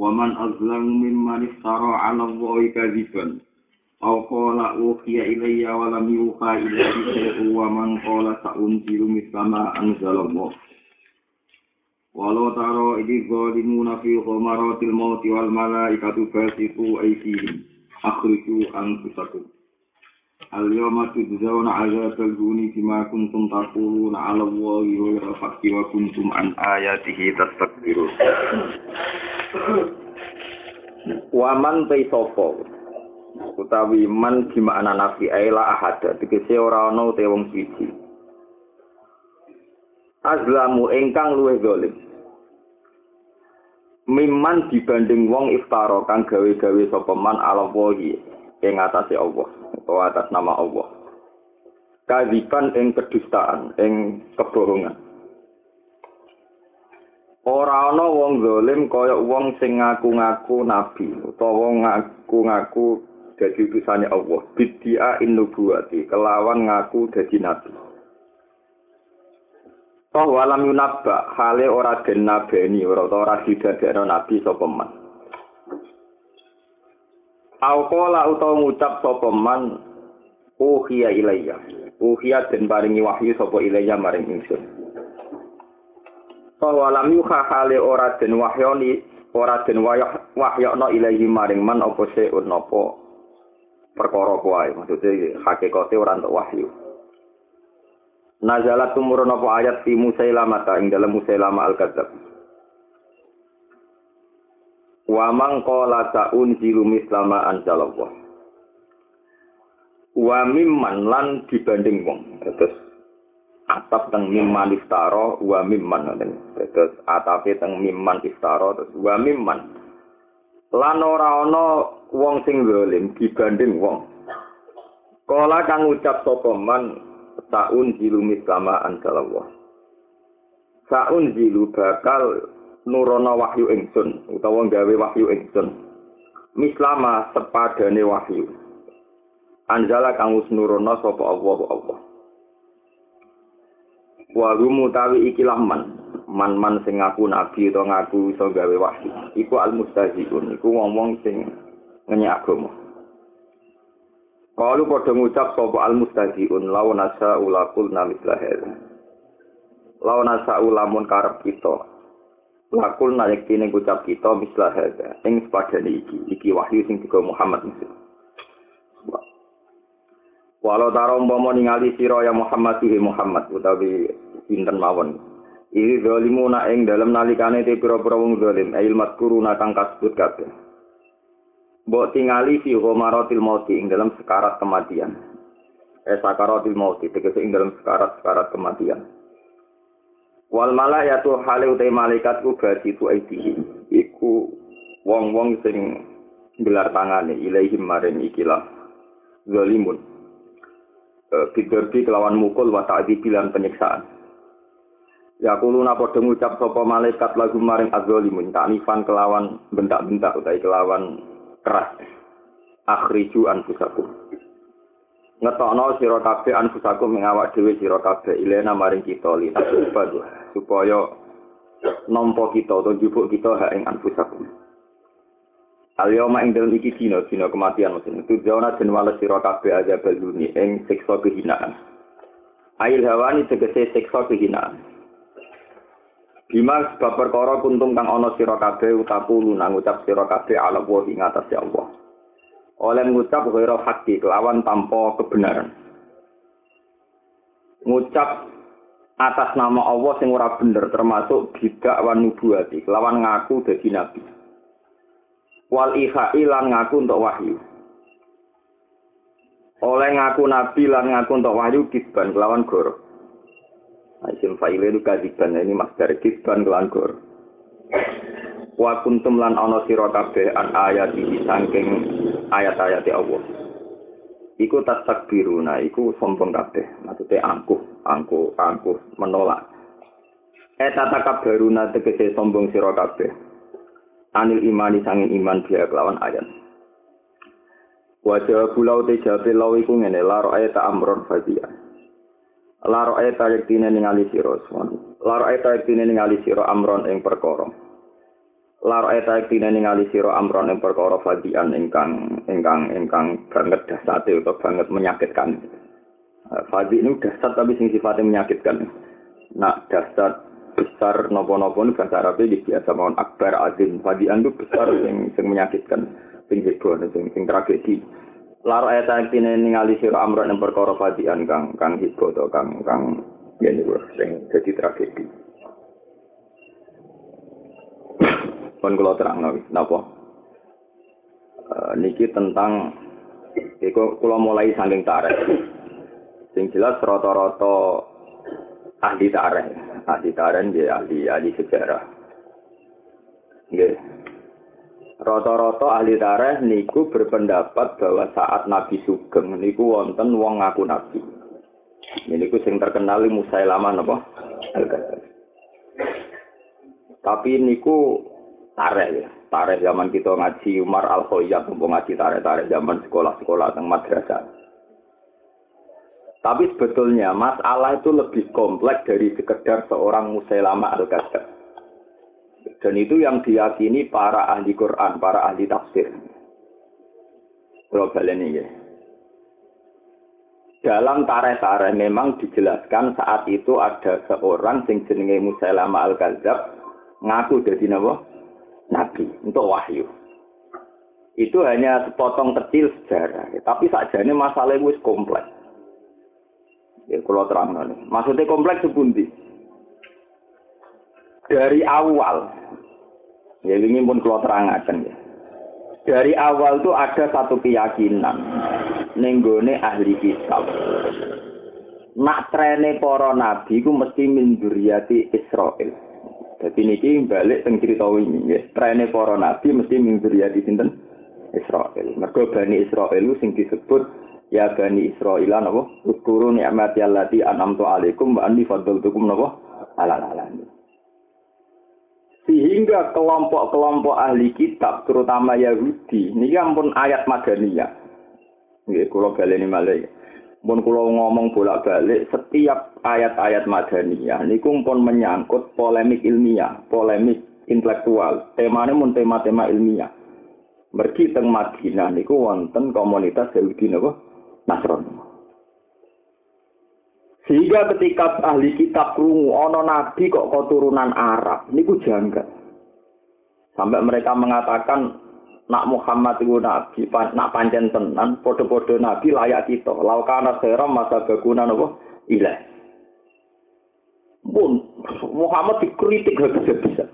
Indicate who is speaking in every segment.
Speaker 1: Waman azlamu mimman iftara 'ala Allahi kadziban. Aw qala uhiya ilayya wa lam yuha ilayya syai'un wa man qala sa'unzilu mislama anzalallahu. Walau taro ini zalimuna fi ghomaratil mauti wal malaikatu basitu aisihim. Akhriku anfusakum. Al-yawma tujzawna azabal duni bima kuntum taquluna 'ala Allahi wa la haqqi wa kuntum an ayatihi tastakbirun. Wa man taisofo utawi man gimana nabi aila ahad tegese ora ana te wong siji. Azlamu engkang luwih zalim. Miman dibanding wong iftara kang gawe-gawe sapa man Allahi ing atase Allah utawa atas nama Allah Kadiban ing kedustaan ing kebohongan Ora ana wong zalim kaya wong sing ngaku-ngaku nabi utawa ngaku-ngaku dadi utusane Allah. Bidia innubuwati kelawan ngaku dadi nabi. Toh walam yunabba hale ora den nabeni ora ora didadekno nabi sapa man. Auqala utawa ngucap sapa man uhiya ilayya. Uhiya den paringi wahyu sapa ilayya maring ingsun. Bahwa lam yuha hale ora den wahyoni, ora den wahyokno ilahi maring man apa seun napa perkara kuwi. Maksudnya hakikate ora entuk wahyu. Nazalat tumurun apa ayat fi Musailamah ing dalam Musailamah al-Kadzab. Wa man qala ta'unzilu mislama anzalallah. Wa mimman lan dibanding wong. Terus atap teng mimman iftaro wa mimman terus atape teng mimman iftaro terus wa mimman lan ora ana wong sing zalim dibanding wong kala kang ucap sapa man taun jilu mislama anzalallah saun jilu bakal nurono wahyu ingsun utawa gawe wahyu ingsun. Mislama sepadane wahyu. Anjala kang wis nurono sapa Allah Allah. Wa tawi ikilah man man man sing ngaku nabi atau ngaku iso gawe wahyu. Iku al mustahziun iku wong-wong sing ngenyek agama. Kalau pada ngucap sapa al mustahziun lawan nasa ulakul namis lahir lawan nasa ulamun karep kita lakul naik kini ngucap kita mislah hadza ing sepadane iki iki wahyu sing digawa Muhammad Musa Walau taro umpama ningali sira ya Muhammad tuhi Muhammad utawi pinten mawon. Iki zalimuna ing dalem nalikane te pira-pira wong zalim, ail maskuruna kang kasebut kabeh. Mbok tingali fi ghomaratil mauti ing dalam sekarat kematian. Eh sakaratil mauti tegese ing dalam sekarat-sekarat kematian. Wal malayatu hale utai malaikat ku badi tu aidihim. Iku wong-wong sing gelar tangane ilaihim maring ikilah zalimun bidarbi kelawan mukul wa ta'dibi lan penyiksaan. Ya kulo napa ngucap sapa malaikat lagu maring azzalimun ta'nifan kelawan bentak-bentak utawi kelawan keras. Akhriju anfusakum. Ngetokno sira kabeh anfusakum ing awak dhewe sira kabeh ilena maring kita li supaya nampa kita utawa jupuk kita hak ing anfusakum. Alyoma ing dalem iki dina dina kematian mesin itu jawana den wales sira kabeh aja baluni ing siksa kehinaan. Ail hawani tegese siksa kehinaan. Bima sebab perkara kuntum kang ana sira kabeh utaku nang ngucap sira kabeh ala wa ing atas ya Allah. Oleh ngucap ghairu haqqi kelawan tanpa kebenaran. Ngucap atas nama Allah sing ora bener termasuk bidak wan nubuati kelawan ngaku dadi nabi wal ihai lan ngaku untuk wahyu. Oleh ngaku nabi lan ngaku untuk wahyu kisban kelawan gor. Isim fa'ile itu kadiban ini mas dari kisban kelawan gor. wa kuntum lan ana sira kabeh an ayat iki saking ayat-ayat Allah. Iku tastakbiruna iku sombong kabeh. Maksudnya angkuh angkuh angkuh menolak. Eta takabbaruna tegese sombong sira kabeh. Anil imani sangin iman dia kelawan ayat. Wajah pulau te jabe law iku ngene laro ayat amron fadia. Laro ayat yektine ningali sira Laro ayat yektine ningali sira amron ing perkara. Laro ayat yektine ningali sira amron ing perkara fadian ingkang ingkang ingkang banget dasate utawa banget menyakitkan. Fadi ini dasar tapi sing sifatnya menyakitkan. Nak dasar besar nopo-nopo ini bahasa Arabnya biasa mohon akbar azim. Fadian itu besar yang, yang menyakitkan sing heboh sing sing tragedi lar ayat ini ningali sira amron yang perkara fadian kang kang heboh to kang kang ya niku sing dadi tragedi pun kula terangno napa? Uh, niki tentang iku kula mulai saking tarikh. Sing jelas rata-rata ahli tarikh ahli tarikh ya ahli ahli sejarah. Nggih. Rata-rata ahli tareh niku berpendapat bahwa saat Nabi Sugeng niku wonten wong ngaku Nabi. Niku sing terkenal Musailamah napa? Tapi niku tareh ya. Tareh zaman kita ngaji Umar Al Khayyab ngaji tareh-tareh zaman sekolah-sekolah teng madrasah. Tapi sebetulnya masalah itu lebih kompleks dari sekedar seorang Musailamah Al-Kadzab. Dan itu yang diyakini para ahli Quran, para ahli tafsir. Kalau ini ya. Dalam tareh-tareh memang dijelaskan saat itu ada seorang sing jenenge Musailama al-Kadzab ngaku jadi nabi, nabi untuk wahyu. Itu hanya sepotong kecil sejarah, tapi ini masalah itu kompleks. Ya, kalau terang nih. Maksudnya kompleks sebundi dari awal, ya ini pun kalau terangkan ya. Dari awal tuh ada satu keyakinan, nenggone ahli kitab. Nak trene para nabi ku mesti min Israel. Jadi niki balik teng cerita ini ya. Trene para nabi mesti min sinten? Israel. Mergo Bani Israel sing disebut ya Bani Israel napa? Uskuru ni'mati allati an'amtu alaikum wa anni faddaltukum napa? Ala alamin. Sehingga kelompok-kelompok ahli kitab, terutama Yahudi, ini ampun ayat Madaniyah. Ini kalau baleni malai. Pun kalau ngomong bolak-balik, setiap ayat-ayat Madaniyah, ini pun menyangkut polemik ilmiah, polemik intelektual. Temanya pun tema-tema ilmiah. Mergi teng Madinah niku wonten komunitas Yahudi napa Nasrani. Sehingga ketika ahli kitab krungu ono nabi kok keturunan Arab, niku janggal. Sampai mereka mengatakan nak Muhammad itu nabi, nak pancen tenan, podo-podo nabi layak kita. Laukana seram masa baguna nopo ilah. Pun Muhammad dikritik habis-habisan.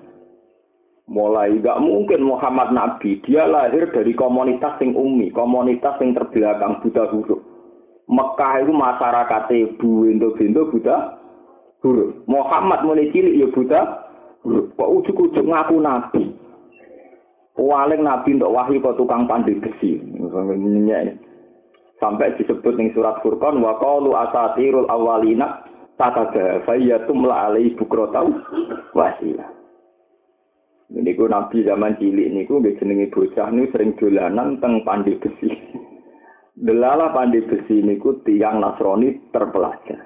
Speaker 1: Mulai gak mungkin Muhammad Nabi, dia lahir dari komunitas sing umi, komunitas yang terbelakang buta huruf. Mekah itu masyarakat ibu bendo-bendo buta huruf. Muhammad mulai cilik ya buta huruf. Kok ujuk-ujuk ngaku nabi. Waling nabi untuk wahyu kok tukang pandai besi. Sampai disebut ning surat Furqan wa qalu asatirul awalina tataga fayyatum la alai bukrotau wasila. Ini ku nabi zaman cilik niku nggih jenenge bocah niku sering dolanan teng pandai besi. Delala pandai besi niku tiang Nasrani terpelajar.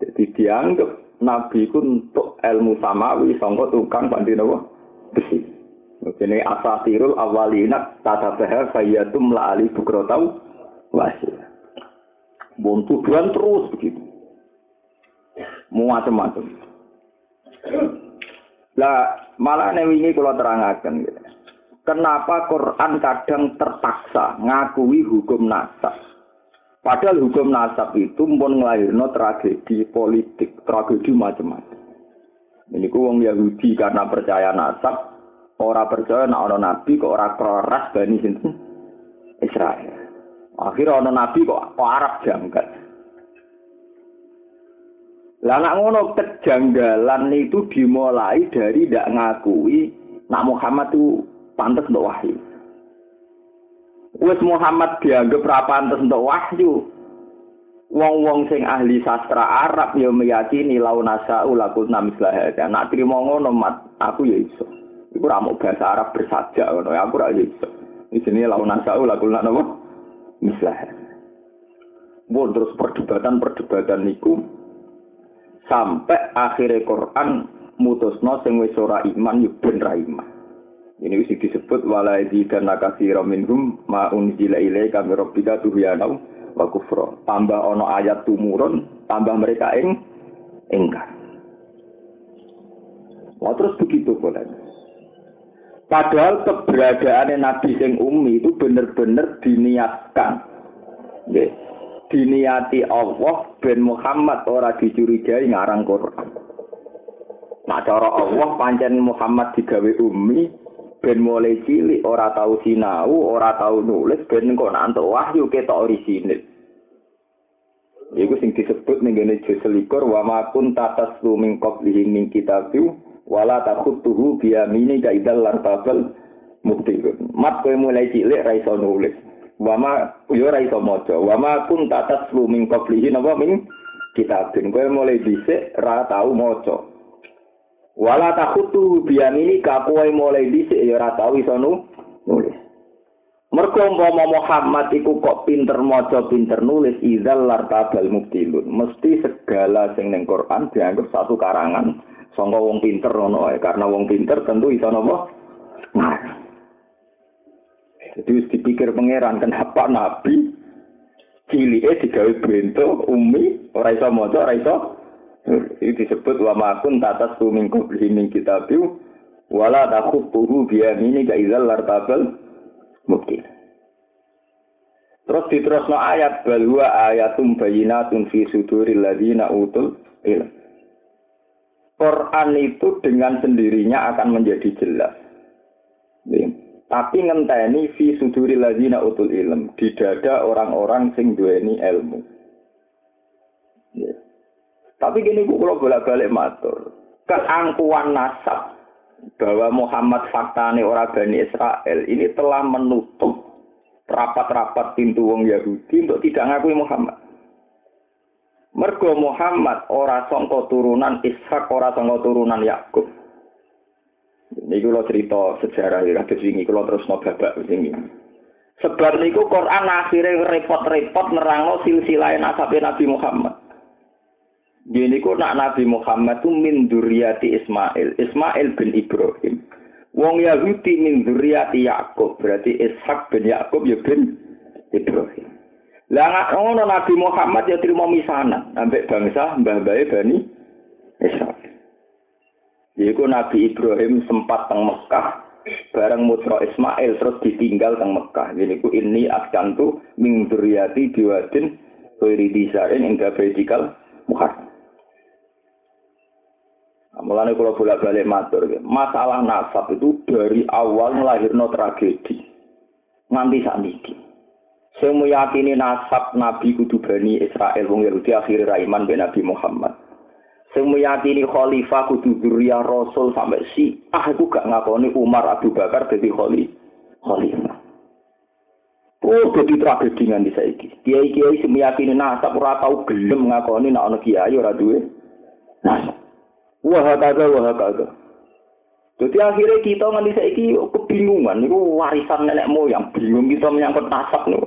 Speaker 1: Jadi dianggap Nabi ku untuk ilmu samawi sangka tukang pandai nopo besi. Ini asatirul awalina tata bahar fayatum la ali bukrotau wasir. Bon tujuan terus begitu. Macam-macam. Lah malah ini kalau terangkan gitu. Kenapa Quran kadang terpaksa ngakui hukum nasab? Padahal hukum nasab itu pun ngelahirno tragedi politik, tragedi macam-macam. Ini ku Yahudi karena percaya nasab, orang percaya nak orang nabi kok orang keras bani sinten Israel. Akhirnya orang nabi kok, Arab jangkat. Lah nak ngono kejanggalan itu dimulai dari tidak ngakui Nak Muhammad itu pantas untuk wahyu. Wes Muhammad dianggap ra pantas untuk wahyu. Wong-wong sing ahli sastra Arab ya meyakini launasa ulakul namislah. Nak trimo ngono mat, aku ya iso. Iku ra mau bahasa Arab bersajak ngono, aku ra iso. Di sini launasa ulakul napa? Mislah. Bu, terus perdebatan-perdebatan niku sampai akhirnya Quran mutusno sing wis ora iman yo ben ra iman. Ini wis disebut wala dan nakasira minhum ma unzila ilaika min rabbika tuhyana wa kufra. Tambah ono ayat tumurun, tambah mereka ing engkar. Wah terus begitu boleh. Padahal keberadaan Nabi sing umi itu benar-benar diniatkan. Diniati Allah ben Muhammad ora dicurigai ngarang Quran. Nah cara Allah pancen Muhammad digawe umi ben mulai cilik ora tahu sinau, ora tahu nulis ben kok nantuk wahyu ketok orisinil. Iku sing disebut ning ngene juz selikur wa ma kun tataslu min qablihi min kitabi wala takhutuhu bi yamini ka idal lartabal mubtilun. Mat kowe mulai cilik ra iso nulis. Wa ma yo ra iso maca. Wa ma kun tataslu min qablihi napa min kitabin. Kowe mulai dhisik ra tau maca. Wala takutu ini kakuai mulai dhisik ya ora tau iso nulis. Mergo umpama Muhammad iku kok pinter maca pinter nulis idzal lartabal mubtilun. Mesti segala sing ning Quran dianggap satu karangan sangka wong pinter ngono karena wong pinter tentu iso napa? Nah. Jadi dipikir pangeran kenapa nabi cilike digawe bento umi ora iso maca ora iso ini disebut wa makun tatas tu min qabli min kitabiu wala takhutuhu biyamini ka idzal lartabal mungkin. Terus diterusno ayat bal ayatum bayinatun fi suduril utul ilm. Quran itu dengan sendirinya akan menjadi jelas. Tapi ngenteni fi suduril ladzina utul ilm di dada orang-orang sing duweni ilmu. Tapi gini kalau bolak-balik matur, keangkuhan nasab bahwa Muhammad faktane orang Bani Israel ini telah menutup rapat-rapat pintu wong Yahudi untuk tidak ngakui Muhammad. Mergo Muhammad ora sangka turunan Ishak, ora sangka turunan Yakub. Ini kalau cerita sejarah ya, kados kalau terus mau babak ini. Sebab niku Quran akhirnya repot-repot nerangno silsilah nasab Nabi Muhammad. Gini ku nak Nabi Muhammad itu min duriyati Ismail. Ismail bin Ibrahim. Wong Yahudi min duriyati Yakub. Berarti Ishak bin Yakub ya bin Ibrahim. Lah ngono Nabi Muhammad ya terima misanan ambek bangsa mbah-mbahe Bani Israel. Yaiku Nabi Ibrahim sempat teng Mekah bareng mutra Ismail terus ditinggal teng Mekah. Jadi ku ini askantu min duriyati biwadin Khairi disain hingga vertikal muharram. Mulane kalau bolak-balik matur, masalah nasab itu dari awal melahirno tragedi. Nganti saat ini. Saya meyakini nasab Nabi kudu Bani Israel wong Yahudi akhir Raiman bin Nabi Muhammad. Saya meyakini khalifah kudu Durya Rasul sampai si ah aku gak ngakoni Umar Abu Bakar jadi khalifah. Oh, jadi tragedi nganti saiki. Kiai-kiai semeyakini nasab ora tau gelem ngakoni nek ana kiai ora duwe nasab. Wah kagak, wah kagak. Jadi akhirnya kita nganti saiki kebingungan, itu warisan nenek moyang, bingung kita menyangkut nasab nih.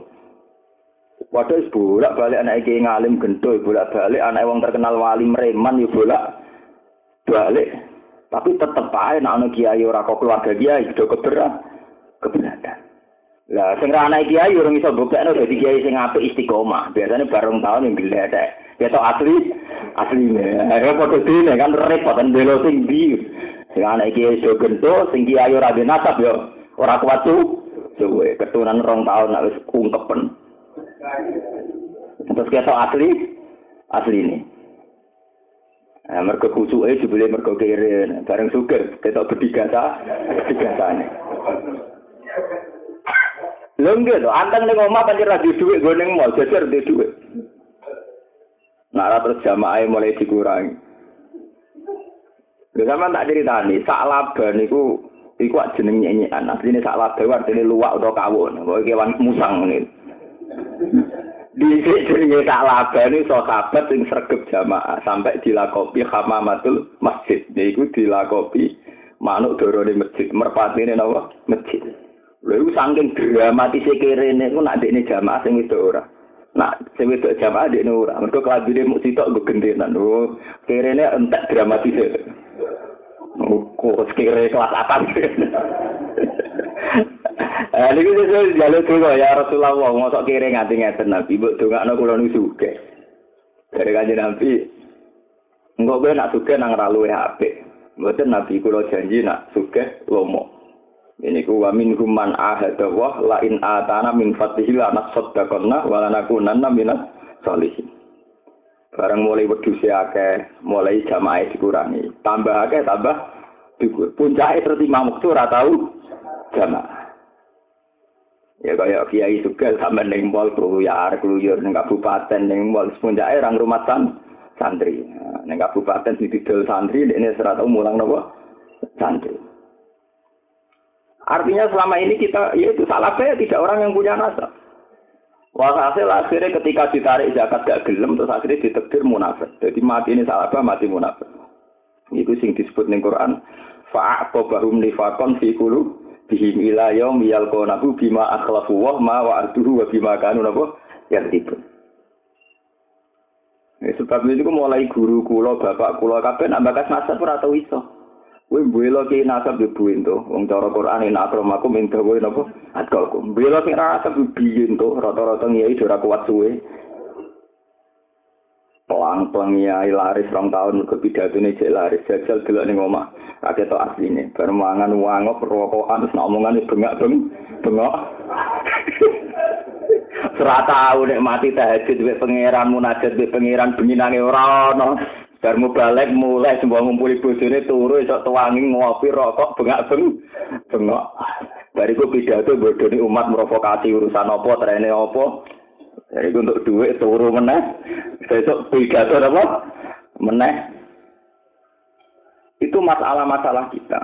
Speaker 1: Waduh, bolak balik anak iki ngalim gento, bolak balik anak wong terkenal wali mereman, ya bolak balik. Tapi tetep aja anak kiai ora kok keluarga kiai, do keberat, keberatan. Lah sing anak kiai orang iso buka dadi kiai sing apik istiqomah. Biasanya bareng tahun yang gledek. Ketok asli, asline. Ayo padha dene kan repot kan belo sing ndi. Sing ana iki iso gento, sing kiai ora nasab yo ora kuat tuh. Suwe keturunan rong tahun nek wis ungkepen. Terus ketok asli, asli ini. Nah, mereka kusuke dibeli mereka kiri, bareng suger, ketok berdigasa, berdigasane. Lho nggih lho, anteng ning omah pancen ra duwe gue ning mall, jajar duwe duwe. Nah, terus jamaah mulai dikurangi. Lha sama tak ceritani, sak laba niku Iku jeneng nyenyekan. Asline sak labe artine luwak utawa kawon. Pokoke kewan musang ngene. Dhisik jenenge sak labane sahabat sing sregep jamaah sampai dilakopi hamamatul masjid. Iku dilakopi manuk dorone masjid, merpatine napa? Masjid. Lha iku saking dramatis kerene iku nak dekne jamaah sing itu ora. Nak sing wedok jamaah dekne ora. Mergo kelambine mung sitok nggo gentenan. Oh, kerene entek dramatis. Kok kira kelas atas. Eh niki sesuk jaluk donga ya Rasulullah mosok kira nganti ngeten Nabi mbok dongakno kula nu sugih. Dari kanjeng Nabi engko kowe nak sugih nang ra luwe apik. Mboten Nabi kula janji nak sugih lomo. Ini ku wa min human ahada wa la in atana min fatihi la nasaddaqna wa la nakunanna minas salihin. Barang mulai wedhus akeh, mulai jamaah dikurangi. Tambah akeh tambah dikur. Puncake terus imam waktu ora tau jamaah. Ya kaya kiai juga sampe ning mall keluyar keluyur ning kabupaten ning mall puncake orang rumah san santri. Nah, ning kabupaten didol santri ini tau mulang napa santri. Artinya selama ini kita, ya itu salah saya tidak orang yang punya nasab. Walhasil akhirnya ketika ditarik zakat gak gelem terus akhirnya ditekdir munafik. Jadi mati ini salah apa mati munafik. Itu sing disebut ning Quran. Fa'aqabahum nifaqan fi qulu bihim ila yaum yalqanahu bima akhlafu wa ma wa'aduhu wa bima kanu napa yaktibun. Ya, sebab itu mulai guru kula, bapak kula kabeh nak bakas nasab ora tau iso. Kowe mbela ki nasab yo buin to. Wong cara Quran ina akramakum min dawa napa? Atqakum. Mbela sing ra nasab biyen to, rata-rata ngiyai ora kuat suwe. Pelang-pelang ya laris rong tahun ke ini cek laris. Jajal delok ning omah. Kakek to asline. Bar mangan wangop rokokan terus omongan bengak beng bengok. Serata tahu nek mati tahajud duwe pangeran munajat duwe pangeran bengi nange ora ono. Bar balik mulai semua ngumpuli bojone turu esok tuwangi ngopi rokok bengak beng bengok. Bariku pidato bodoni umat merovokasi urusan apa trene apa. Jadi untuk duit turu meneh. Besok pidato apa? Meneh. Itu masalah-masalah kita.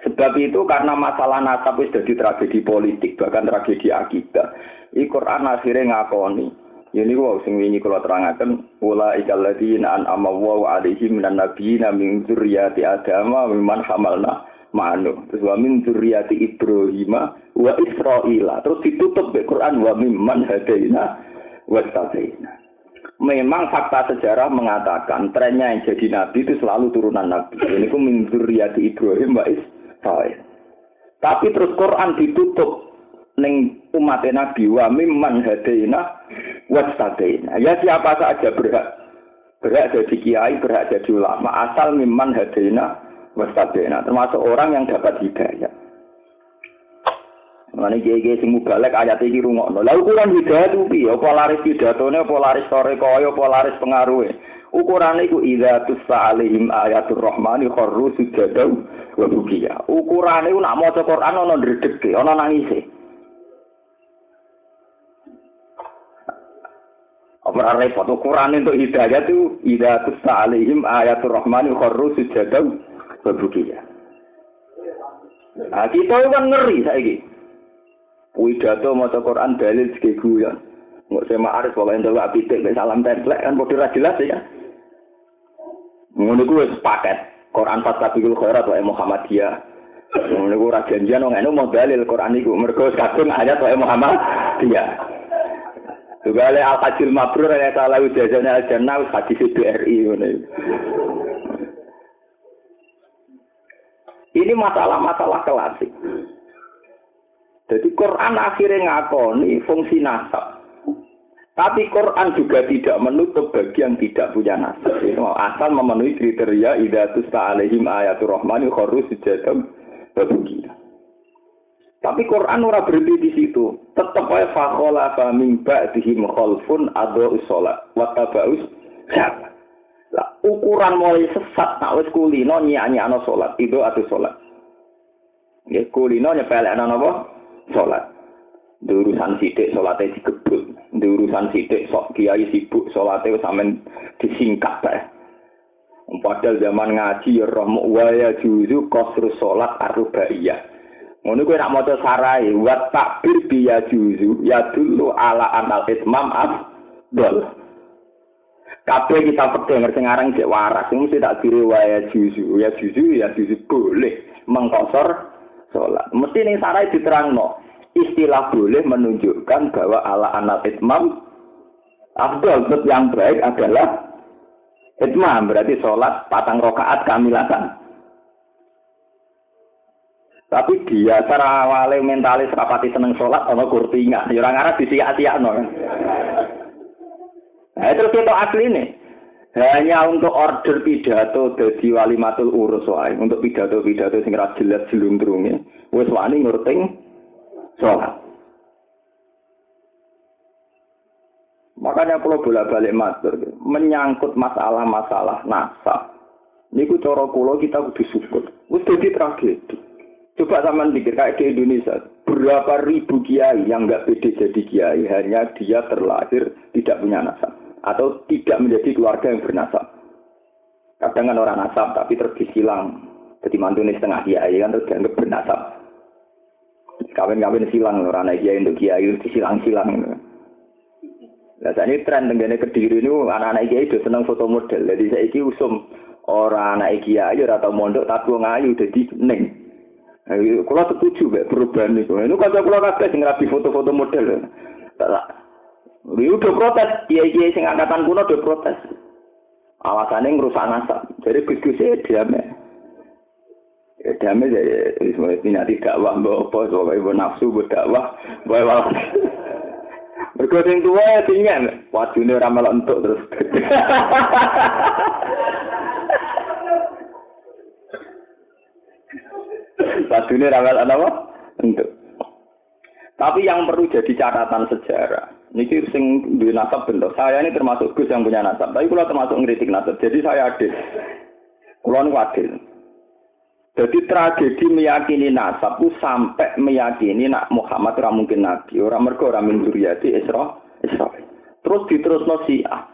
Speaker 1: Sebab itu karena masalah nasab itu jadi tragedi politik, bahkan tragedi akidah. Ini Quran akhirnya ngakoni. Ini wow sing wingi kula terangaken ula ikal ladina an amawu alaihi minan nabiyina min dzurriyyati adam wa mimman hamalna ma'anu. Terus wa min dzurriyyati Ibrahim wa Israila. Terus ditutup be Quran wa mimman hadaina wa tabaina. Memang fakta sejarah mengatakan trennya yang jadi nabi itu selalu turunan nabi. Ini ku min dzurriyyati Ibrahim wa Israil. Tapi terus Quran ditutup ning umat Nabi wa mimman hadaina wastadaina. Ya siapa saja berhak berhak jadi kiai, berhak jadi ulama asal mimman hadaina wastadaina. Termasuk orang yang dapat hidayah. Mane kiai-kiai sing mubalek ayat iki rungokno. Lah ukuran hidayah itu piye? Apa laris pidatone, apa laris sore kaya, apa laris pengaruhe? Ukuran iku idza tusa alaihim ayatul rahmani kharru sujada wa bukiya. Ukuran iku nak maca Quran ana ndredege, ana nangise. Apa repot ukuran untuk hidayah itu ida tusta alaihim ayatul rahmani kharru sujadan berbukiyah. Nah, kita kan ngeri saiki. Pidato maca Quran dalil segi guyon. Nggak saya ma'arif kalau yang tahu apitik, salam template kan bodoh jelas ya. Ngono ku wis paket. Quran Fatabikul Khairat wa Muhammadiyah. Ngono ku ora janjian wong anu mau dalil Quran iku mergo kadung ayat wa Muhammadiyah. Juga oleh Al-Hajjul Mabrur yang salah ujazahnya Al-Jannah hadis BRI. Ini masalah-masalah klasik. Jadi Quran akhirnya ngakoni fungsi nasab. Tapi Quran juga tidak menutup bagi yang tidak punya nasab. Asal memenuhi kriteria idatus ta'alaihim ayatul rahmani khorus sujadam babugina. Tapi Quran ora berhenti di situ. Tetap wae fakhola fa min ba'dihim khalfun adu sholat wa tabaus Lah ukuran mulai sesat nak wis kulino nyanyi-ana salat, itu adu salat. Nggih kulino nyepelekno napa? Salat. Di urusan sidik salate digebut. Di urusan sidik sok kiai sibuk salate wis sampean disingkat bae. Padahal zaman ngaji ya roh wa ya juzu qasru salat arba'iyah. Ngono kuwi nak maca sarai wa takbir bi ya juzu ya dulu ala anal itmam afdal. Kabeh kita petik ngerti ngarang cek waras, mesti tak kiri wa ya juzu, ya juzu ya juzu boleh mengkosor salat. Mesti ning sarai diterangno. Istilah boleh menunjukkan bahwa ala anal itmam afdal yang baik adalah Itmam berarti sholat patang rokaat kamilatan. Tapi dia cara awalnya mentalis rapati seneng sholat sama kurtinga. Ya orang Arab disiak-siak no. Nah itu kita asli nih. Hanya untuk order pidato dari wali matul urus wae. Untuk pidato-pidato sing ra jelas jelundrunge. Wis wani ngurting sholat. Makanya kalau bolak-balik matur, menyangkut masalah-masalah nasab. Niku cara kula kita kudu syukur. Wis tragedi. Coba sama pikir kayak di Indonesia, berapa ribu kiai yang nggak pede jadi kiai hanya dia terlahir tidak punya nasab atau tidak menjadi keluarga yang bernasab. Kadang kan orang nasab tapi terus disilang. Jadi mantu ini setengah kiai kan terus dianggap bernasab. Kawin-kawin silang orang anak kiai untuk kiai disilang-silang. Nah, saat ini tren tenggane kediri ini anak-anak kiai itu seneng foto model. Jadi saya iki usum orang anak kiai atau mondok tapi ngayu jadi neng. Kalau setuju perubahan itu. Ini kalau kalau kakek sing rapi foto-foto model. Ini udah protes, kiai kiai sing angkatan kuno udah protes. Alasannya ngerusak nasab. Jadi gus-gusnya diam ya. Diam ya. Semuanya tidak dakwah, bawa apa, bawa nafsu, bawa dakwah, bawa Mergo sing tuwa ya tinggal, wajune ora melok entuk terus. Wajune ora melok apa? Entuk. Tapi yang perlu jadi catatan sejarah, ini sing duwe nasab bentuk. Saya ini termasuk Gus yang punya nasab, tapi kalau termasuk ngeritik nasab. Jadi saya adil. Kulo adil. Jadi tragedi meyakini nasab itu sampai meyakini nak Muhammad ora mungkin nabi, ora mergo ora min dzurriyyati Isra Israil. Terus diterusno Syiah.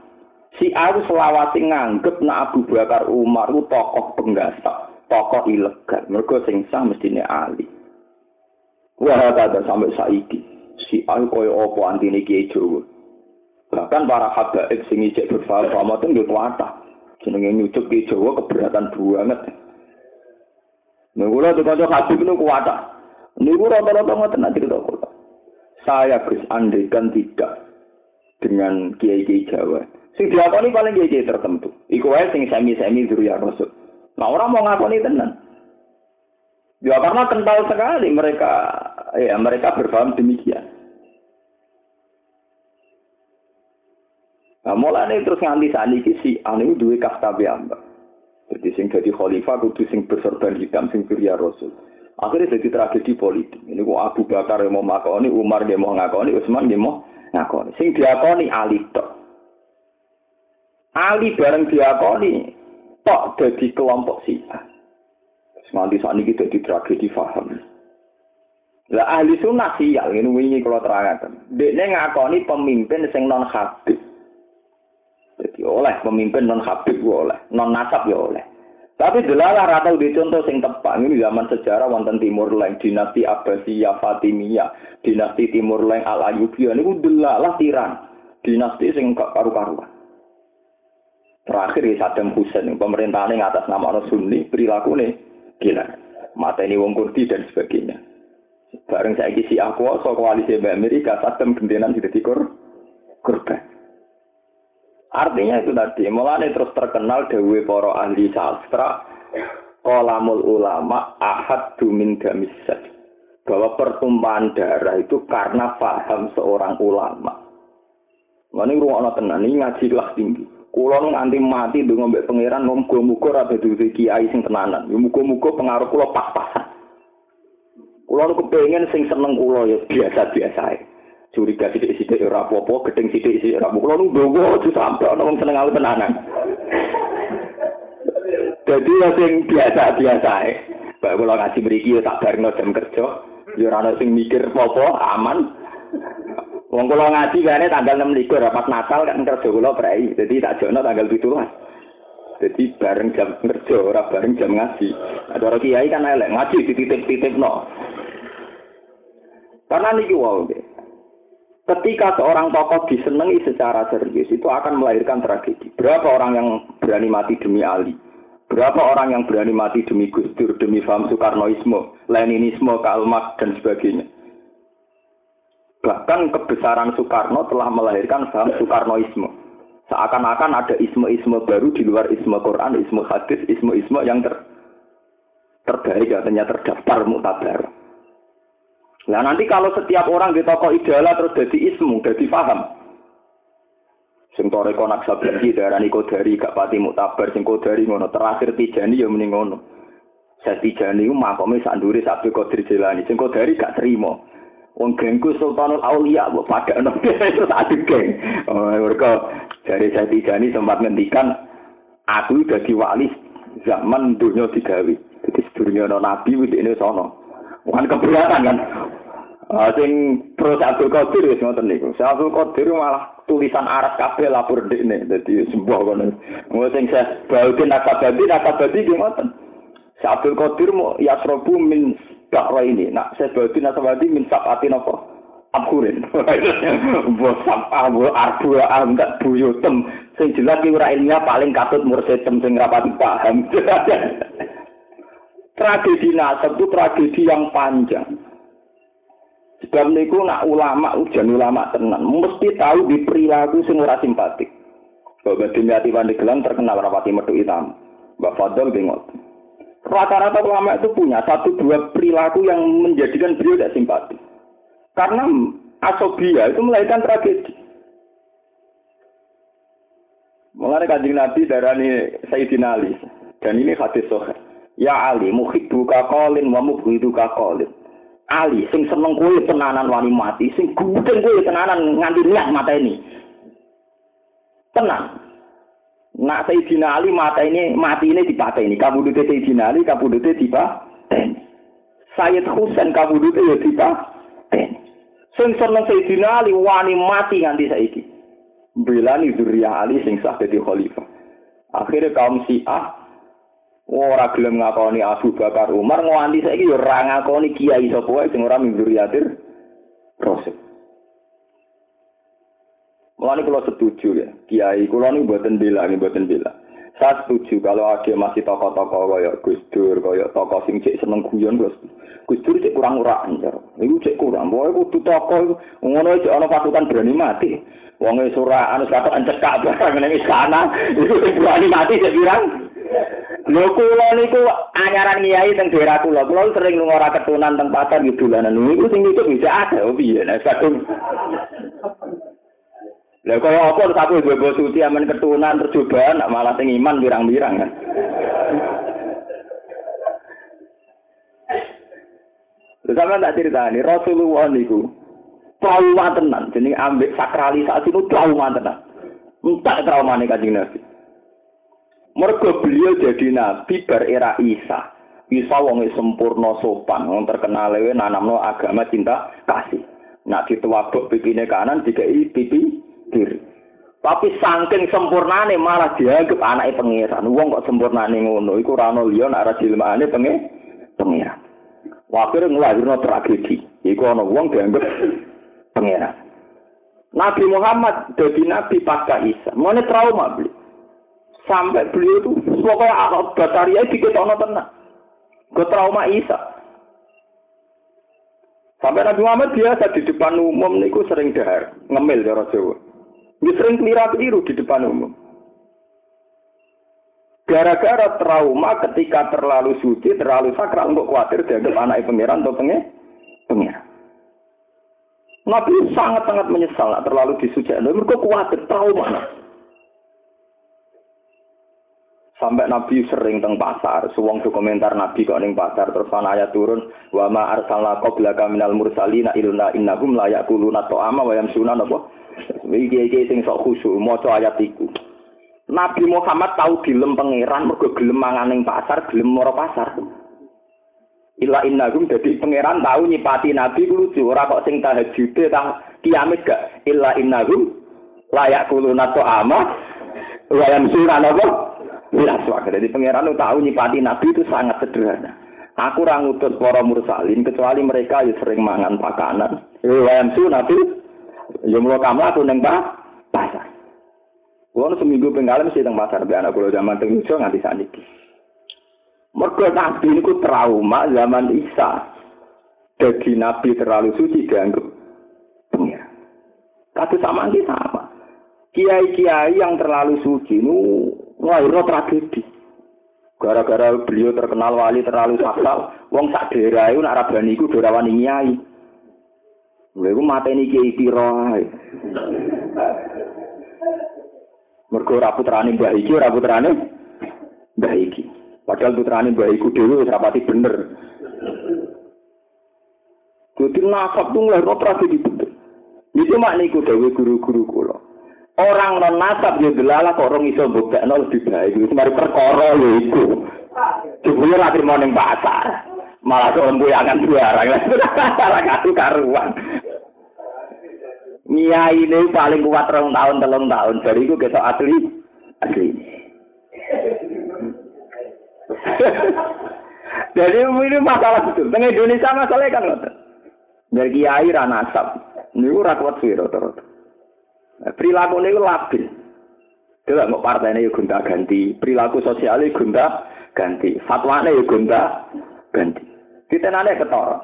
Speaker 1: Syiah itu selawasi nganggep nak Abu Bakar Umar itu tokoh penggasak, tokoh ilegal. Mergo sing sah mestine Ali. Wah, ada sampai saiki. Syiah koyo opo antine Kiai Jawa. Bahkan para habaib sing ijek berfaham itu nggih kuatah. Jenenge nyucuk Kiai Jawa keberatan banget. Nah, kula kanca Habib niku kuat. Niku rata-rata ngoten nak cerita kula. Saya Gus andekan tidak dengan kiai-kiai Jawa. Sing diakoni paling kiai-kiai tertentu. Iku wae sing semi-semi ya Rasul. Nah, orang mau ngakoni tenan. Ya karena kental sekali mereka ya mereka berpaham demikian. Nah, mulane terus nganti saniki si anu duwe kasta ambak. Jadi sing jadi khalifah kudu sing bersorban hitam sing surya Rasul. Akhirnya jadi tragedi politik. Ini kok Abu Bakar yang mau ngakoni, Umar yang mau ngakoni, Utsman yang mau ngakoni. Sing diakoni Ali tok. Ali bareng diakoni tok jadi kelompok Syiah. Semanti saat ini jadi tragedi faham. Lah ahli sunnah sial ini wingi kalau terangkan. Dia ngakoni pemimpin sing non habib. Jadi oleh pemimpin non habib oleh, non nasab ya oleh. Tapi delalah rata di contoh sing tepat ini zaman sejarah wonten Timur Leng, dinasti Abbasiyah, Fatimiyah, dinasti Timur Leng Al Ayyubiyah ini delalah tiran, dinasti sing karu-karuan. Terakhir ya Saddam Hussein, pemerintahan yang atas nama Sunni, perilaku nih gila, mata ini wong Kurdi dan sebagainya. Bareng saya kisi aku, so koalisi Amerika, Saddam gendenan tidak dikur korban. Artinya itu tadi, mulai terus terkenal dewi para ahli sastra, kolamul ulama ahad dumin gamisat. Bahwa pertumpahan darah itu karena paham seorang ulama. Ini ruang tenan, ini ngaji kelas tinggi. Kulo nganti mati dengan ngombe pangeran muga-muga ora dadi kiai sing tenanan. Ya muga-muga pengaruh kulo pas-pasan. Kulo sing seneng kulo ya biasa-biasa ae curiga sidik-sidik ora apa-apa, gedeng sidik-sidik ora apa-apa. Kulo nu ndonga aja sampe seneng aku tenanan. Jadi ya sing biasa-biasa ae. Bae kula ngaji mriki ya tak barengno jam kerja, ya ana sing mikir apa aman. Wong kula ngaji kene tanggal 6 likur pas Natal kan kerja kula prei. Jadi tak jono tanggal 17. Jadi bareng jam kerja, ora bareng jam ngaji. Ada orang kiai kan elek ngaji dititip-titip no. Karena niki deh. Ketika seorang tokoh disenangi secara serius itu akan melahirkan tragedi. Berapa orang yang berani mati demi Ali? Berapa orang yang berani mati demi Gus Dur, demi faham Soekarnoisme, Leninisme, Karl dan sebagainya. Bahkan kebesaran Soekarno telah melahirkan faham Soekarnoisme. Seakan-akan ada isme-isme baru di luar isme Quran, isme hadis, isme-isme yang ter terbaik katanya terdaftar mutabar. Nah nanti kalau setiap orang di tokoh idola terus jadi ismu, jadi paham. Sing toreko naksabandi darani kodari gak pati mutabar sing kodari ngono terakhir tijani ya mending ngono. Saya tijani ku makome sak ndure Abdul Qadir Jilani sing kodari gak terima. Wong gengku Sultanul Aulia mbok padakno terus adu geng. Oh mereka dari saya tijani sempat ngendikan aku dadi wali zaman dunia digawe. Jadi sedurunge nabi wis ini sono. Bukan keberatan kan. Uh, sing pro Abdul Qadir wis ngoten niku. Abdul Qadir malah tulisan Arab kabeh lapor dekne. Dadi sembuh kono. Ngono sing saya baudin akabadi akabadi ki ngoten. Sa Abdul Qadir mau yasrobu min dakwa ini. Nak saya baudin akabadi min sabati napa? Abkurin. Mbok sampah mbok arbu enggak buyutem. Sing jelas ki ora ilmiah paling katut mursetem sing rapati paham. tragedi nasab itu tragedi yang panjang. Sebab niku nak ulama ujian ulama tenan, mesti tahu di perilaku sing ora simpatik. Bapak Dimyati Pandeglang terkenal rapati metu hitam. Mbak Fadol bingot. Rata-rata ulama itu punya satu dua perilaku yang menjadikan beliau tidak simpatik. Karena asobia itu melahirkan tragedi. Mulai kajian Nabi darani Sayyidina Ali. Dan ini hadis soheh. Ya Ali, muhibbu kakolin wa mubhidu kakolin. Ali sing seneng kowe tenanan wani mati, sing gudeng kowe tenanan nganti niat mata ini. Tenang. Nak Sayyidina Ali mata ini mati ini dipateni. Kabudute Sayyidina Ali kabudute dipateni. Sayyid Husain kabudute ya dipateni. Sing seneng Sayyidina Ali wani mati nganti saiki. Belani zuriyah Ali sing sah dadi khalifah. Akhirnya kaum Syiah ora gelem ngakoni Abu Bakar Umar nganti saiki yo ora ngakoni kiai sapa wae sing ora yatir Rasul. Mulane kula setuju ya, kiai kula niku mboten bela, mboten bela. Saya setuju kalau ada masih tokoh-tokoh kaya Gus Dur, kaya tokoh sing cek seneng guyon Gus. Gus Dur cek kurang urakan cara. Iku cek kurang. Pokoke kudu tokoh ngono cek ana pasukan berani mati. Wong wis ora anu kata encekak barang ning istana, itu berani mati cek pirang. Lho kula niku anyaran kiai teng daerah kula. Kula sering lunga ora ketunan teng pasar gitu. Niku sing itu bisa ada oh piye kadung. Lah kaya apa terus aku bobo suci aman ketunan tercobaan malah sing iman birang-birang kan. Terus sama tak cerita ini, Rasulullah niku trauma tenan, jadi ambil sakralisasi itu trauma tenan. Entah trauma nih kajian Nabi. Mergo beliau jadi nabi bar era Isa. Isa wong sempurna sopan, wong terkenal lewe nanamno agama cinta kasih. Nak dituwabuk pipine kanan dikai pipi kiri. Tapi saking sempurnane malah dianggap anake pangeran. Wong kok sempurnane ngono iku ora ono liya nek ora dilmane penge pangeran. Wakir ngelahirno tragedi. Iku ana wong dianggap pangeran. Nabi Muhammad jadi nabi pasca Isa. Mana trauma beli. Sampai beliau itu pokoknya akal bataria diketono tenang. Ke trauma Isa. Sampai Nabi Muhammad biasa di depan umum niku sering dahar, ngemil cara Jawa. Dia sering keliru di depan umum. Gara-gara trauma ketika terlalu suci, terlalu sakral, untuk khawatir dianggap anak pangeran atau pengen pengeran. Nabi sangat-sangat menyesal terlalu disuci. Mereka khawatir trauma. Sampai Nabi sering teng pasar, suwong komentar Nabi kok ning pasar terus ayat turun wa ma arsalna qablaka minal mursalina ilna innahum la yaquluna ta'ama wa yamsuna napa. Iki-iki sing sok khusyuk maca ayat iku. Nabi Muhammad tahu dilem pangeran mergo gelem mangan ning pasar, gelem moro pasar. Ila innahum dadi pangeran tahu nyipati Nabi lucu, ora kok sing tahajude tah kiamat gak. Illa innahum layak kuluna ta'ama wa yamsuna napa. Belas wakil. Jadi pangeran tahu nyipati nabi itu sangat sederhana. Aku orang ngutus para mursalin kecuali mereka yang sering mangan pakanan. su nabi, ya mula kamu aku neng pasar. Kulo seminggu pengalaman mesti teng pasar be anak kulo zaman teng Yusuf nganti saniki. Mergo nabi niku trauma zaman Isa. Jadi nabi terlalu suci dianggap pengira. Tapi sama ini sama. Kiai-kiai yang terlalu suci nu ngelahirno tragedi. Gara-gara beliau terkenal wali terlalu sakral, wong sak daerah itu nak rabani iku do rawani nyai. Lha iku mateni kiai pira ae. Mergo ora putrane Mbah iki ora putrane Mbah iki. Padahal putrane Mbah iku dhewe wis rapati bener. Jadi nasab tuh ngelahirno tragedi betul. Itu makniku dewe guru-guru kula. Orang non nasab ya delala kok orang iso nol lebih baik. Itu mari perkara ya iku. Jebule ra trimo ning pasar. Malah kok akan barang. Ora kaku karuan. Nia ini paling kuat rong tahun telung tahun. Jadi itu kita asli asli. Jadi ini masalah betul. Tengah Indonesia masalahnya kan. Dari kiai ra nasab. Niku ora kuat sih rata-rata. Perilaku niku labil. Coba mau partai ini gonta ganti, perilaku sosial ini gonta ganti, fatwa ini gonta ganti. Kita nanya ketara.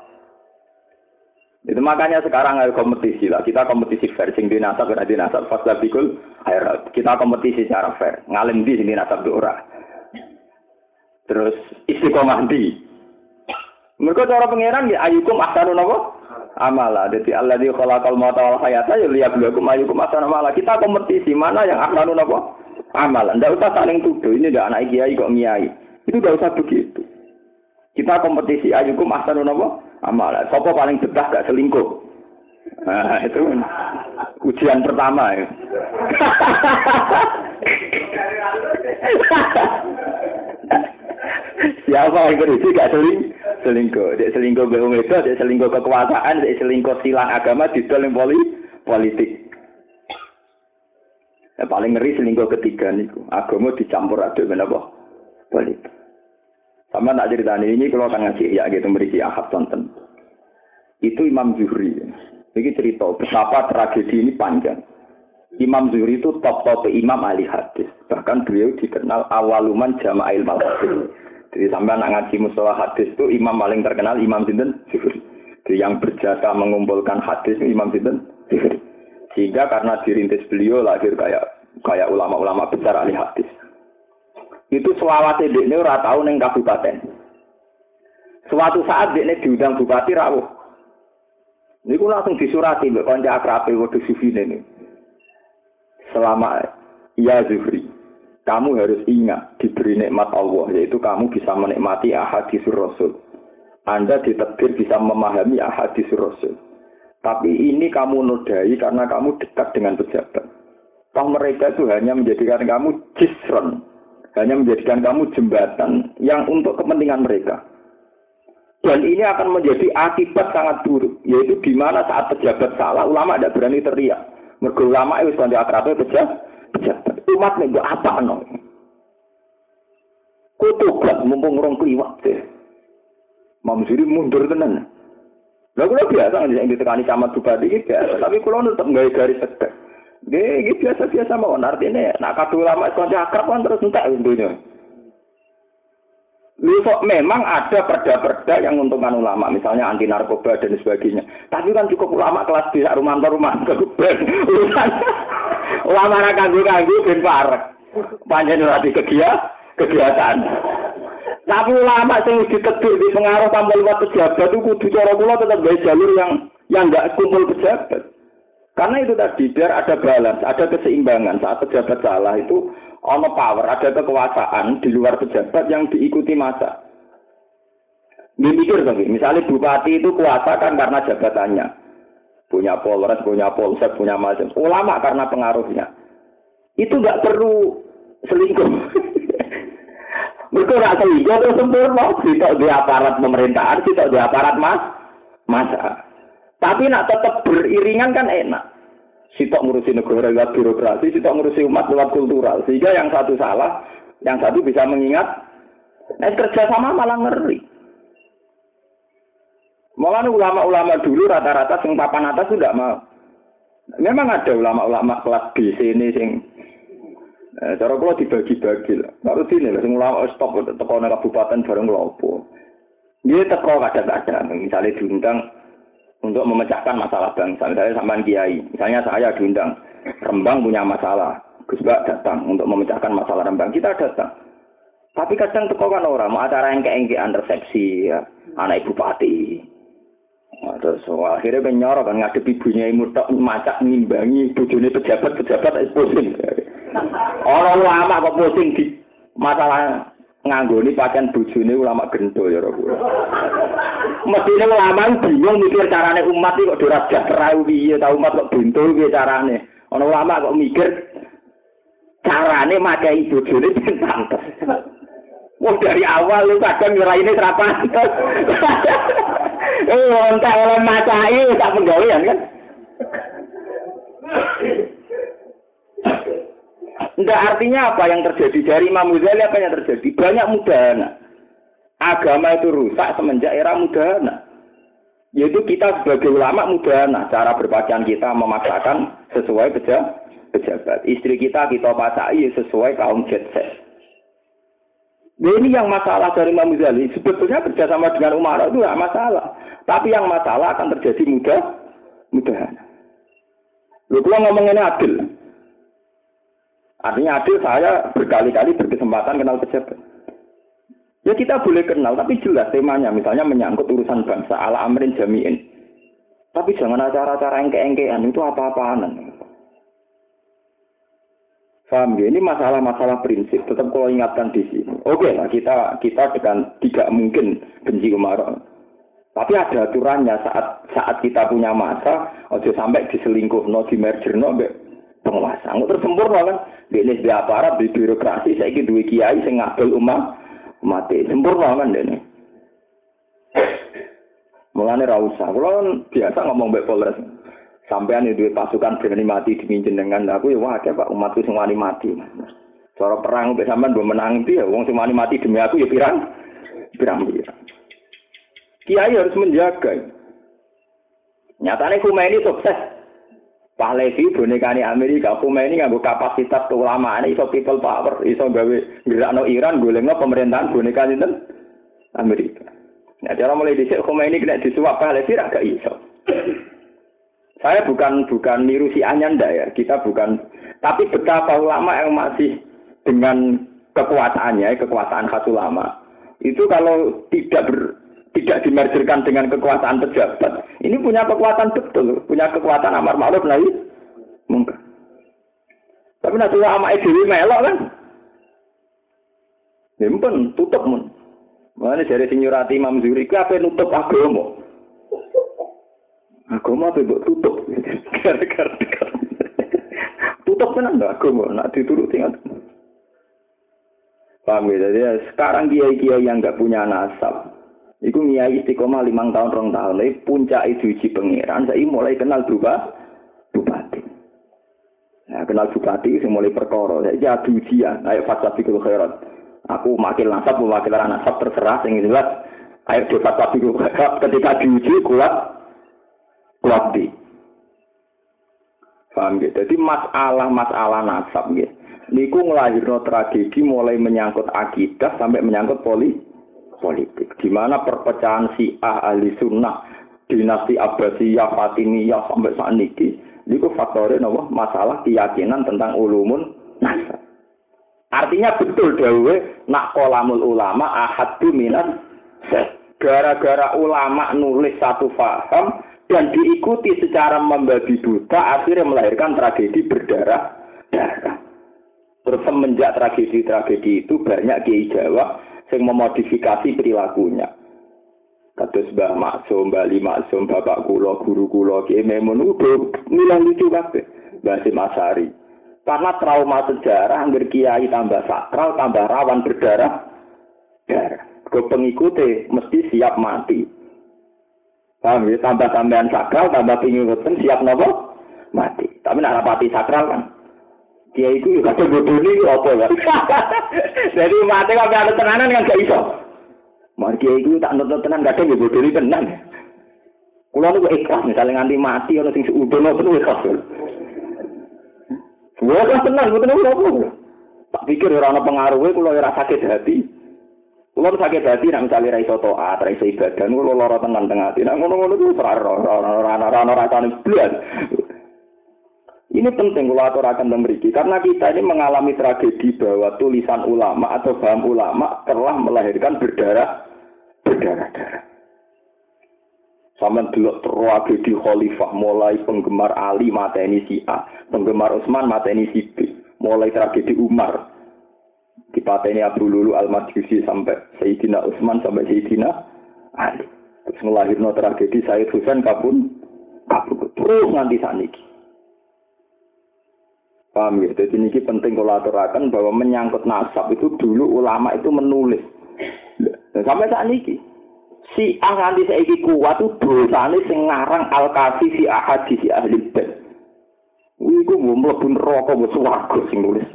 Speaker 1: Itu makanya sekarang ada kompetisi lah. Kita kompetisi fair, sing di nasab dan di nasab. Pas bikul, kita kompetisi secara fair. Ngalim di sini nasab. Terus istiqomah di. Mereka cara pangeran ya ayukum ahsanu napa? amala. Jadi Allah di khalaqal mauta wal hayata ya liyabluwakum ayyukum ahsanu amala. Kita kompetisi mana yang ahsanu napa? Amal. Ndak usah saling tuduh. Ini ndak anak kiai kok miai. Itu ndak usah begitu. Kita kompetisi ayyukum ahsanu napa? Amala. Sopo paling betah gak selingkuh? Nah, itu ujian pertama ya. Siapa yang berisi gak seling? Selingkuh. Dia selingkuh be itu, dia selingkuh kekuasaan, dia selingkuh silang agama di dalam poli politik. Ya, paling ngeri selingkuh ketiga nih. Agama dicampur aduk apa? Politik. Sama tak cerita ini kalau akan ngaji ya gitu berisi ahad tonton. Itu Imam Zuhri. Ini cerita betapa tragedi ini panjang. Imam Zuhri itu top-top imam ahli hadis. Bahkan beliau dikenal awaluman jama'il hadis. Jadi sampai anak ngaji mustalah hadis itu imam paling terkenal Imam Sinten Zuhri. Jadi yang berjasa mengumpulkan hadis Imam Sinten Zuhri. Sehingga karena dirintis beliau lahir kayak kayak ulama-ulama besar ahli hadis. Itu selawat ini ora tahu neng kabupaten. Suatu saat dia diundang bupati rawuh. Ini langsung disurati mbak konja akrabe waduh sufi ini. Selama ya Zuhri, kamu harus ingat diberi nikmat Allah yaitu kamu bisa menikmati ahadisur rasul. Anda ditekdir bisa memahami ahadisur rasul. Tapi ini kamu nodai karena kamu dekat dengan pejabat. Toh mereka itu hanya menjadikan kamu jisron, hanya menjadikan kamu jembatan yang untuk kepentingan mereka. Dan ini akan menjadi akibat sangat buruk, yaitu di mana saat pejabat salah, ulama tidak berani teriak. Mergo ulama itu sudah akrabnya pejabat, pejabat. Umat nih apa no? Kutubat mumpung rong kliwat deh. Mamsuri mundur tenan. Lah kula biasa nggak ditekani sama bupati iki biasa, tapi kula tetep nggawe garis tegak. Nggih, iki biasa-biasa mawon artine nak kadung lama kanca akrab kan terus entek dunya. Kok memang ada perda-perda yang menguntungkan ulama, misalnya anti narkoba dan sebagainya. Tapi kan cukup ulama kelas B, rumah rumah keguben. Urusan ulama ra kanggo-kanggo ben parek. Panjen ora kegiatan, kegiatan. Tapi ulama sing ditegur di pengaruh tanpa lewat pejabat itu kudu cara kula tetap gawe jalur yang yang enggak kumpul pejabat. Karena itu tadi biar ada balas, ada keseimbangan saat pejabat salah itu ono power, ada kekuasaan di luar pejabat yang diikuti masa. Dipikir lagi, misalnya bupati itu kuasa kan karena jabatannya. Punya polres, punya polsek, punya macam. Ulama karena pengaruhnya. Itu nggak perlu selingkuh. Mereka nggak selingkuh terus sempurna. Tidak di aparat pemerintahan, tidak di aparat mas, masa. Tapi nak tetap beriringan kan enak sitok ngurusi negara lewat birokrasi, sitok ngurusi umat lewat kultural. Sehingga yang satu salah, Yang satu bisa mengingat. Nah, kerja sama malah ngeri. Malah ulama-ulama dulu rata-rata sing papan atas sudah mau. Memang ada ulama-ulama kelas B sini sing eh, cara kula dibagi-bagi lah. Baru sini lah sing ulama stop teko kabupaten bareng lopo. Dia teko kadang-kadang misalnya diundang untuk memecahkan masalah bangsa. Misalnya sampean kiai, misalnya saya diundang Rembang punya masalah. Gus Bak datang untuk memecahkan masalah Rembang. Kita datang. Tapi kadang teko kan orang mau acara yang keengkean resepsi ya, anak ibu bupati, Nah, terus wah, akhirnya kan nyorok kan ngadepi ibunya ibu tak macak ngimbangi bujune pejabat-pejabat es pusing. Orang lama kok pusing di masalah nganggoni pakaian bujune ulama gendo ya Rob. Mestine ulama bingung mikir carane umat iki kok ora sejahtera piye ta umat kok bento piye carane. Ana ulama kok mikir carane makai bojone ben pantes. Wah dari awal lu kadang ngiraine ra pantes. Eh, entah oleh macai tak penggawean kan. Enggak artinya apa yang terjadi dari Imam Ghazali apa yang terjadi? Banyak mudahana. Agama itu rusak semenjak era mudahana. Yaitu kita sebagai ulama mudahana. Cara berpakaian kita memaksakan sesuai pejabat. Istri kita kita pasai sesuai kaum jet set. Nah, ini yang masalah dari Imam Ghazali. Sebetulnya kerjasama dengan Umar itu tidak masalah. Tapi yang masalah akan terjadi mudah, mudahan. Lu kalau ngomong ini adil. Artinya adil saya berkali-kali berkesempatan kenal pejabat. Ya kita boleh kenal, tapi jelas temanya. Misalnya menyangkut urusan bangsa, ala amrin jami'in. Tapi jangan acara-acara yang keengkean itu apa-apaan. Paham ya? Ini masalah-masalah prinsip. Tetap kalau ingatkan di sini. Oke lah kita kita dengan tidak mungkin benci Umar. Tapi ada aturannya saat saat kita punya masa, ojo sampai diselingkuh, no di merger, no penguasa. Nggak tersempurna kan? Ini di aparat, di birokrasi, saya ingin dua kiai, saya ngabel umat, mati. Sempurna kan ini. Mulanya rausa. Kalau kan biasa ngomong baik polres. Sampean itu pasukan berani mati demi jenengan aku ya wah Pak umatku sing wani mati. Cara perang mbek sampean mbok menang ya wong sing wani mati demi aku ya pirang pirang pirang. Kiai harus menjaga. Nyatane Khomeini sukses. Pahlavi bonekane Amerika, Khomeini nganggo kapasitas keulamaan iso people power, iso gawe gerakno Iran golekno pemerintahan boneka sinten Amerika. Nah, cara mulai dhisik Khomeini kena disuap Pahlavi ra gak iso. Saya bukan bukan niru si Anyanda ya, kita bukan. Tapi betapa ulama yang masih dengan kekuasaannya, kekuasaan khas ulama, itu kalau tidak ber, tidak dimerjerkan dengan kekuasaan pejabat, ini punya kekuatan betul, punya kekuatan amar ma'ruf nahi mungkin. Tapi nanti ulama itu melok kan, Nyimpen, tutup mun. Mana dari sinyurati Imam Zuri, apa nutup agama? Agama apa buat tutup? Gara-gara tutup kan anda agama, nak dituruti kan. Paham ya? Jadi sekarang kiai-kiai yang nggak punya nasab, itu kiai istiqomah limang tahun rong tahun, tapi puncak itu uji pengiran, saya mulai kenal juga bupati. Nah, kenal bupati, saya mulai perkara, saya jadi ujian, ayo fasafikul khairat. Aku makil nasab, mewakil nasab terserah, yang jelas, ayo di fasafikul khairat, ketika diuji kuat, kuati. Paham gitu? Jadi masalah-masalah nasab gitu. Niku ngelahirno tragedi mulai menyangkut akidah sampai menyangkut poli politik. Di mana perpecahan si ahli sunnah, dinasti Abbasiyah, Fatimiyah sampai saat ini. Niku faktornya nopo masalah keyakinan tentang ulumun nasab. Artinya betul dawe nak kolamul ulama ahad minat gara-gara ulama nulis satu faham dan diikuti secara membabi buta akhirnya melahirkan tragedi berdarah darah. Terus semenjak tragedi-tragedi itu banyak kiai Jawa yang memodifikasi perilakunya. Kados Mbah Maksum, Mbah Maksum, Bapak Kulo, Guru Kulo, Kiai Memun, udah milang lucu kabeh. Mbah Masari. Karena trauma sejarah, kiai tambah sakral, tambah rawan berdarah, darah. Ke pengikutnya mesti siap mati. Paham ya? Tambah tambahan sakral, tambah rutin, siap nopo? Mati. Tapi nak rapati sakral kan? Kiai itu ya kadang bodoni apa ya. Jadi mati kok ada tenanan kan gak iso. Mari kiai itu tak nonton tenan kadang ya bodoni tenan. Kulo niku ikhlas misalnya nganti mati ana sing seudono penuh ikhlas. Kulo kan tenan mboten apa Tak pikir ora ana pengaruhe kulo ora sakit hati. Kulo sakit hati nek misalnya ra iso taat, ra iso ibadah, kulo lara tenan tengah hati. Nek ngono-ngono ku ora ora ora ora ora rasane blas. Ini penting kalau aturakan memiliki karena kita ini mengalami tragedi bahwa tulisan ulama atau paham ulama telah melahirkan berdarah berdarah-darah. Sama dulu tragedi khalifah mulai penggemar Ali mateni si A, penggemar Utsman mateni si B, mulai tragedi Umar dipateni Abu Lulu Al-Majusi sampai Sayyidina Utsman sampai Sayyidina Ali. Terus melahirkan tragedi Sayyid Husain kabun kabun terus nanti saniki. Paham ya? Jadi ini penting kalau aturakan bahwa menyangkut nasab itu dulu ulama itu menulis. Dan sampai saat ini, si A nganti saiki kuat itu dosane sing ngarang al kafi si ahadi si ahli bed. Iku mau mlebu neraka mbok swarga sing nulis.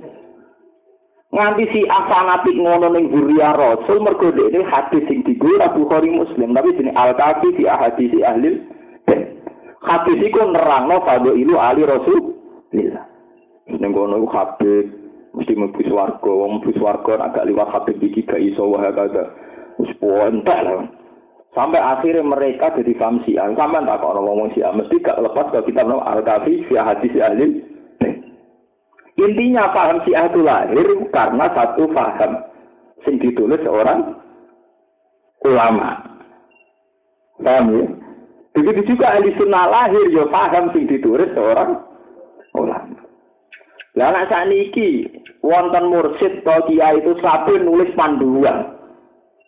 Speaker 1: Nganti si A fanatik ngono ning Zuriya Rasul mergo dekne hadis sing digo Bukhari Muslim tapi jenenge al kafi si ahadi si ahli bed. Hadis iku nerangno ilu ali Rasul. Ning kono iku Habib mesti mlebu swarga, wong mlebu swarga agak liwat Habib iki gak iso wae kagak. Wis entek lah. Sampai akhirnya mereka jadi paham. Sampai tak kok ngomong Syiah. Mesti gak lepas ke kitab Al-Kafi, Syiah Hadis Ahli. Intinya paham Syiah itu lahir karena satu paham yang ditulis seorang ulama. Paham ya? Begitu juga ahli sunnah lahir ya paham yang ditulis seorang ulama. Lah nek saniki wonten mursid to kiai itu sapi nulis panduan.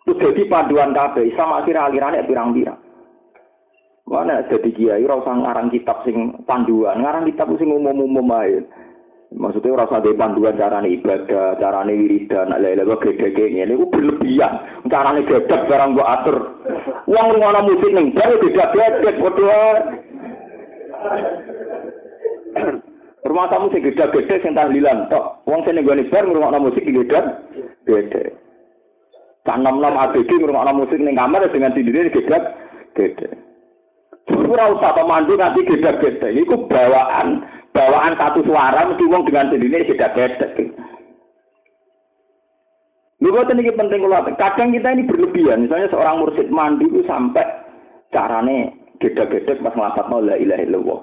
Speaker 1: Itu jadi panduan kabeh, sama akhir alirane pirang-pirang. Mana jadi kiai ora usah ngarang kitab sing panduan, ngarang kitab sing umum-umum ae. Maksudnya ora usah panduan carane ibadah, carane wiridan, lha-lha kok gede-gede ngene iku berlebihan. Carane gedek barang mbok atur. Wong ngono musik ning bar beda-beda padha Rumah tamu sing gede-gede sing tahlilan tok. Wong sing nggone bar ngrungokno musik gede gede. Kan nom-nom ABG ngrungokno musik ning kamar dengan sendiri gede gede. Ora usah pemandu nanti gede-gede. Iku bawaan bawaan satu suara mesti wong dengan sendiri gede-gede. Lu iki penting kalau kadang kita ini berlebihan. Misalnya seorang mursid mandi itu sampai carane gede-gede pas ngelafat la ilaha illallah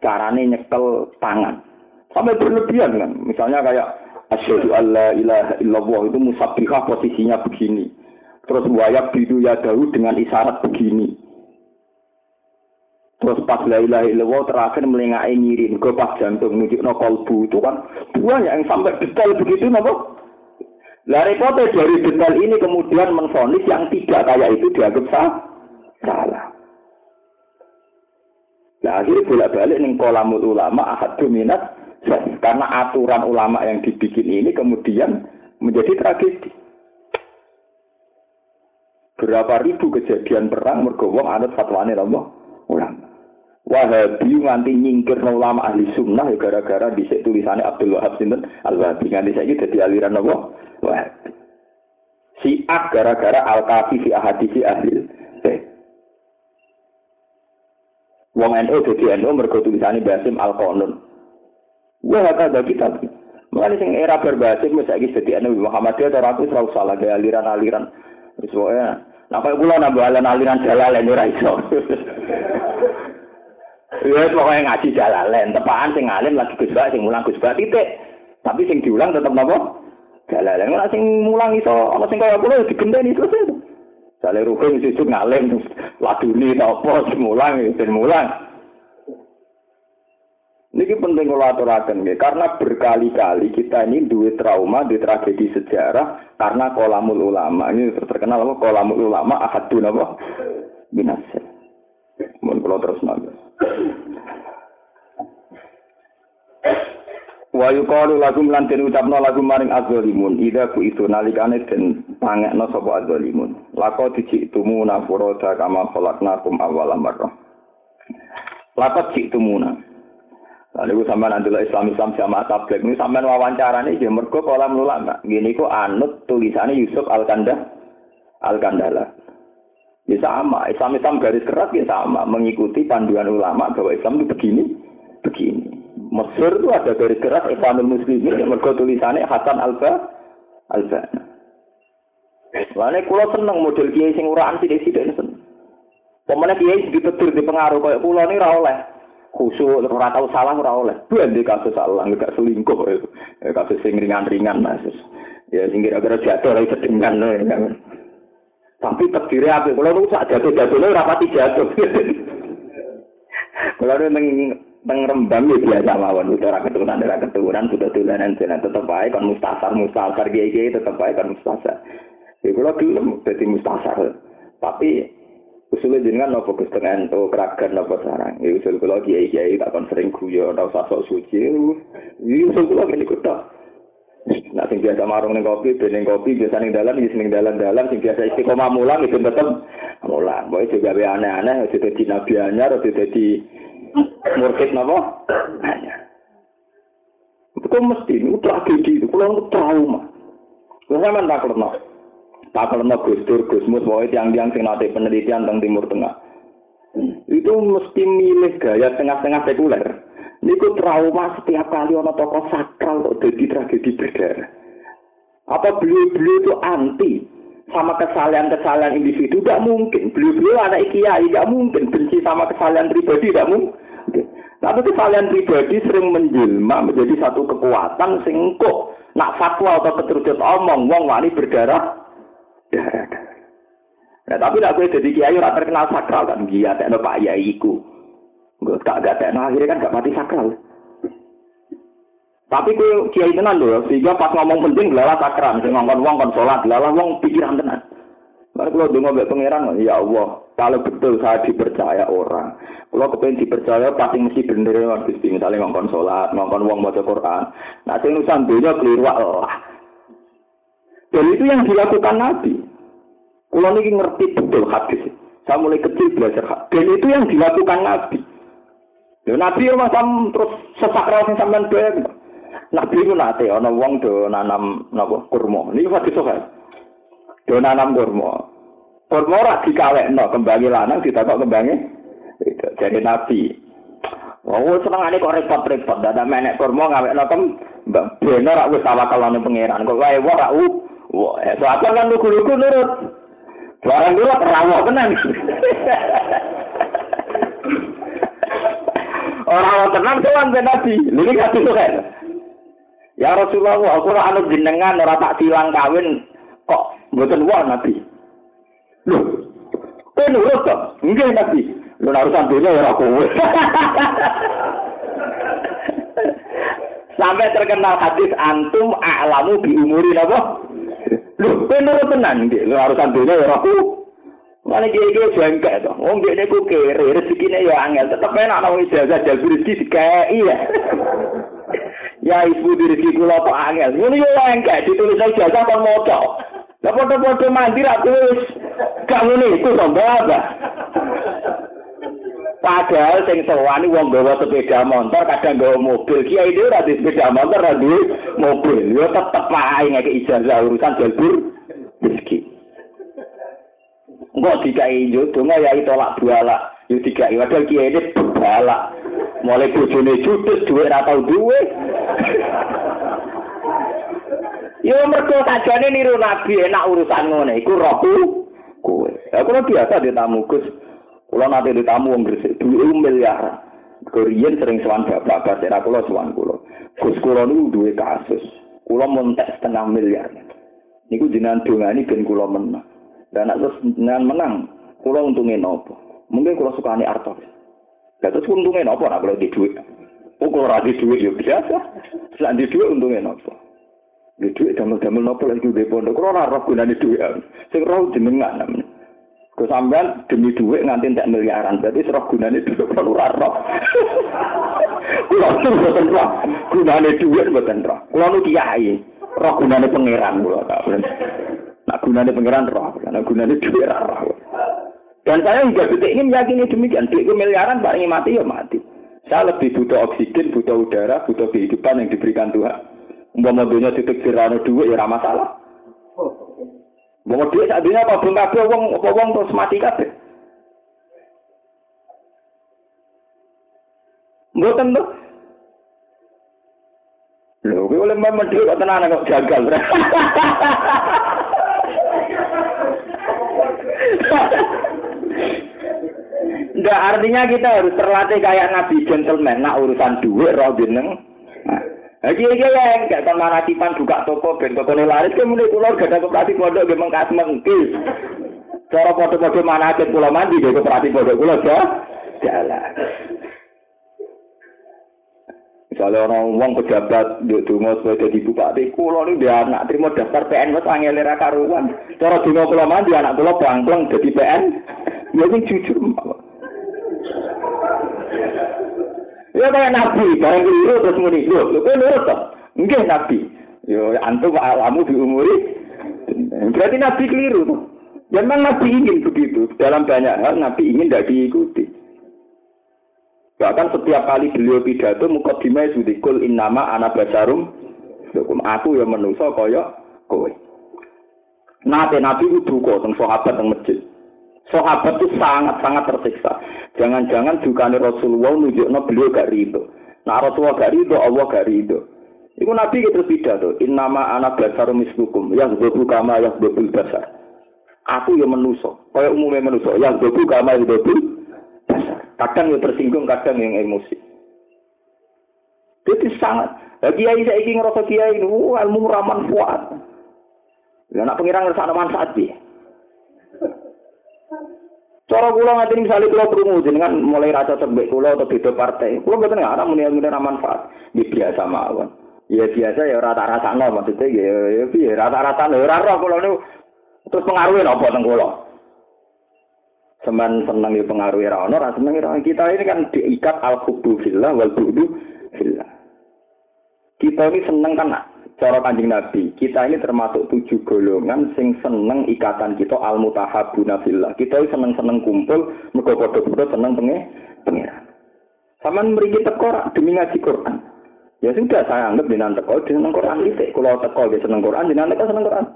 Speaker 1: carane nyekel tangan. Sampai berlebihan kan. Misalnya kayak asyhadu alla ilaha illallah itu musabbihah posisinya begini. Terus wayak bidu ya dahu dengan isyarat begini. Terus pas la ilaha illallah terakhir melengai ngirim ke pas jantung nujuk no kolbu itu kan banyak yang sampai detail begitu nopo. Lah repotnya dari detail ini kemudian menfonis yang tidak kayak itu dianggap sah, salah. Nah akhirnya bolak-balik nih kolamul ulama ahad dominat karena aturan ulama yang dibikin ini kemudian menjadi tragedi. Berapa ribu kejadian perang mergowong anut fatwane Allah ulama. Wahabi nganti nyingkir ulama ahli sunnah ya gara-gara di tulisannya Abdul Wahab Sinten Al Wahabi nganti saya jadi aliran Allah Wahabi. Siak gara-gara al kafi fi ahadisi ahli Wong NU jadi NU mergo tulisane Basim Al Wah kata kita. Mulane sing era berbasim wis saiki dadi NU Muhammadiyah ora aku ora salah lagi aliran-aliran. Wae. Nah kaya kula nambah aliran jalalen ora iso. Ya pokoknya ngaji jalalen, tepaan sing alim lagi Gus sing mulang Gus titik. Tapi sing diulang tetep napa? Jalalen. Ora sing mulang iso ana sing kaya kula digenteni selesai. Sale rukun sesuk ngalim laduni ta apa semulang ben mulang. Niki penting kalau aturaken nggih karena berkali-kali kita ini duwe trauma di tragedi sejarah karena kolamul ulama. Ini terkenal apa kolamul ulama ahadun apa? Binasa. Mun kula terus nangis. Wa yuqalu lakum lan den ucapno lagu maring azzalimun ida ku itu nalikane den pangekno sapa azzalimun. Lako dijiktumuna furoda kama khalaqnakum awwala marrah. Lako Lalu sampean andulah Islam Islam sama tablet ini sampean wawancara nih dia mergo kolam ulama. Gini kok anut tulisannya Yusuf Al Kanda Al Kandala. Ya sama, Islam Islam garis keras ya sama, mengikuti panduan ulama bahwa Islam itu begini, begini. Mesir itu ada garis keras Islamul Muslimin yang mergo tulisannya Hasan Alba Alba. Lalu kulo seneng model kiai sing uraan sih seneng. Pemenang kiai dipetir di pengaruh kayak kulo ini rawleh khusyuk ora tau salah ora oleh. Di kasus salah enggak selingkuh itu. Ya, kasus sing ringan-ringan Mas. Ya sing kira-kira jatuh ora sedengan ya. Tapi terdiri apa? Kalau lu sak jatuh-jatuh lu rapati jatuh. Kalau lu neng neng rembang ya biasa mawon udah keturunan ora keturunan sudah tulanan jalan tetep ae kan mustasar mustasar kiai tetep ae kan mustasar. Ya kalau dulu jadi mustasar. Tapi usulnya jenengan nopo Gus Tengah ento keragan nopo sarang. Ya usul kula kiai kiai tak kon sering guyon ora usah sok suci. Ya usul kula ngene kok Nah, sing biasa marung ning kopi, ben ning kopi biasa ning dalan, wis ning dalan-dalan sing biasa istiqomah mulang itu tetep mulang. Boy juga be aneh-aneh, itu dadi nabi anyar, itu dadi murkit napa? Anyar. Itu mesti itu tragedi itu, kalau trauma. Terus saya tak kerana. Tak kerana Gus Dur, Gus Mus, bahwa tiang-tiang sing nate penelitian tentang Timur Tengah. Itu mesti milih gaya tengah-tengah sekuler. Niku trauma setiap kali ono tokoh sakral kok jadi tragedi berdarah. Apa beliau-beliau itu anti sama kesalahan-kesalahan individu? Tidak mungkin. Beliau-beliau anak kiai, tidak mungkin. Benci sama kesalahan pribadi, tidak mungkin. Tapi kesalahan pribadi sering menjelma menjadi satu kekuatan sing kok nak fatwa atau keterucut omong wong wani berdarah darah. Nah, tapi nak gue jadi kiai ora terkenal sakral kan dia tekno Pak Yaiku. Gue gak gak nah, akhirnya kan gak mati sakral. Tapi kue kiai tenan loh, sehingga pas ngomong penting gelalah sakral, sing ngomong wong kon sholat, gelalah wong pikiran tenan. Mari kalau dengar ngomong pangeran, ya Allah, kalau betul saya dipercaya orang, kalau kepengen dipercaya pasti mesti bener ya Gusti, misalnya ngomong sholat, ngomong wong baca Quran. Nah, sing urusan dunia keliru Allah. Dan itu yang dilakukan Nabi. Kalau ini ngerti betul hadis. Saya mulai kecil belajar hadis. Dan itu yang dilakukan Nabi. Ya Nabi rumah sam terus sesak ra sing sampean dhewe. Nabi ku nate ana wong do nanam napa kurma. Niki hadis sahih. Do nanam kurma. Kurma ora dikawekno kembangi lanang ditakok kembangi. Jadi Nabi. Wong senengane kok repot-repot dada menek kurma ngawekno kem Mbak Beno rak wis tawakalane pangeran. Kok wae rak Wah, soalnya kan lugu-lugu nurut. Barang dulu terawak tenan. Orang tenang tuan ben Nabi. Ini hati itu kan. Ya Rasulullah, aku ora anu jenengan ora tak silang kawin kok mboten wa Nabi. Loh. Kowe nurut kok? Nggih Nabi. Lu urusan dunia ya kowe. Sampai terkenal hadis antum a'lamu bi umuri? lho penurut tenan nggih lho harus andene ora ku ngene iki iki bengke to. Wong nggih niku kere rezekine ya angel. Tetep enak nang ijazah dal rezeki dikai ya. Ya ibu di rezeki kula kok angel. Ngene yo bengke ditulis ijazah kon moco Lah foto-foto mandi ra kuwi gak ngene iku to Padahal sing sewani wong bawa sepeda motor, kadang bawa mobil. Kiai dhewe ora sepeda motor, ora mobil. Yo tetep wae ngeke ijazah urusan jalur rezeki. Enggak dikai jodoh ya tolak buala. Yo dikai padahal kiai ini balak. Mulai bojone judes duit ora tau duwe. Yo mergo sajane niru nabi enak urusan ngono iku rohku kowe. Aku biasa di tamu Gus. Kula nate di tamu wong Gresik duwe miliar. Korean sering sowan bapak-bapak era kula sowan kula. Gus kula niku duwe kasus. Kula montek setengah miliar. Niku jenengan dongani ben kula menang. Dan terus dengan menang, kalau untungnya nopo. Mungkin kalau suka nih artos. Dan terus untungnya nopo, nah kalau di duit. Oh kalau radi duit ya biasa. Selain di duit untungnya nopo. Di duit damel-damel nopo lagi di pondok. Kalau rara guna di duit. Sing roh jenengan namanya. Kau sampean demi duit nganti tak miliaran, berarti serah gunanya duit kalau rara. Kulo tuh buatan roh, gunanya duit buatan roh. Kulo nu kiai, roh gunanya pangeran kulo tak Nak gunanya pengiran roh, karena gunanya duit roh. Dan saya juga detik ini meyakini demikian. Duit miliaran paling mati ya mati. Saya lebih butuh oksigen, butuh udara, butuh kehidupan yang diberikan Tuhan. Umpama dunia titik dirano dua ya masalah. Mau dia ini apa belum kabeh wong apa wong terus mati kabeh. Mboten tuh. Lho, kowe oleh memang dhewe kok tenan kok. Enggak artinya kita harus terlatih kayak Nabi gentleman, nak urusan duit roh jeneng. Iki iki ya enggak kon maratipan buka toko ben toko laris ke mulai kula gak ada koperasi pondok ge mengkas mengkis. Cara foto-foto mana aja pulau mandi ge koperasi pondok kula ya. Jalan. Misalnya orang uang pejabat di dungo sebagai jadi bupati, kulo ini dia anak terima daftar PN mas angel era karuan. Cara dungo kulo mandi anak kulo bangkleng jadi PN. Ya ini jujur. Ya kayak nabi, barang keliru terus muni, lho, lho, kau nurut toh? Enggak nabi. Yo antum alamu di umuri. Berarti nabi keliru tuh. Ya memang nabi ingin begitu. Dalam banyak hal nabi ingin tidak diikuti. Bahkan setiap kali beliau pidato mukadimah sudikul innama anak basarum hukum aku yang menuso kaya kowe. Nate Nabi itu duka tentang sahabat yang masjid. Sahabat itu sangat-sangat tersiksa. Jangan-jangan dukane Rasulullah nunjukno beliau gak rido. Nah Rasulullah gak rido, Allah gak rido. Iku Nabi gitu pidato, innama anak basarum mislukum, yang bebu kama yang bebu basar. Aku yang menuso, kaya umumnya menuso, yang bebu kama yang bebu Kadang yang tersinggung, kadang yang emosi. Jadi sangat. Ya, kiai saya ingin ngerasa kiai uh, ilmu raman kuat. Ya, nak pengiran ngerasa ada manfaat dia. Cara kula ngaten misalnya kula krungu jenengan mulai rasa sebek kula atau beda partai. Kula mboten ngarang muni muni manfaat. Di biasa mawon. Ya biasa ya rata-rata no maksudnya ya ya piye rata-rata ora roh kula niku terus pengaruhin apa teng kula. Semen seneng ya pengaruh ra ono, ra seneng ra kita ini kan diikat al hubbu fillah wal bu'du fillah. Kita ini seneng kan cara kanjeng Nabi. Kita ini termasuk tujuh golongan sing seneng ikatan kita al mutahabuna fillah. Kita seneng-seneng kumpul mergo padha-padha seneng penge pengiran. Saman mriki teko demi ngaji Quran. Ya sudah saya anggap jenengan teko seneng Quran iki. Kalau teko dia seneng Quran, jenengan teko seneng Quran.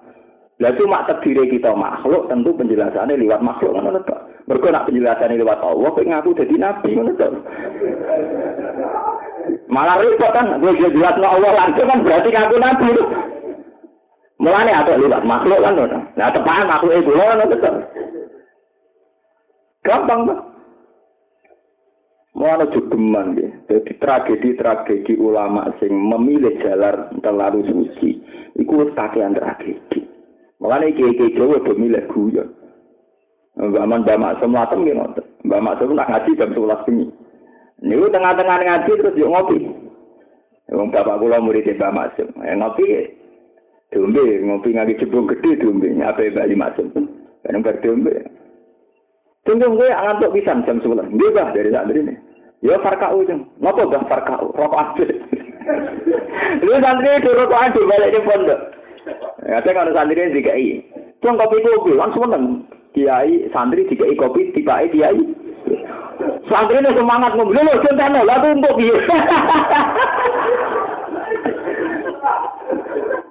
Speaker 1: Lah cuma terdiri kita makhluk tentu penjelasannya lewat makhluk kan to. Mergo nak penjelasannya lewat Allah kok ngaku jadi nabi ngono to. Malah repot kan, gue jelas no Allah langsung kan berarti ngaku nabi. Mulane atau lewat makhluk kan ngono. Nah tepat makhluk itu ngono to. Gampang tuh. Mau jogeman ya. Jadi tragedi-tragedi ulama sing memilih jalan terlalu suci. Iku kakean tragedi. Makanya kiai-kiai Jawa udah milih guyon. Mbak Man Mbak Maksum gitu. Mbak Maksum nak ngaji jam 11 bengi. Ini tengah-tengah ngaji terus yuk ngopi. Wong bapak kula murid Mbak Maksum. Eh, ngopi diombe, ngopi ngaji jebung gede diombe. Apa Mbak Maksum? Kadang bar diombe. Tunggu gue ngantuk pisan jam 11. Nggih, Bah, dari santri ini. Ya farkau jeng. Napa Bah farkau? Rokok aja. Lu santri itu rokok aja balik di pondok. Kadang kalau santri dikai. Cung kopi kopi, langsung seneng. Kiai santri dikai kopi, tiba kiai. Santri ini semangat ngomong, lho, centeno, lalu untuk dia.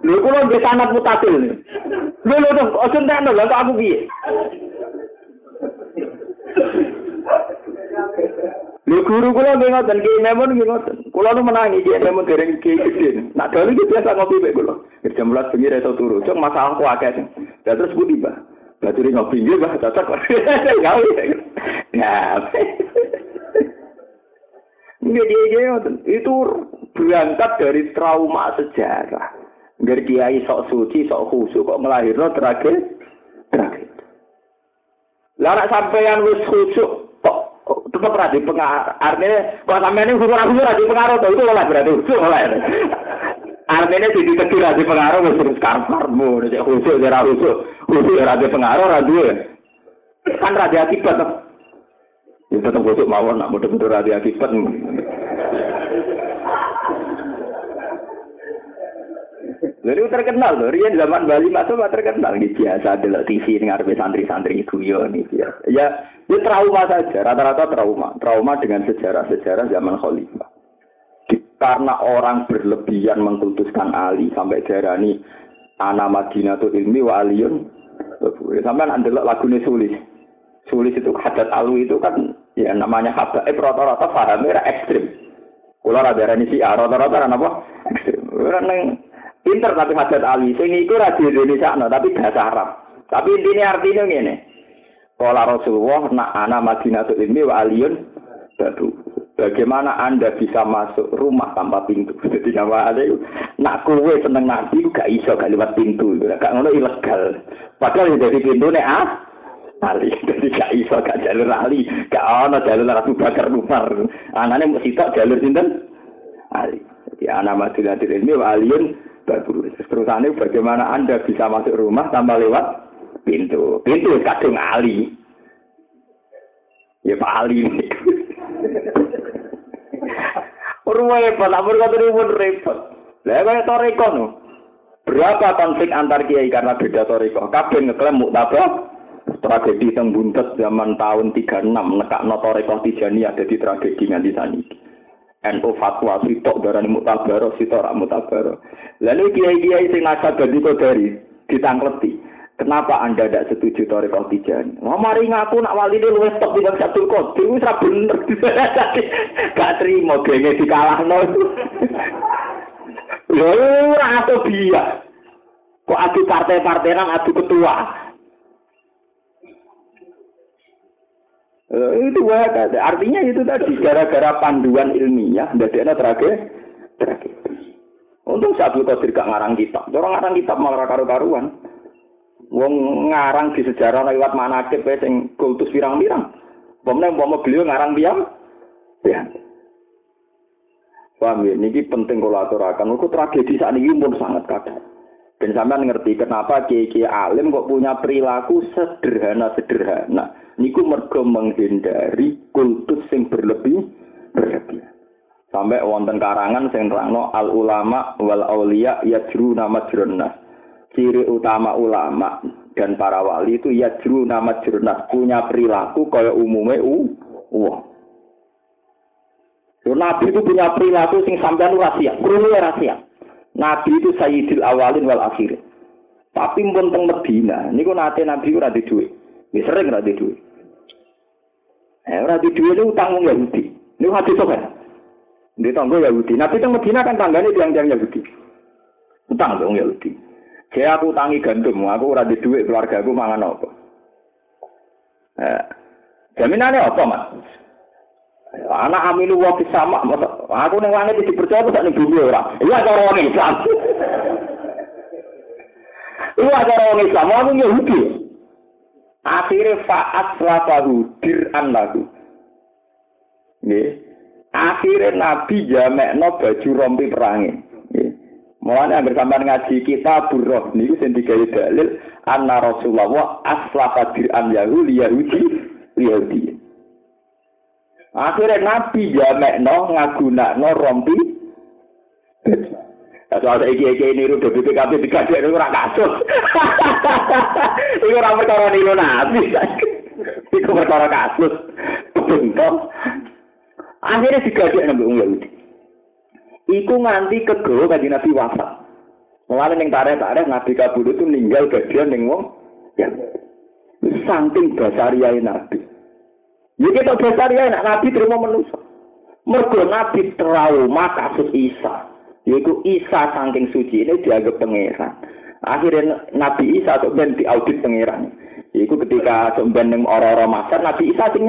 Speaker 1: Lho, kalau di sanat mutasil. Lho, lho, lho, centeno, lalu aku piye. Lho guru kula nggih ngoten, Ki Memun nggih ngoten. Kula nu menangi Ki Memun dereng Ki gede. Nak dalu iki biasa ngopi mek kula. Jam 12 bengi reso turu. Cuk masalah ku akeh. Lah terus budi, Mbah. Baturi ngopi nggih, Mbah, cocok. Gawe. Ya. Nggih dia itu berangkat dari trauma sejarah. Dari kiai sok suci, sok khusyuk kok melahirno terakhir terakhir. Lah nek sampeyan wis khusyuk tetap radi pengaruh. Artinya, kalau sampai ini hukum aku radi pengaruh, itu oleh berarti khusus oleh. Artinya jadi kecil radi pengaruh, wis terus karparmu, cek khusus, cek khusus, khusus radi pengaruh, radi kan radi akibat. Ya tetap khusus mawon, nak betul-betul radi akibat. Lalu terkenal loh, Rian zaman Bali masuk terkenal nih biasa delok TV dengan santri-santri guyon nih biasa. Ya, ya trauma saja, rata-rata trauma, trauma dengan sejarah-sejarah zaman Khalifah. Karena orang berlebihan mengkultuskan Ali sampai darah ini anak Madinah tuh ilmi wa aliyun. Sampai delok lagunya sulis. Sulis itu hadat alu itu kan ya namanya hadat. Eh rata-rata fahamnya ekstrim. Kalau rada ini sih, rata-rata apa? Ekstrim. Pinter tapi hajat ali. Sing iku ra di Indonesia no, tapi bahasa Arab. Tapi intinya artinya ngene. Kala Rasulullah nak ana Madinatul Ilmi wa aliyun. Bagaimana Anda bisa masuk rumah tanpa pintu? Jadi nama ada nak kue seneng nabi gak iso gak lewat pintu, gak ngono ilegal. Padahal dari pintu nih ah, ali. Jadi gak iso gak jalur ali, gak ono jalur Ratu Bakar Umar. Anaknya mesti tak jalur sinten ali. Jadi anak Madinatul Ilmi wa aliyun Terus Terusannya bagaimana Anda bisa masuk rumah tanpa lewat pintu. Pintu kadung Ali. Ya Pak Ali ini. repot, ampun kata pun repot. Lah kayak toreko no. Berapa konflik antar kiai karena beda toreko? Kabeh ngeklaim muktabah tragedi teng buntet zaman tahun 36 nekak no toreko tijani ada di tragedi nganti saniki. NU fatwa sitok darani mutabaro sitok rak mutabaro. Lalu kiai-kiai sing nasab dadi dari ditangkleti. Kenapa Anda tidak setuju Torikoh Tijani? Wah, mari ngaku nak wali ini luwes stop di Bang Sabtul Qadir. Itu bener. Gak terima gengnya dikalah. Lalu atau dia. Kok adu partai-partai nan adu ketua. Itu wahat. Artinya itu tadi gara-gara panduan ilmiah, ada tragedi. Tragedi. Untung Abdul Qadir gak ngarang kitab. Orang ngarang kitab malah karu-karuan. Wong ngarang di sejarah lewat mana ke sing kultus pirang-pirang. Pemenang mau beliau ngarang diam. Ya. Paham ya? Ini penting kalau aturakan. Itu tragedi ini pun sangat kadang. Dan sampean ngerti kenapa kiai alim kok punya perilaku sederhana-sederhana. Niku mergo menghindari kultus yang berlebih berlebih. Sampai wonten karangan sing terangno al ulama wal aulia yajru nama jurnas. Ciri utama ulama dan para wali itu yajru nama jurnas punya perilaku kaya umumnya u wah. Nabi itu punya perilaku sing sampean rahasia, perlu rahasia. Nabi itu sayyidil awalin wal akhir. Tapi pun teng Medina, niku nate Nabi ora di duit. Wis sering ora di duit. Eh ora di duit utang wong Yahudi. Niku hati sopan. Di tangga Yahudi. Nabi teng Medina kan tanggane tiang-tiang Yahudi. Utang wong Yahudi. Saya aku utangi gandum, aku ora di duit keluarga aku mangan apa. Eh, jaminannya apa, Mas? Anak amilu wa sama, aku ning langit dipercaya sak ning bumi ora. Iya cara wong Islam. Iya cara wong Islam, aku Yahudi. Akhirnya faat lafahu dir'an lagu. Nih, akhirnya Nabi jamekno baju rompi perangi. Mulanya bersama ngaji kita buroh nih, sing digawe dalil anna Rasulullah aslafa dir'an Yahudi Yahudi Yahudi. Akhirnya Nabi jamekno ngagunakno rompi. Soal iki iki niru do BPKB dikajak niku ora kasus. Iku ora perkara niru Nabi. Iku perkara kasus. Bentuk. Akhirnya digajak nang wong Yahudi. Iku nganti kegawa kanjeng Nabi wafat. Mulane ning tarik-tarik Nabi kabul itu ninggal bagian ning wong ya. Saking basariyae Nabi. Ya kita dasar ya nak Nabi terima manusia. Mergo Nabi trauma kasus Isa. Yaitu Isa saking suci ini dianggap pangeran. Akhirnya Nabi Isa tuh ben diaudit pangeran. Yaitu ketika sebenarnya yang orang-orang masar Nabi Isa sing.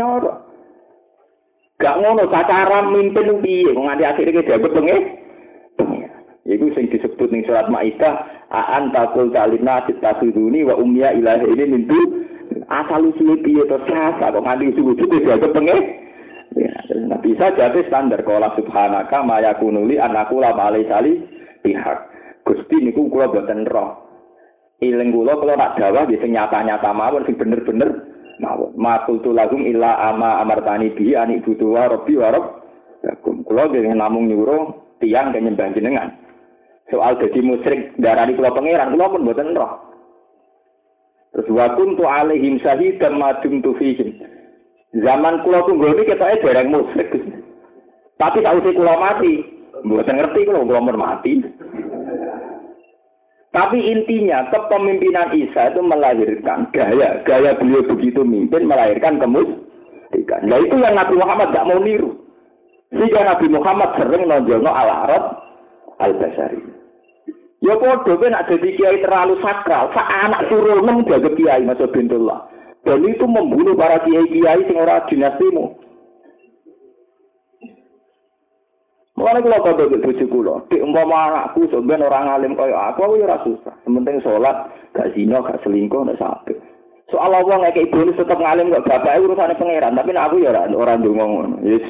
Speaker 1: Gak ngono cara mimpin piye? Nganti akhirnya dianggap pangeran. Iku sing disebut ning surat Maidah, "Aan takul talina tasuduni wa umya ilahi ini mintu asal usul piye to? Sasa kok nganti sujud dianggap pengen ya. Nah bisa jadi standar kalau subhanaka maya kunuli anakku lah malai sali pihak gusti niku kula boten roh. Iling kula kalau nak dawah bisa nyata-nyata mawon sing bener-bener mawon makul tu lagum illa ama amartani bi ani butuh wa rabbi wa rabb kula namung nyuruh tiang ke nyembah jenengan Soal jadi musyrik darani kula pangeran, kula pun mboten roh. Terus wa kuntu alaihim syahidan ma dumtu fihim. Zaman kula iki ketoke dereng musyrik. Tapi kalau si kula mati, mboten ngerti kula kula mati. Tapi intinya kepemimpinan Isa itu melahirkan gaya, gaya beliau begitu mimpin melahirkan kemusrikan. Nah itu yang Nabi Muhammad gak mau niru. Sehingga Nabi Muhammad sering nonjolno al-Arab al-Basari. Ya podo kan ada di kiai terlalu sakral, sak anak turunan jaga kiai masa bintullah. Dan itu membunuh para kiai-kiai sing ora dinastimu. Mulane kula padha ke bojo kula, dik umpama anakku sampean orang alim kaya aku, aku ya ora susah. Sementing salat, gak zina, gak selingkuh, nek sampe. Soal Allah ngekek bonus tetep ngalim kok bapake urusane pangeran, tapi aku ya ora ora ndonga ngono. Yes.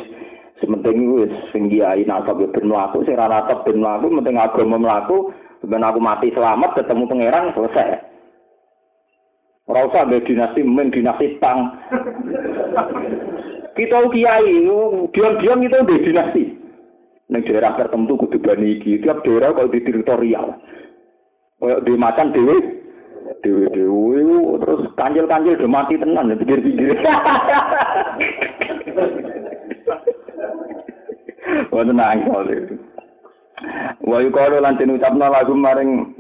Speaker 1: Sementing wis sing kiai nasab ben mlaku, sing ora nasab ben mlaku, penting agama mlaku, Ben aku mati selamat ketemu pangeran selesai. Ora usah mbek dinasti men dinasti tang. kita kiai, diam-diam kita udah dinasti. Neng daerah tertentu kudu bani iki, tiap daerah kalau di teritorial. Kayak di macan dewe, dewe dewe, terus kanjil kanjil udah mati tenan, pikir pikir. Wah tenang soalnya. Wa yuqalu lan den ucapna lagu maring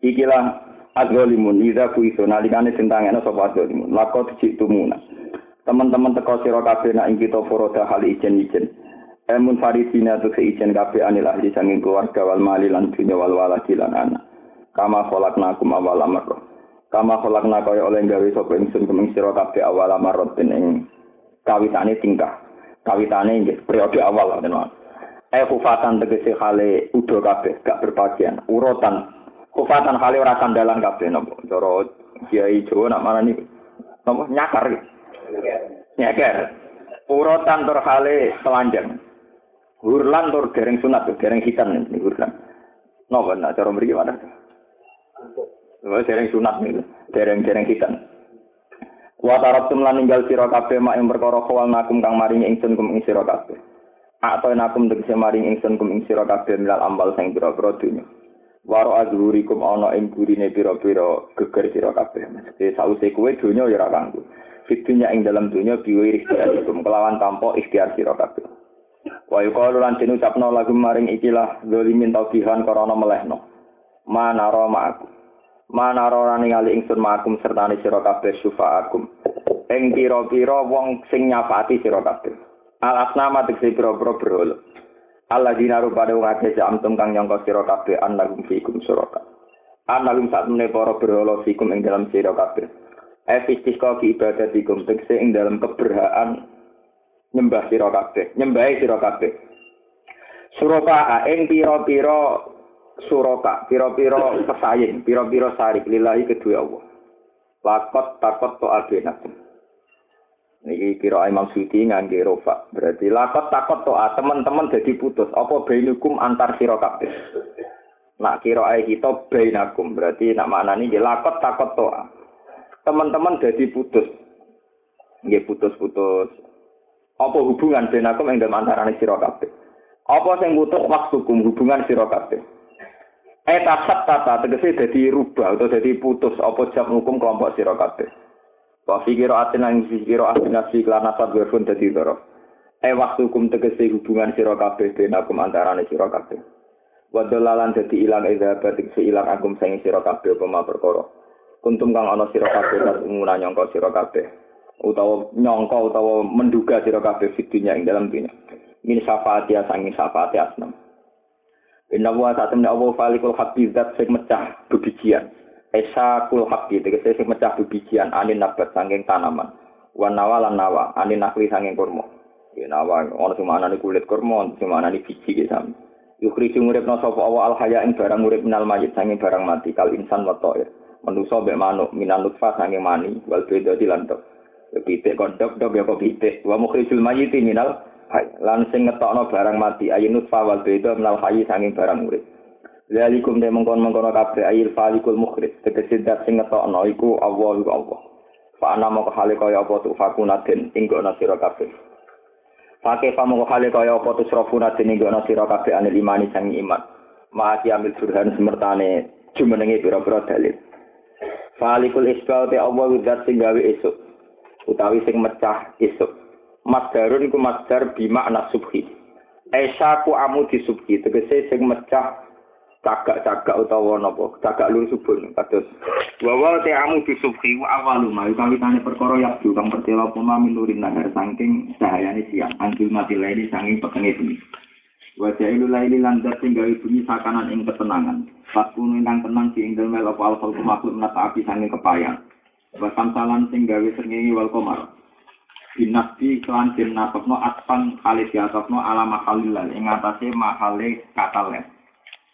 Speaker 1: ikilah adzalimun idza kuiso nalikane sentangene sapa adzalimun lakot citumuna teman-teman teko sira kabeh nak ing kita foroda hal ijen-ijen emun farisina tu seijen kabeh anil ahli sanging keluarga wal mali lan dunya wal waladi lan anak kama khalaqnakum awal amr kama khalaqna kaya oleh gawe sapa ingsun kuming sira kabeh awal amr ing kawitane tingkah kawitane nggih periode awal tenan Eh kufatan tegese hale udo kabeh, gak berbagian. Urutan kufatan hale ora sandalan kabeh napa. Cara Kiai Jawa nak marani napa nyakar. Nyakar. Urutan tur hale telanjang. Hurlan tur dereng sunat, dereng hitam nih hurlan. Napa nak cara mriki mana? Wah, dereng sunat nih, dereng-dereng hitam. Wa tarabtum lan ninggal sira kabeh mak ing perkara kawal nakum kang maringi ingsun kum ing sira kabeh. Atau nakum tegese maring ingsun kum ing sira kabeh milal ambal sing pira-pira dunya. Waro azhurikum ana ing gurine pira-pira geger sira kabeh. Mesti sause kowe dunya ya ora kanggo. Fitunya ing dalam dunya biwi ikhtiarikum kelawan tanpa ikhtiar sira kabeh. Wa yuqalu lan den ucapno lagu maring ikilah zalimin taubihan karana melehno. Manara ma'akum. Manara ningali ingsun ma'akum sertane sira kabeh syufa'akum. Ing pira-pira wong sing nyapati sira kabeh. Al asnama tegese pira-pira berhala. Allah dina rupane wong akeh jamtum kang nyangka sira kabeh annagum fikum suraka. Annagum sak meneh para berhala fikum ing dalam sira kabeh. Efistika ki ibadatikum tegese ing dalam keberhaan nyembah sira kabeh, nyembahi sira kabeh. Suraka ing pira-pira suraka, pira-pira pesaing, pira-pira sarik lillahi kedua Allah. Lakot takot to abenakum. Niki kira Imam Suyuti ngangge rofa. Berarti lakot takot toa teman-teman jadi putus. Apa bainukum antar sira kabeh. Nak kira ae kita bainakum. Berarti nak mana nih lakot takot toa. Teman-teman jadi putus. Nggih putus-putus. Apa hubungan bainakum ing dalam antarane sira kabeh. Apa sing putus waktukum hubungan sira kabeh. Eta tata tegese dadi rubah atau dadi putus apa jam hukum kelompok sira kabeh. Wa fi qira'atin lan fi qira'atin nasi lan nasab werfun dadi doro. E waktu kum tegese hubungan sira kabeh benakum antarane sira kabeh. Wa dalalan dadi ilang ida batik si ilang akum sing sira kabeh apa perkara. Kuntum kang ana sira kabeh tas umuna nyangka sira kabeh. Utawa nyangka utawa menduga sira kabeh fidunya ing dalam dunya. Min syafaati sangi syafaati asnam. Inna wa satamna Allah falikul haqqi zat sing mecah bebijian. Esa kul hakki tegese sing mecah bibijian anin nabat sanging tanaman. Wan nawa lan nawa anin nakli sanging kurma. Ya nawa ana sing manani kulit kurma, ana sing manani biji ki sami. Yukhriju nguripna sapa Allah al haya ing barang urip minal mayit sanging barang mati kal insan wa ta'ir. Manusa mek manuk minan nutfah sanging mani wal beda dilantok. Pitik kondok dok ya kok pitik. Wa mukhrijul mayit minal hay. Lan sing ngetokno barang mati ayun nutfah wal beda minal hayy sanging barang urip. Zalikum de mengkon-mengkon kabeh ayil falikul mukhrij. Tegese dat sing ngetokno iku Allah iku Allah. Fa ana moko hale kaya apa tu fakuna den ing ana sira kabeh. Fake fa moko hale kaya apa tu srafuna den ing ana sira kabeh anil imani sang iman. Ma'ati amil burhan semertane jumenengi pira-pira dalil. Falikul isbal te Allah widat sing gawe esuk. Utawi sing mecah esuk. Masdarun iku masdar bima anak subhi. Esa ku amu di subhi. Tegese sing mecah cagak-cagak utawa napa? Cagak lu subuh kados. Wa te amu di subhi wa awalu ma. Kawitane perkara yak kang pertela pema minurin nahar saking cahayane siang. Angkil mati laili saking petenge bumi. Wa jailu laili lan dat sing bumi sakanan ing ketenangan. Fakun ingkang tenang di ing dalem apa al khalqu makhluk menata api saking kepayang wa samsalan sing gawe srengenge wal komar binasti kelan den natokno atpan kali diatokno ala mahalilal ing atase mahale katalen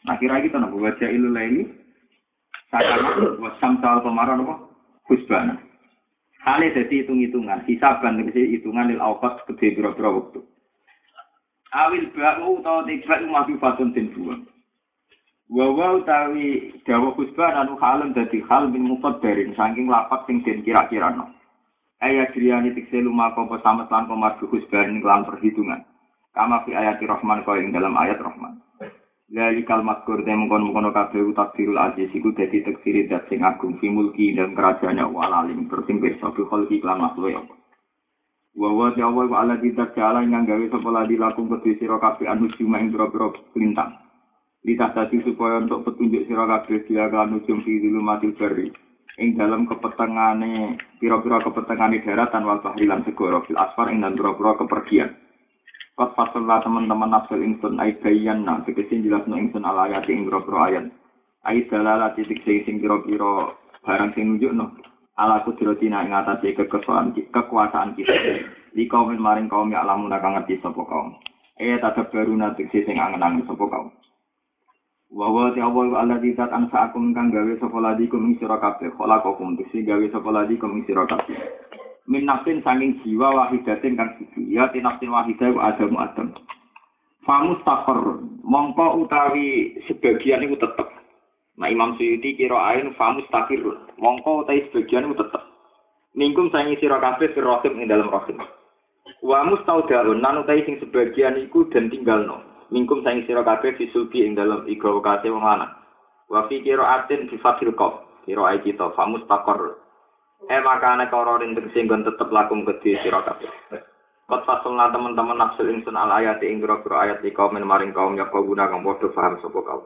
Speaker 1: Nah kira kita nopo baca ilu laili. Sakana wasam sal pemaran apa? Husbana. Hale jadi hitung-hitungan, hisaban tegese hitungan lil awqat gede pira-pira waktu. Awil ba'u utawa tiba itu masih fatun den buang. Wawa utawi dawa husbana anu halem dadi hal min mufaddarin saking lapak sing den kira-kira no. Ayat driyani tikse lumaka apa samet lan komardu husbanin kelan perhitungan. Kama fi ayat Rahman kau ing dalam ayat Rahman. Lali kalimat kur tem kon kono kabeh takdirul aziz iku dadi takdiri dat sing agung fi mulki dan kerajaannya wa alim terus pirsa bi kholqi lan makhluk ya. Wa wa wa ala kita jala yang gawe sapa ladi lakum kabeh anu cuma ing pira-pira lintang. Litah tadi supaya untuk petunjuk sira kabeh dia kan ujung dulu mati beri. Ing dalam kepetengane pira-pira kepetengane daratan wal bahri lan segara fil asfar ing dan pira-pira kepergian. Pas fasallah teman-teman nafsul ingsun ay bayan na tegese jelas no ingsun ala ayat ing boro ayat. Ay dalala titik sing pira-pira barang sing nunjuk no. Ala kudratina ing atase kekuasaan kekuasaan kita. Di kaum maring kaum ya alamun kang ngerti sapa kaum. Eh tetep baru nanti sing angen-angen sapa kaum. Wa wa ti awal Allah di tat ansa akum kang gawe sapa ladikum ing sira kabeh. Khalaqakum tegese gawe sapa ladikum ing sira kabeh. Min nafsin sanging jiwa wahidatin kang siji ya tinafsin wahidah wa adamu adam. Famus mongko utawi sebagian itu tetep. Nah Imam Suyuti kira ain famus takir mongko utawi sebagian itu tetep. Mingkum sangi sira kabeh firrohim ing dalam rohim wa mustaudaun. Nan utawi sing sebagian iku dan tinggalno mingkum sangi sira kabeh disulbi ing dalam igawa kase wong lanang wa fi kira atin bi fatil qaf kira kita famus takor Eh makane kororin tegese nggon tetep lakum kedhi sira kabeh. Kot fasulna teman-teman nafsul insun al ayat ing pira ayat di kaum maring kaum ya kau guna kang padha paham sapa kaum.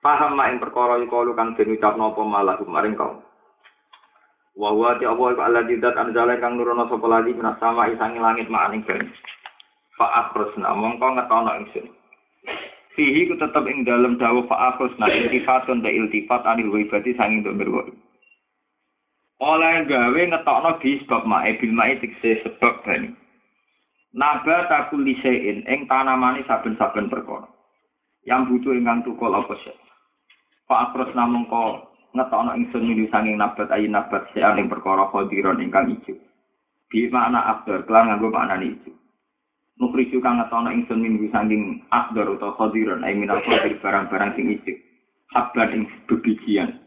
Speaker 1: Paham mak ing perkara iku kang den ucapno apa malah maring kaum. Wa huwa ti Allah iku Allah anzala kang nurono sapa lagi minas sama isangi langit mak ing ben. Fa akhrusna mongko ngetono ingsun. Fihi ku tetep ing dalem dawuh fa akhrusna iltifatun da iltifat anil waibati sanging untuk berwoi oleh gawe ngetokno di sebab mae bil mae tikse sebab bani. Naba takul lisein ing tanamane saben-saben perkara. Yang butuh ingkang tukul apa sih? Pak Akros namung ko ngetokno ingsun mili sanging nabat ayi nabat sean ing perkara khodiron ingkang ijo. Di makna akdor, kelan nganggo makna ijo. Nukriju kang ngetokno ingsun mili sanging akdor utawa khodiron ayi minal khodir barang-barang sing ijo. Habban ing bebijian.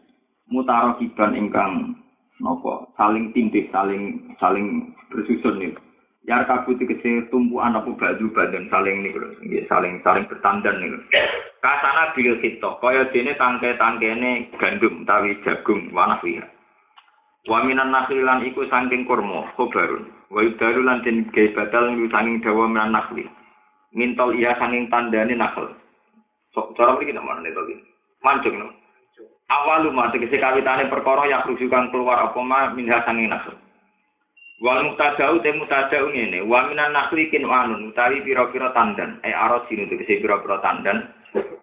Speaker 1: Mutarokiban ingkang nopo saling tindih saling saling bersusun nih ya kabut kecil tumpuan apa baju badan saling nih ya, saling saling bertandan nih kasana bil hito kaya dene tangke tangkene gandum tawi jagung wanah wiha Waminan nakhilan iku saking kurma khobarun wa yudaru lan den gawe batal saking dawa minan nakhli ngintol iya saking tandane nakhl sok cara mriki namane to mancung no awalu ma tegese kawitane perkara yang rujukan keluar apa ma? Minha sanging nafsu wal mutadau te mutadau ngene. Wa minan nakhli kin wanun utawi pira-pira tandan. E arosin tegese pira-pira tandan.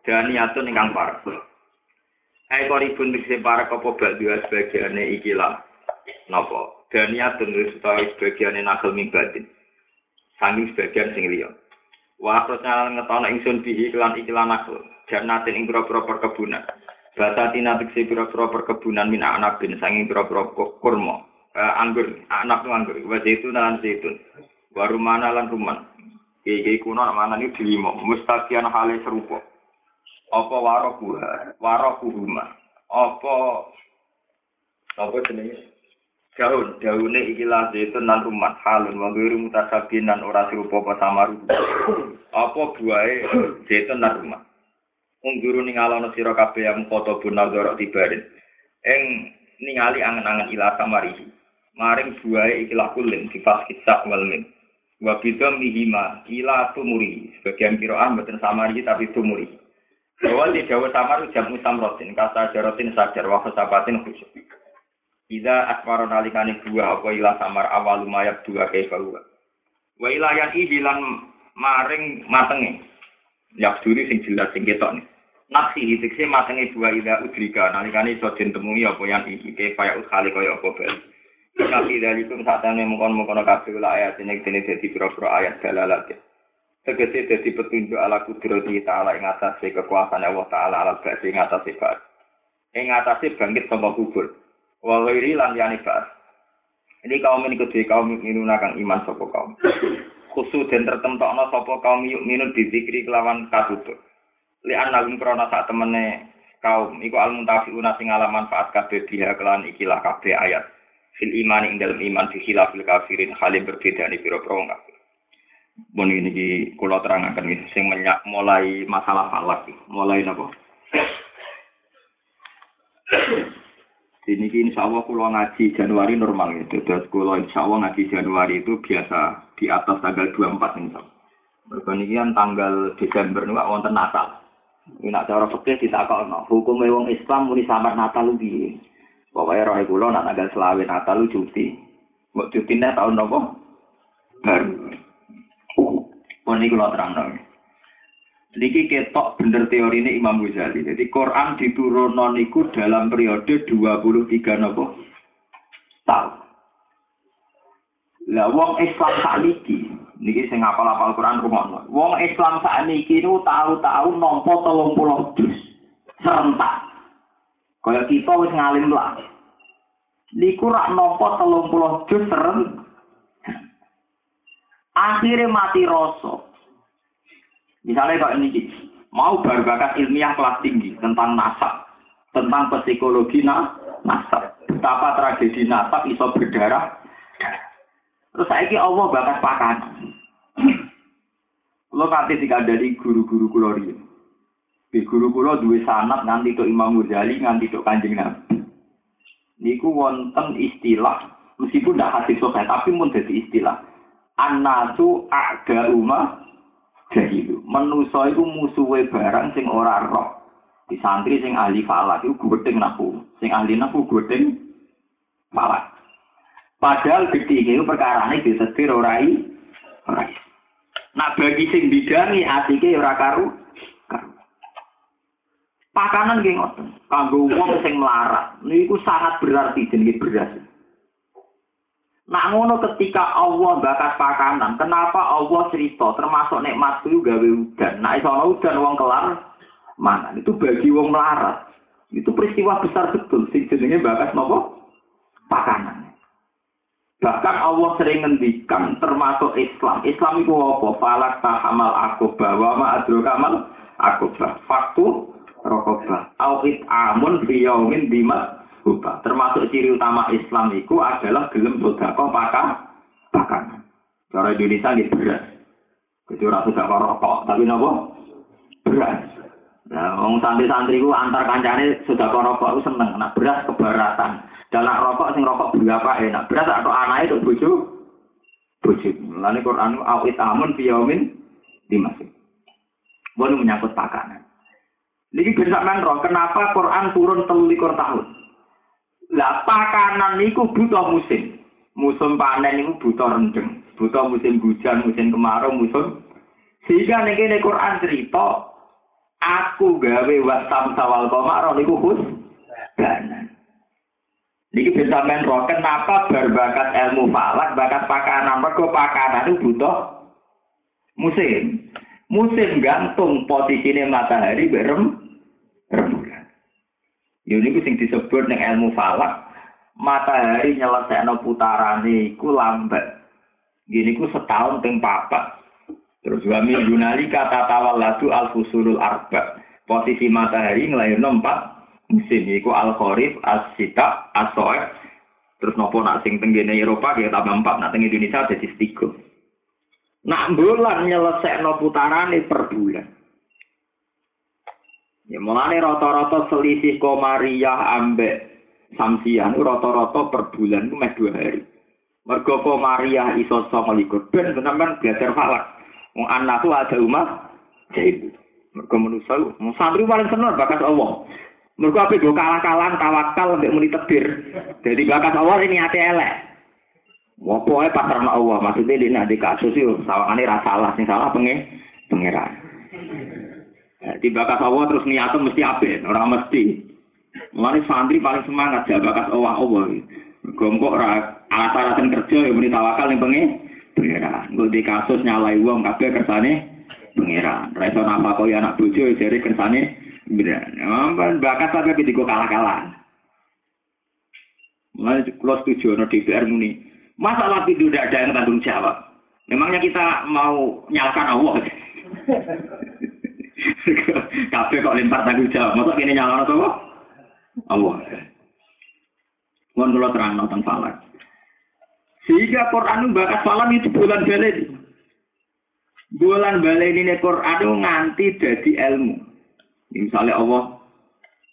Speaker 1: Dan niatun ingkang parek. Hai koribun tegese parek apa badua sebagiane ikilah napa dan niatun utawi sebagiane nakhl ming batin sanging sebagian sing liya Wa prosnal ngetono ingsun bihi kelan ikilah nakhl jannatin ing pira-pira perkebunan Bata tina tiksi pira-pira perkebunan min anak bin sanging pira-pira kurma. Eh, anggur, anak tu anggur. Wa zaitun lan zaitun. Wa rumana lan ruman. Iki kuno mana ini dilimo. Mustaqian hale serupa. Apa warokuha, warokuhuma. Apa apa jenenge? Daun, daune ikilah zaitun lan ruman. Halun wa ghairi mutasabin lan ora serupa apa. Apa buahe zaitun lan ruman. Ungguru ningalono sira kabeh yang foto bunal dorok tibarin. Eng ningali angen-angen ila samarihi. Maring buahe ikilah kulin sifat kisah wal min. Mihima ila tumuri. Sebagian kiroah mboten samari tapi tumuri. Bahwa di Jawa Samar jamu samrotin, kata jarotin sajar, wa sabatin khusyuk. Ida asmaro nalikani dua apa ilah samar awal lumayak dua kaifa huwa. Wa ilah yang ibilan maring matenge. Yak duri sing jelas sing ketok nih. Nafsi hitikse matenge dua ida udrika nalikani iso temui apa yang iki kaifa ya ukhali kaya apa bali. Nabi dari itu saat ini mengkon-mengkon kabeh ayat ini dene dadi pira-pira ayat dalalat. Tegese dadi petunjuk ala kudrati ta'ala ing atase kekuasaan Allah ta'ala ala ba'di ing atase ba'd. Ing atase bangkit saka kubur. Wa ghairi lan yani ba'd. Ini kaum ini kedua kaum minuna kang iman sapa kaum. Khusus dan tertentokno sapa kaum yuk minun dizikri kelawan katutup. Li annahum krana sak temene kaum iku al muntafiuna sing ala manfaat kabeh dia kelan ikilah kabeh ayat. Fil iman ing dalam iman fi khilafil kafirin halim berbeda ni pira-pira wong kafir. Bon ini ki kula terangaken iki sing menyak mulai masalah falak mulai napa? Ini insya Allah kula ngaji Januari normal gitu. Terus kula insya Allah ngaji Januari itu biasa di atas tanggal 24 insya Allah. Berkanian tanggal Desember nih wonten Natal. Ini nak cara fikih ditakokno. Hukum wong Islam muni sambat Natal piye? Pokoke roh kula nak tanggal selawe Natal lu cuti. Mbok cutine tahun nopo? Baru. Pun ini kalau terang dong. Niki ketok bener teori ini Imam Ghazali. Jadi Quran diturunkan niku dalam periode 23 nopo tahun. Lah wong Islam sakniki niki sing ngapal-apal Quran rumono. Wong Islam sakniki niku tahu-tahu nampa 30 juz serentak. Kaya kita wis ngalim lah. Niku rak nampa 30 juz serentak. akhirnya mati rasa. Misalnya kalau ini mau berbakat ilmiah kelas tinggi tentang nasab, tentang psikologi na, nasab, betapa tragedi nasab iso berdarah. Terus saya Allah bakat pakan. Lo nanti tidak dari guru-guru kulo Di guru kulo dua sanat nganti itu Imam Ghazali nganti itu Kanjeng Nabi. Niku wonten istilah meskipun tidak hadis sahih tapi pun jadi istilah Anasu aga umah jahilu. Menuso itu musuhe barang sing ora roh. Di santri sing ahli falak itu gudeng naku. Sing ahli naku gudeng falak. Padahal gede itu perkara ini disetir orai. Orai. Nah bagi sing bidangi asike ora karu. Pakanan geng ngoten. Kanggo wong sing melarat. Niku sangat berarti jenenge beras. Nak ngono ketika Allah bakat pakanan, kenapa Allah cerita termasuk nikmat itu gawe udan. Nak iso udan wong kelar mana? Itu bagi wong melarat. Itu peristiwa besar betul sing jenenge bakat nopo? Pakanan. Bahkan Allah sering ngendikan termasuk Islam. Islam itu apa? Falak tahamal akobah wa ma adrokamal akobah. Faktu rokobah. Awit amun biyaumin bimat Buka. Termasuk ciri utama Islam itu adalah gelem sodako pakan pakan. Cara Indonesia ini beras. Jadi orang sudah rokok, tapi nopo beras. Nah, orang santri-santri itu antar kancane sudah rokok itu seneng. Nah, beras keberatan. Dalam rokok sing rokok berapa enak. Beras atau anak itu bujuk. Bujuk. Lalu Quran awit amun biyamin dimasuk. Boleh menyangkut pakanan. Ini bisa roh, kenapa Quran turun telulikur tahun? Lah pakanan niku butuh musim. Musim panen niku butuh rendeng. Butuh musim hujan, musim kemarau, musim sehingga nek kene Quran cerita aku gawe wasam sawal kemarau niku khus banan. Niki bisa roh kenapa berbakat ilmu falak, bakat pakanan, mergo pakanan itu butuh musim. Musim gantung posisinya matahari berem rembulan. Ini sing disebut ning ilmu falak. Matahari nyelesaikno putarane iku lambat. Gini ku setahun ping papat. Terus wa min yunali kata tawalladu al fusulul arba. Posisi matahari nglairno empat musim iku al kharif, as sita, as Terus nopo nak sing tenggene Eropa kayak tambah empat, nak teng Indonesia jadi tiga. Nak bulan nyelesaikno putarane per bulan. Ya mulane rata-rata selisih komariah ambek samsian rata-rata per bulan itu meh dua hari. Mergo komariah iso sama likur. Ben sampean belajar falak. Wong anak ada umat jadi mergo manusa mau santri paling seneng bakat Allah. Mergo ape go kalah-kalah tawakal mbek muni tebir. Jadi bakat Allah ini ate elek. Wah, pokoknya pasar Allah. Maksudnya di nanti kasus itu, sawangane rasa salah, sing salah pengen pengiran. Di bakat Allah terus niatnya mesti ape, orang mesti. Mulane santri paling semangat ya bakat Allah Allah. Gongkok ora alat-alatan kerja yang muni tawakal yang pengen pengiran. Gue di kasus nyalai uang kabeh kersane pengiran. Reso nama kau anak bojo jadi kersane pengiran. Bakat sampai ketika kalah-kalah. Mulai kalau setuju no DPR muni Masalah itu tidak ada yang tanggung jawab. Memangnya kita mau nyalakan Allah? Kafe kok lempar tanggung jawab. Masa ini nyalakan Allah? Allah. Mohon terang nonton falak. Sehingga Quran bakas falam itu bulan balik. Bulan balik ini Quran nganti jadi ilmu. Misalnya Allah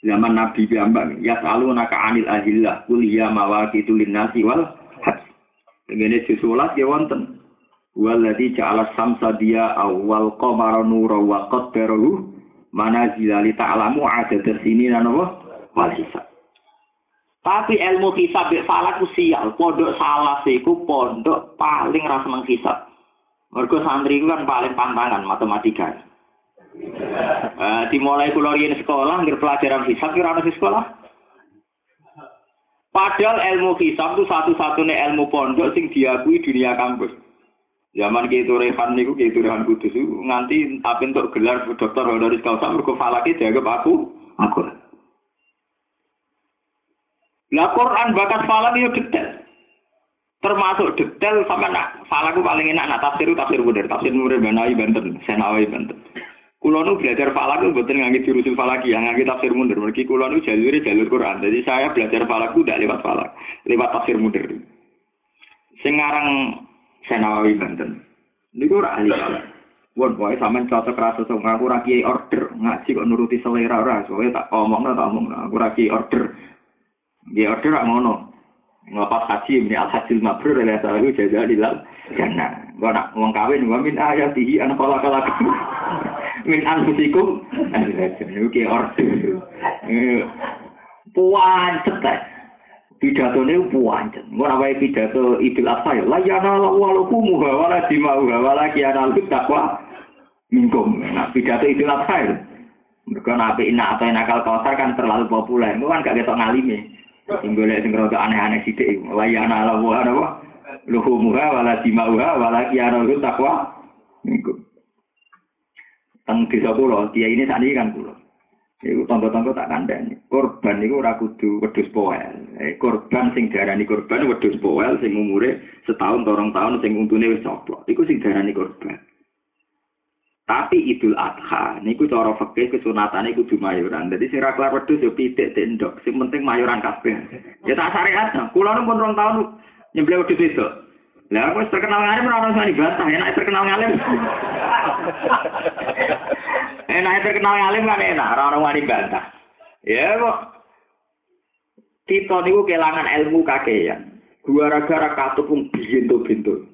Speaker 1: zaman Nabi Biambang, ya selalu naka anil ahillah, kuliah mawakitu linnasi wal Begini disulat ya wonten. Walladzi ja'ala samsa dia awal qamara nura wa qaddarahu manazila li ta'lamu adad sini dan apa? Wal hisab. Tapi ilmu hisab ya salah sial. Pondok salah siku pondok paling rasa menghisab. Mergo santri kan paling pantangan matematika. Uh, dimulai kulo sekolah ngir pelajaran hisab kira ana sekolah. Padahal ilmu hisab itu satu-satunya ilmu pondok sing diakui dunia kampus. Zaman gitu Rehan niku gitu Rehan Kudus itu nganti tapi untuk gelar dokter honoris causa mergo falaki dianggap aku aku. Lah Quran bakat falak itu detail. Termasuk detail sampai nak falak paling enak nak tafsir tafsir bener tafsir Nurul Banai Banten, Senawi Banten. Kulo nu belajar falak itu betul ngangit jurusul falak yang ngangit tafsir mundur. Mergi kulo nu jalur jalur Quran. Jadi saya belajar falak tidak lewat falak, lewat tafsir mundur. Sekarang Senawi Banten. Ini gue ahli falak. Won boy sampean cocok rasa so ngaku ra order ngaji kok nuruti selera ora soalnya tak omong tak omong aku ra order. Dia order rak ngono. Nglepas haji ini al hasil mabrur ila salahu jaza dilal jannah. Gua nak wong kawin wa min ayatihi an kala kala min anfusikum niku ki order puancet ta pidatone puancet ora wae pidato idul adha ya? La yana walahu muha wala dimau wala kiana takwa minkum nah pidato idul adha ya. Mereka nabi ina atau nakal kosar kan terlalu populer. Itu kan gak ketok ngalime sing golek sing rada aneh-aneh sithik la yana lahu apa? Luhumuha wala dimauha wala kiana takwa minkum teng desa kula, dia ini ini kan kula. Iku tangga-tangga tak kandhani. Korban niku ora kudu wedhus poel. Eh, korban sing diarani korban wedhus poel sing umure setahun atau tahun sing untune wis coplok. Iku sing diarani korban. Tapi Idul Adha niku cara fikih kesunatane kudu mayoran. Dadi sing ra kelar wedhus yo pitik tendok. Sing penting mayoran kabeh. Ya tak syariat. Kula pun rong tahun nyembelih wedhus itu. Lah aku terkenal ngalim ora ono bantah, enak terkenal ngalim. enak terkenal ngalim kan enak, ora ono wani bantah. Ya kok kita niku kelangan ilmu kakean. Gara-gara wong bintu-bintu.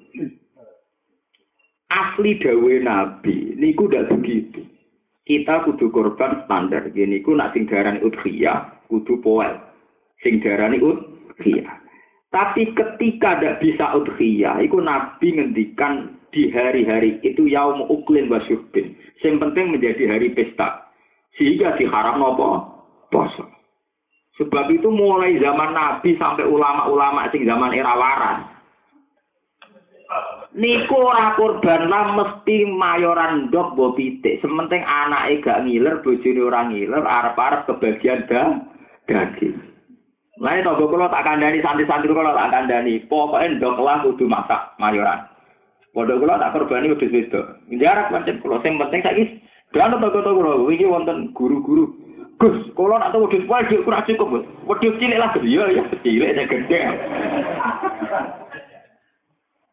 Speaker 1: Asli dawe Nabi niku ndak begitu. Kita kudu korban standar. Gini ku nak sing darani udhiyah kudu poel. Sing darani. Tapi ketika tidak bisa udhiyah, itu Nabi ngendikan di hari-hari itu yaum uklin wasyurbin. Yang penting menjadi hari pesta. Sehingga diharam apa? Poso. Sebab itu mulai zaman Nabi sampai ulama-ulama sing zaman era waran. Niku ora kurban lah mesti mayoran dok bobite. Sementing anak gak ngiler, bojone orang ngiler, arep-arep kebagian daging. Lain tonggo kalau tak kandani santri-santri kalau tak kandani, pokoknya ndok lah kudu masak mayoran. Pondok kalau tak korbani udah itu. Jarak macam kalau yang penting saya Jangan tonggo tonggo kalau ini wonten guru-guru. Gus, kalau nak tahu wedhus wae kurang cukup. Wedhus cilik lah iya ya cilik saya gede.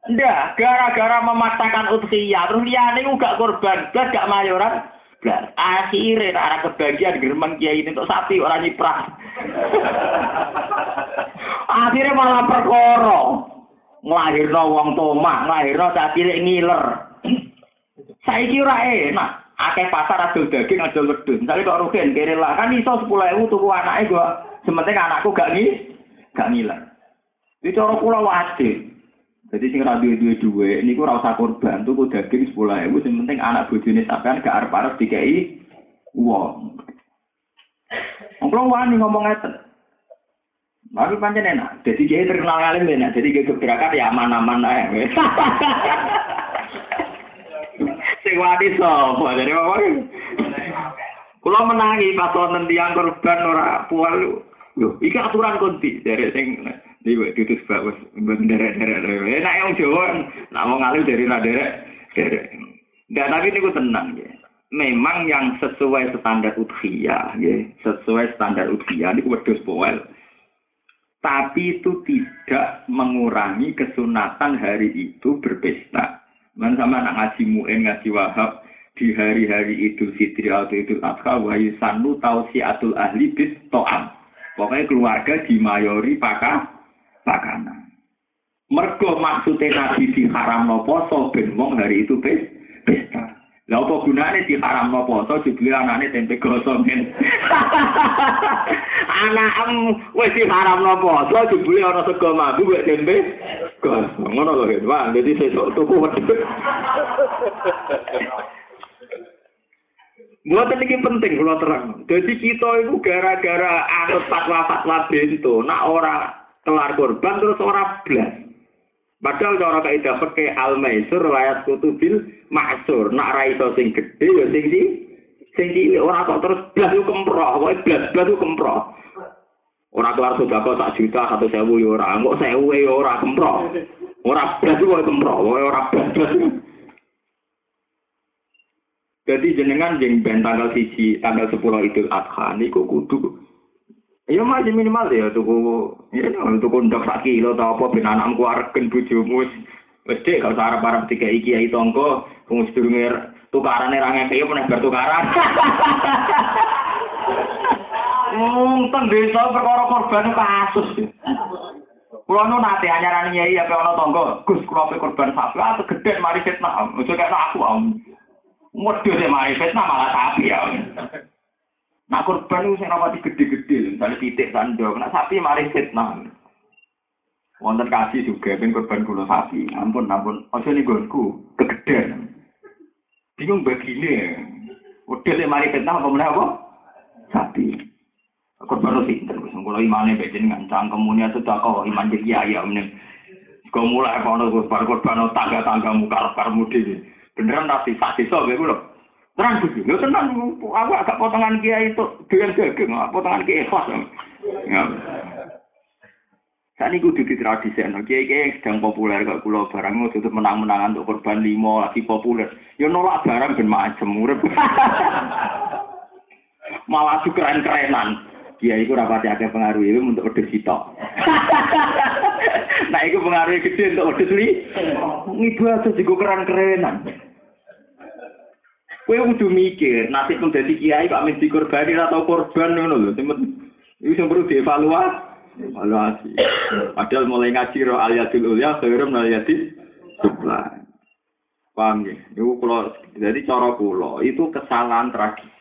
Speaker 1: Ndak, gara-gara memaksakan udhiyah, terus liyane gak korban, gak mayoran. blas. Akhirnya arah kebagian gerbang kiai ini untuk sapi orang nyiprah. Akhirnya malah perkara. Nglahirno wong tomah, nglahirno sak cilik ngiler. Saiki ora enak. Akeh pasar adol daging adol wedhus. Misale kok rugen kene lah kan iso 10.000 tuku anake gua. Sementing anakku gak ngi gak ngiler. Iki cara kula wajib. Jadi sing ra duwe duwe niku ora usah korban tuku daging 10.000 sing penting anak bojone sampean gak arep-arep dikei wong. Kula wani ngomong ngeten. Mari pancen enak. Jadi kiai terkenal alim enak. Jadi kiai gerakan ya aman-aman ae. Sing wani sapa? Jadi apa? Kula menangi pas wonten tiyang korban ora pual. Lho, iki aturan konti dari sing di tutus bagus derek-derek. Enak yang Jawa, nak mau ngalir dari derek derek. Enggak, tapi niku tenang ya. Memang yang sesuai standar udhiyah, ya, sesuai standar udhiyah ini wedus poel tapi itu tidak mengurangi kesunatan hari itu berpesta. Man sama anak ngaji mu'in, ngaji wahab, di hari-hari Idul Fitri atau Idul Adha, wa yusanu tausiatul ahli bis to'am. Pokoknya keluarga dimayori pakah, pakana. Mergo maksudnya Nabi di haram no poso, ben wong hari itu pesta. Lah apa gunane di haram no poso dibeli anakne tempe gosong men. Anakem wis haram no poso dibeli ana sego mambu wek tempe gosong. Ngono lho. Wah, dadi sesuk tuku Buat ini penting kalau terang. Jadi kita itu gara-gara anut fatwa-fatwa bento, nak ora kelar korban terus ora blas. Padahal cara kaidah pakai al maisur riwayat kutubil maksur. Nak ra iso sing gedhe ya sing di sing cilik ora kok terus blas yo kemproh, pokoke blas blas yo kemproh. Ora kelar sudah kok sak juta satu sewu yo ora, kok sewu yo ora kemproh. Ora blas yo kemproh, pokoke ora blas. Jadi jenengan jeng ben tanggal siji tanggal sepuluh Idul Adha niku kudu Ya masih minimal ya tuku ya tuku ndok sak kilo ta apa ben anakmu areken bojomu wis dek gak usah arep-arep tiga iki kiai tonggo wong sedurunge tukarane ra ngeke ya meneh bar tukaran. Wong teng desa perkara korban kasus. Kulo nu nate anyaran nyai apa ana tonggo, Gus kulo korban sapi atau gede mari fitnah. Ojo kayak aku om. Modho mari fitnah malah sapi ya. Nah korban itu saya rapati gede-gede, misalnya titik sandok, nah sapi mari fitnah. Wonten kasih juga, ben korban kulo sapi. Ampun, ampun, ojo nih gonku, kegedean. Bingung begini. Udah deh mari fitnah apa mana apa? Sapi. Korban itu pinter, kalau imannya bejin dengan cangkemunya sudah kok iman jadi ayam nih. Kau mulai kono korban korban tangga tangga muka karmu di. Beneran nasi saksi so, gue loh. Terang begitu, ya tenang, aku agak potongan kiai itu dengan daging, potongan kiai ikhlas. Ya. Saat ini kudu di tradisi, kiai yang sedang populer gak pulau barang itu menang-menangan untuk korban limo lagi populer. Ya nolak barang ben macem urip. Malah juga keren-kerenan. Kiai itu rapati ada pengaruh itu untuk pedes sitok. nah itu pengaruhnya gede untuk pedes li. Ngibadah juga keren-kerenan. Kowe kudu mikir, nasib pun dadi kiai kok amin dikorbani atau korban ngono lho. Iku sing perlu dievaluasi. Evaluasi. Padahal mulai ngaji ro aliyatul ulya khairum aliyati sebelah. Paham ya? Kalau, jadi cara kula itu kesalahan tragis.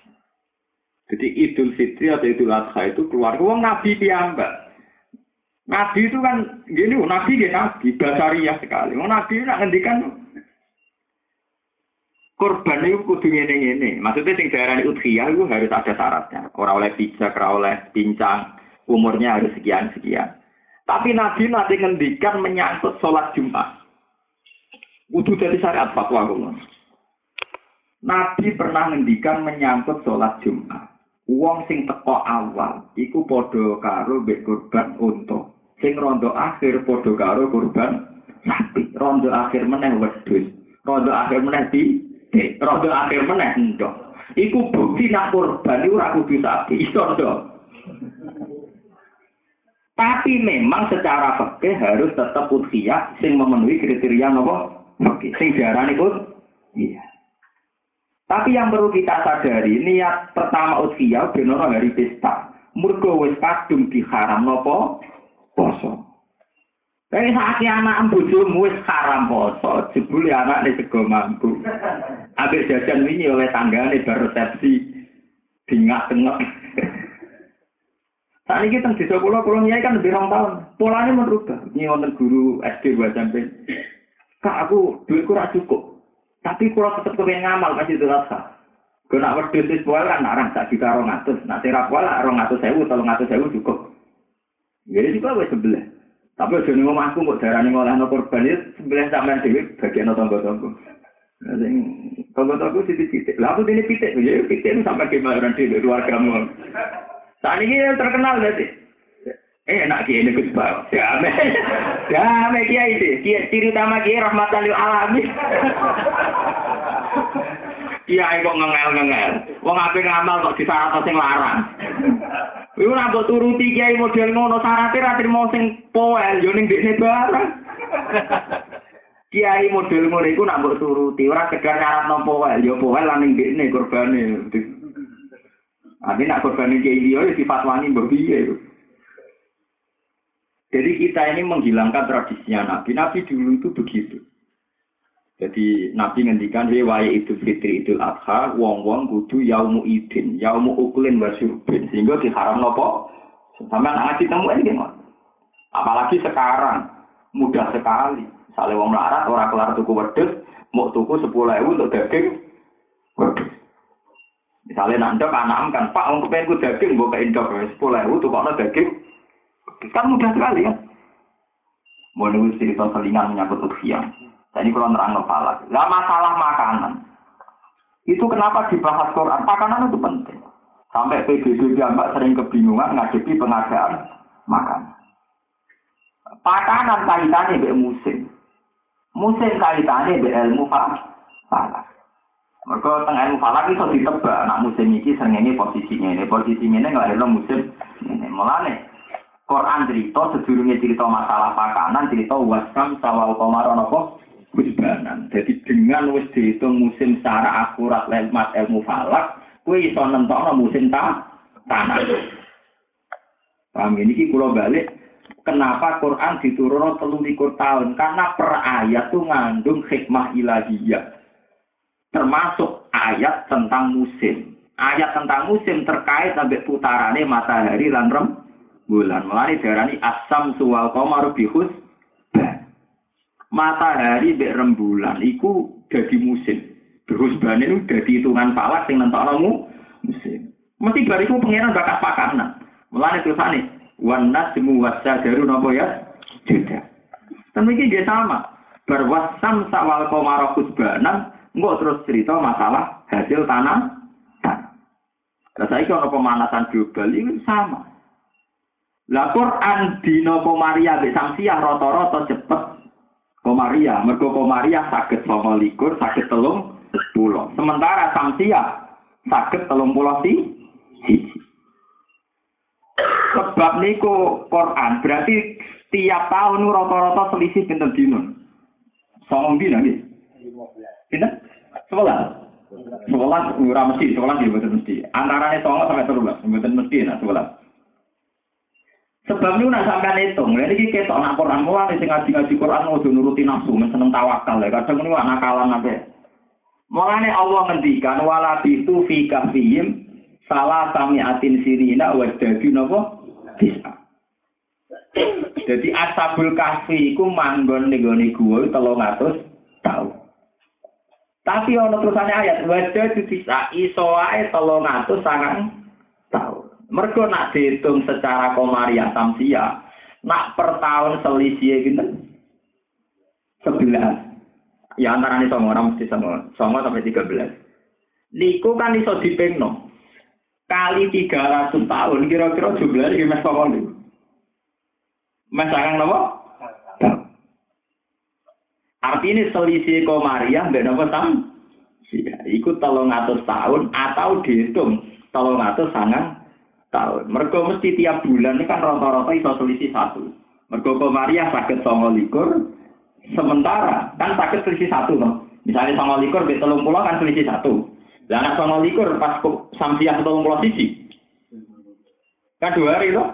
Speaker 1: Jadi Idul Fitri atau Idul Adha itu keluar uang Nabi piyambak. Nabi itu kan gini, Nabi ya Nabi, basariah sekali. Wong Nabi nak ngendikan korban itu kudu ngene-ngene. Maksudnya sing diarani udhiyah itu harus ada syaratnya. Orang oleh pijak, orang oleh pincang, umurnya harus sekian-sekian. Tapi Nabi nanti ngendikan menyangkut sholat Jumat. Kudu jadi syariat fatwa kulo. Nabi pernah ngendikan menyangkut sholat Jumat. Uang sing teko awal, iku podo karo mbek korban untuk. Sing rondo akhir podo karo korban sapi. Rondo akhir meneh wedhus. Rondo akhir meneh di Rodo akhir meneh ndok. Iku bukti nak korban iku ora kudu sapi, iso ndok. Tapi memang secara fikih harus tetap udhiyah sing memenuhi kriteria napa? Fikih. Sing diarani pun iya. Tapi yang perlu kita sadari, niat pertama usia benar hari pesta. Murgo wis kadung diharam nopo poso. Tapi saat anak bojomu wis haram poso, jebule anak ini sego mampu. Ambil jajan ini oleh tanggane bar resepsi dingak-tengok. Saat ini kita di sekolah, kalau nyai kan lebih orang tahun. Polanya merubah. Ini wonten guru SD gua sampai. Kak aku duitku ora cukup. Tapi kalau tetap kepengen ngamal kasih itu rasa. Kalau nak wedus di sekolah kan narang tak juta orang atus. Nak terap orang atus sewu, tolong atus sewu cukup. Jadi juga gue sebelah. Tapi nih ngomong aku mau darah nih ngolah no korban itu sebelah sampean dewi bagian tonggo tonggo. Tonggo tonggo sih titik. Lah aku ini titik, ya titik itu sampai gimana orang di luar kamu. Saat ini terkenal berarti. Eh, enak kiai ini Gus Bal. Damai. Damai kiai itu. Kiai ciri utama kiai rahmatan lil alamin. Kiai kok ngengel-ngengel. Wong ape ngamal kok disyarat sing larang. Iku ora mbok turuti kiai model ngono syaratnya ra trimo sing poel yo ning dekne barang. Kiai model ngono iku nak mbok turuti ora sekedar nyarat no poel yo poel lan ning dekne korbane. Ade nak korbane kiai liya sifat wani mbok piye. Jadi kita ini menghilangkan tradisinya Nabi. Nabi dulu itu begitu. Jadi Nabi ngendikan waya itu fitri idul adha, wong wong kudu yaumu idin, yaumu ukulin wasyurbin, sehingga diharam nopo. Sampai anak temu ini? Apalagi sekarang mudah sekali. Misalnya wong melarat orang kelar tuku wedus, mau tuku sepuluh ribu untuk daging. Misalnya nandok anak kan, Pak, untuk pengen daging, buka indok sepuluh ribu tuh daging Kan mudah sekali ya. Mau nunggu cerita selingan menyangkut usia. Jadi kalau nerang falak. Lah masalah makanan. Itu kenapa dibahas Quran? Makanan itu penting. Sampai PBB mbak sering kebingungan ngadepi pengadaan makanan. Pakanan kaitannya dengan musim. Musim kaitannya dengan ilmu falak. Mereka tengah ilmu falak itu ditebak. Nak musim ini sering ini posisinya ini. Posisinya ini nggak musim ini. Mulanya Quran cerita sedurunge cerita masalah pakanan cerita wasam sawal komaro husbanan. Jadi dengan wis dihitung musim secara akurat lewat ilmu falak, kue iso nentokno musim ta tanah. Paham ini kula balik kenapa Quran diturunkan telung likur tahun karena per ayat tuh ngandung hikmah ilahiyah termasuk ayat tentang musim ayat tentang musim terkait sampai putarannya matahari lan rem bulan. Mulai darani asam suwal komar bihus matahari be rembulan iku jadi musim. Berhusban itu jadi hitungan falak sing nentokno musim. Mesti bariku pengiran bakat pakanan. Mulai tulisane wan nasmu wasajaru napa ya? Tidak. Kan iki dia sama. Berwasam sawal komar husbanan enggak terus cerita masalah hasil tanah. Nah, saya kalau pemanasan global ini sama. Lah Quran dina Komaria mbek Samsiah rata-rata cepet Komaria, mergo Komaria saged 29, saged telung pulau. Sementara Samsiah saged telung pulau si. Sebab niku Quran berarti tiap tahun rata-rata selisih pinten dino. Songong dino nggih. Pinten? Sebelas. Sebelas ora mesti, sebelas nggih mboten mesti. Antarane songo sampai terus, mboten mesti nah sebelas. Sebab ini nak sampai hitung, ini kita nak Quran mulai sing ngaji ngaji Quran mau nuruti nafsu, seneng tawakal ya. Kadang ini nakalan nabe. Mulane Allah ngendikan wala bitu fi kafihim salah sami atin sirina wa dadi napa bisa. Jadi asabul kahfi iku manggon ning gone gua 300 tahun. Tapi ono terusane ayat wa dadi bisa iso ae 300 sangang Mereka nak dihitung secara komaria samsia, nak per tahun selisih gitu, sebelas. Ya antara ini sama orang mesti sama, sama sampai tiga belas. Niku kan iso dipengno. Kali tiga ratus tahun, kira-kira jumlahnya gimana sama lu? Mas akan nopo? Artinya selisih komaria, beda nopo tam? Ikut tolong atas tahun atau dihitung tolong atas sangat tahun. Mergo mesti tiap bulan ini kan rata-rata iso selisih satu. Mergo Maria sakit songo likur, sementara kan sakit selisih satu loh. Misalnya songo likur di telung pulau kan selisih satu. Lah anak sama likur pas samsiah atau pulau siji. Kan dua hari loh.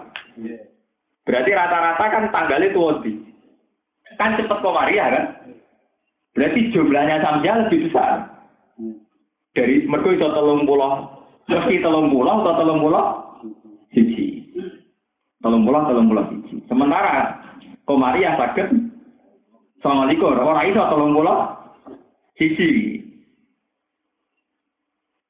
Speaker 1: Berarti rata-rata kan tanggalnya tuh Kan cepet komaria kan? Berarti jumlahnya samsiah lebih besar. Dari mereka itu telung pulau. Meski telung pulau atau telung pulau? Siji. Telung pulau, telung pulau siji. Sementara komaria sakit. Sama likur. Orang itu telung pulau? Siji.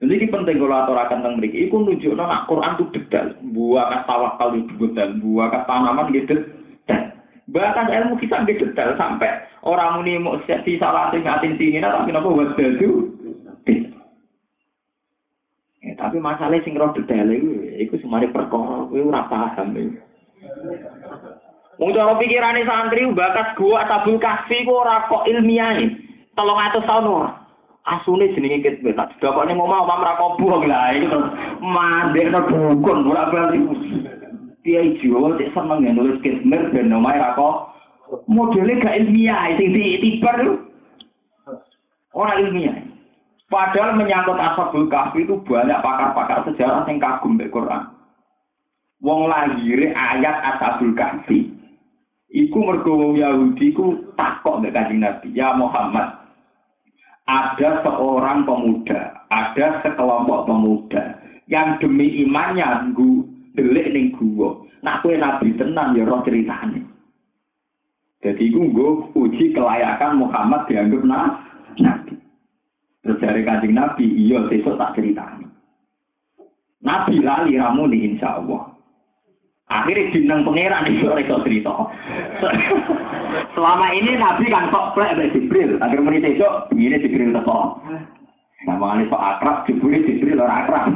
Speaker 1: Jadi ini penting kalau aturakan tentang mereka. Iku nunjuk nak Quran itu detail. Buah tawakal itu detail. Buah tanaman gitu. Bahkan ilmu kita gitu detail sampai orang ini mau si salah sing ngatin sini tapi kenapa buat itu. Tapi masalah sing roh detail itu, itu semari perkara, itu ora paham. Wong cara pikirane santri bakat gua tabul kasih kok ora kok ilmiah. Tolong atus tahun ora. Asune jenenge ket tak didakone mau mau ora kobuh lah itu terus mandekno dukun ora bali kiai jiwa cek seneng ya nulis kismer ben omahe ra kok. Modele gak ilmiah sing ditibar ora ilmiah padahal menyangkut ashabul kahfi itu banyak pakar-pakar sejarah yang kagum mbek Quran wong lahir ayat ashabul kahfi iku mergo Yahudi ku takok mbek Kanjeng Nabi ya Muhammad ada seorang pemuda, ada sekelompok pemuda yang demi imannya nggu delik ning gua. Nak kue nabi tenang ya roh ceritane. Jadi gue uji kelayakan Muhammad dianggap nabi. Terus dari kancing nabi, iya besok tak ceritani. Nabi lali ramu nih insya Allah. Akhirnya bintang pangeran itu rekor cerita. Selama ini Nabi kan kok plek dari Jibril. Akhir menit besok ini Jibril teko. Nama ini kok akrab, Jibril Jibril orang akrab.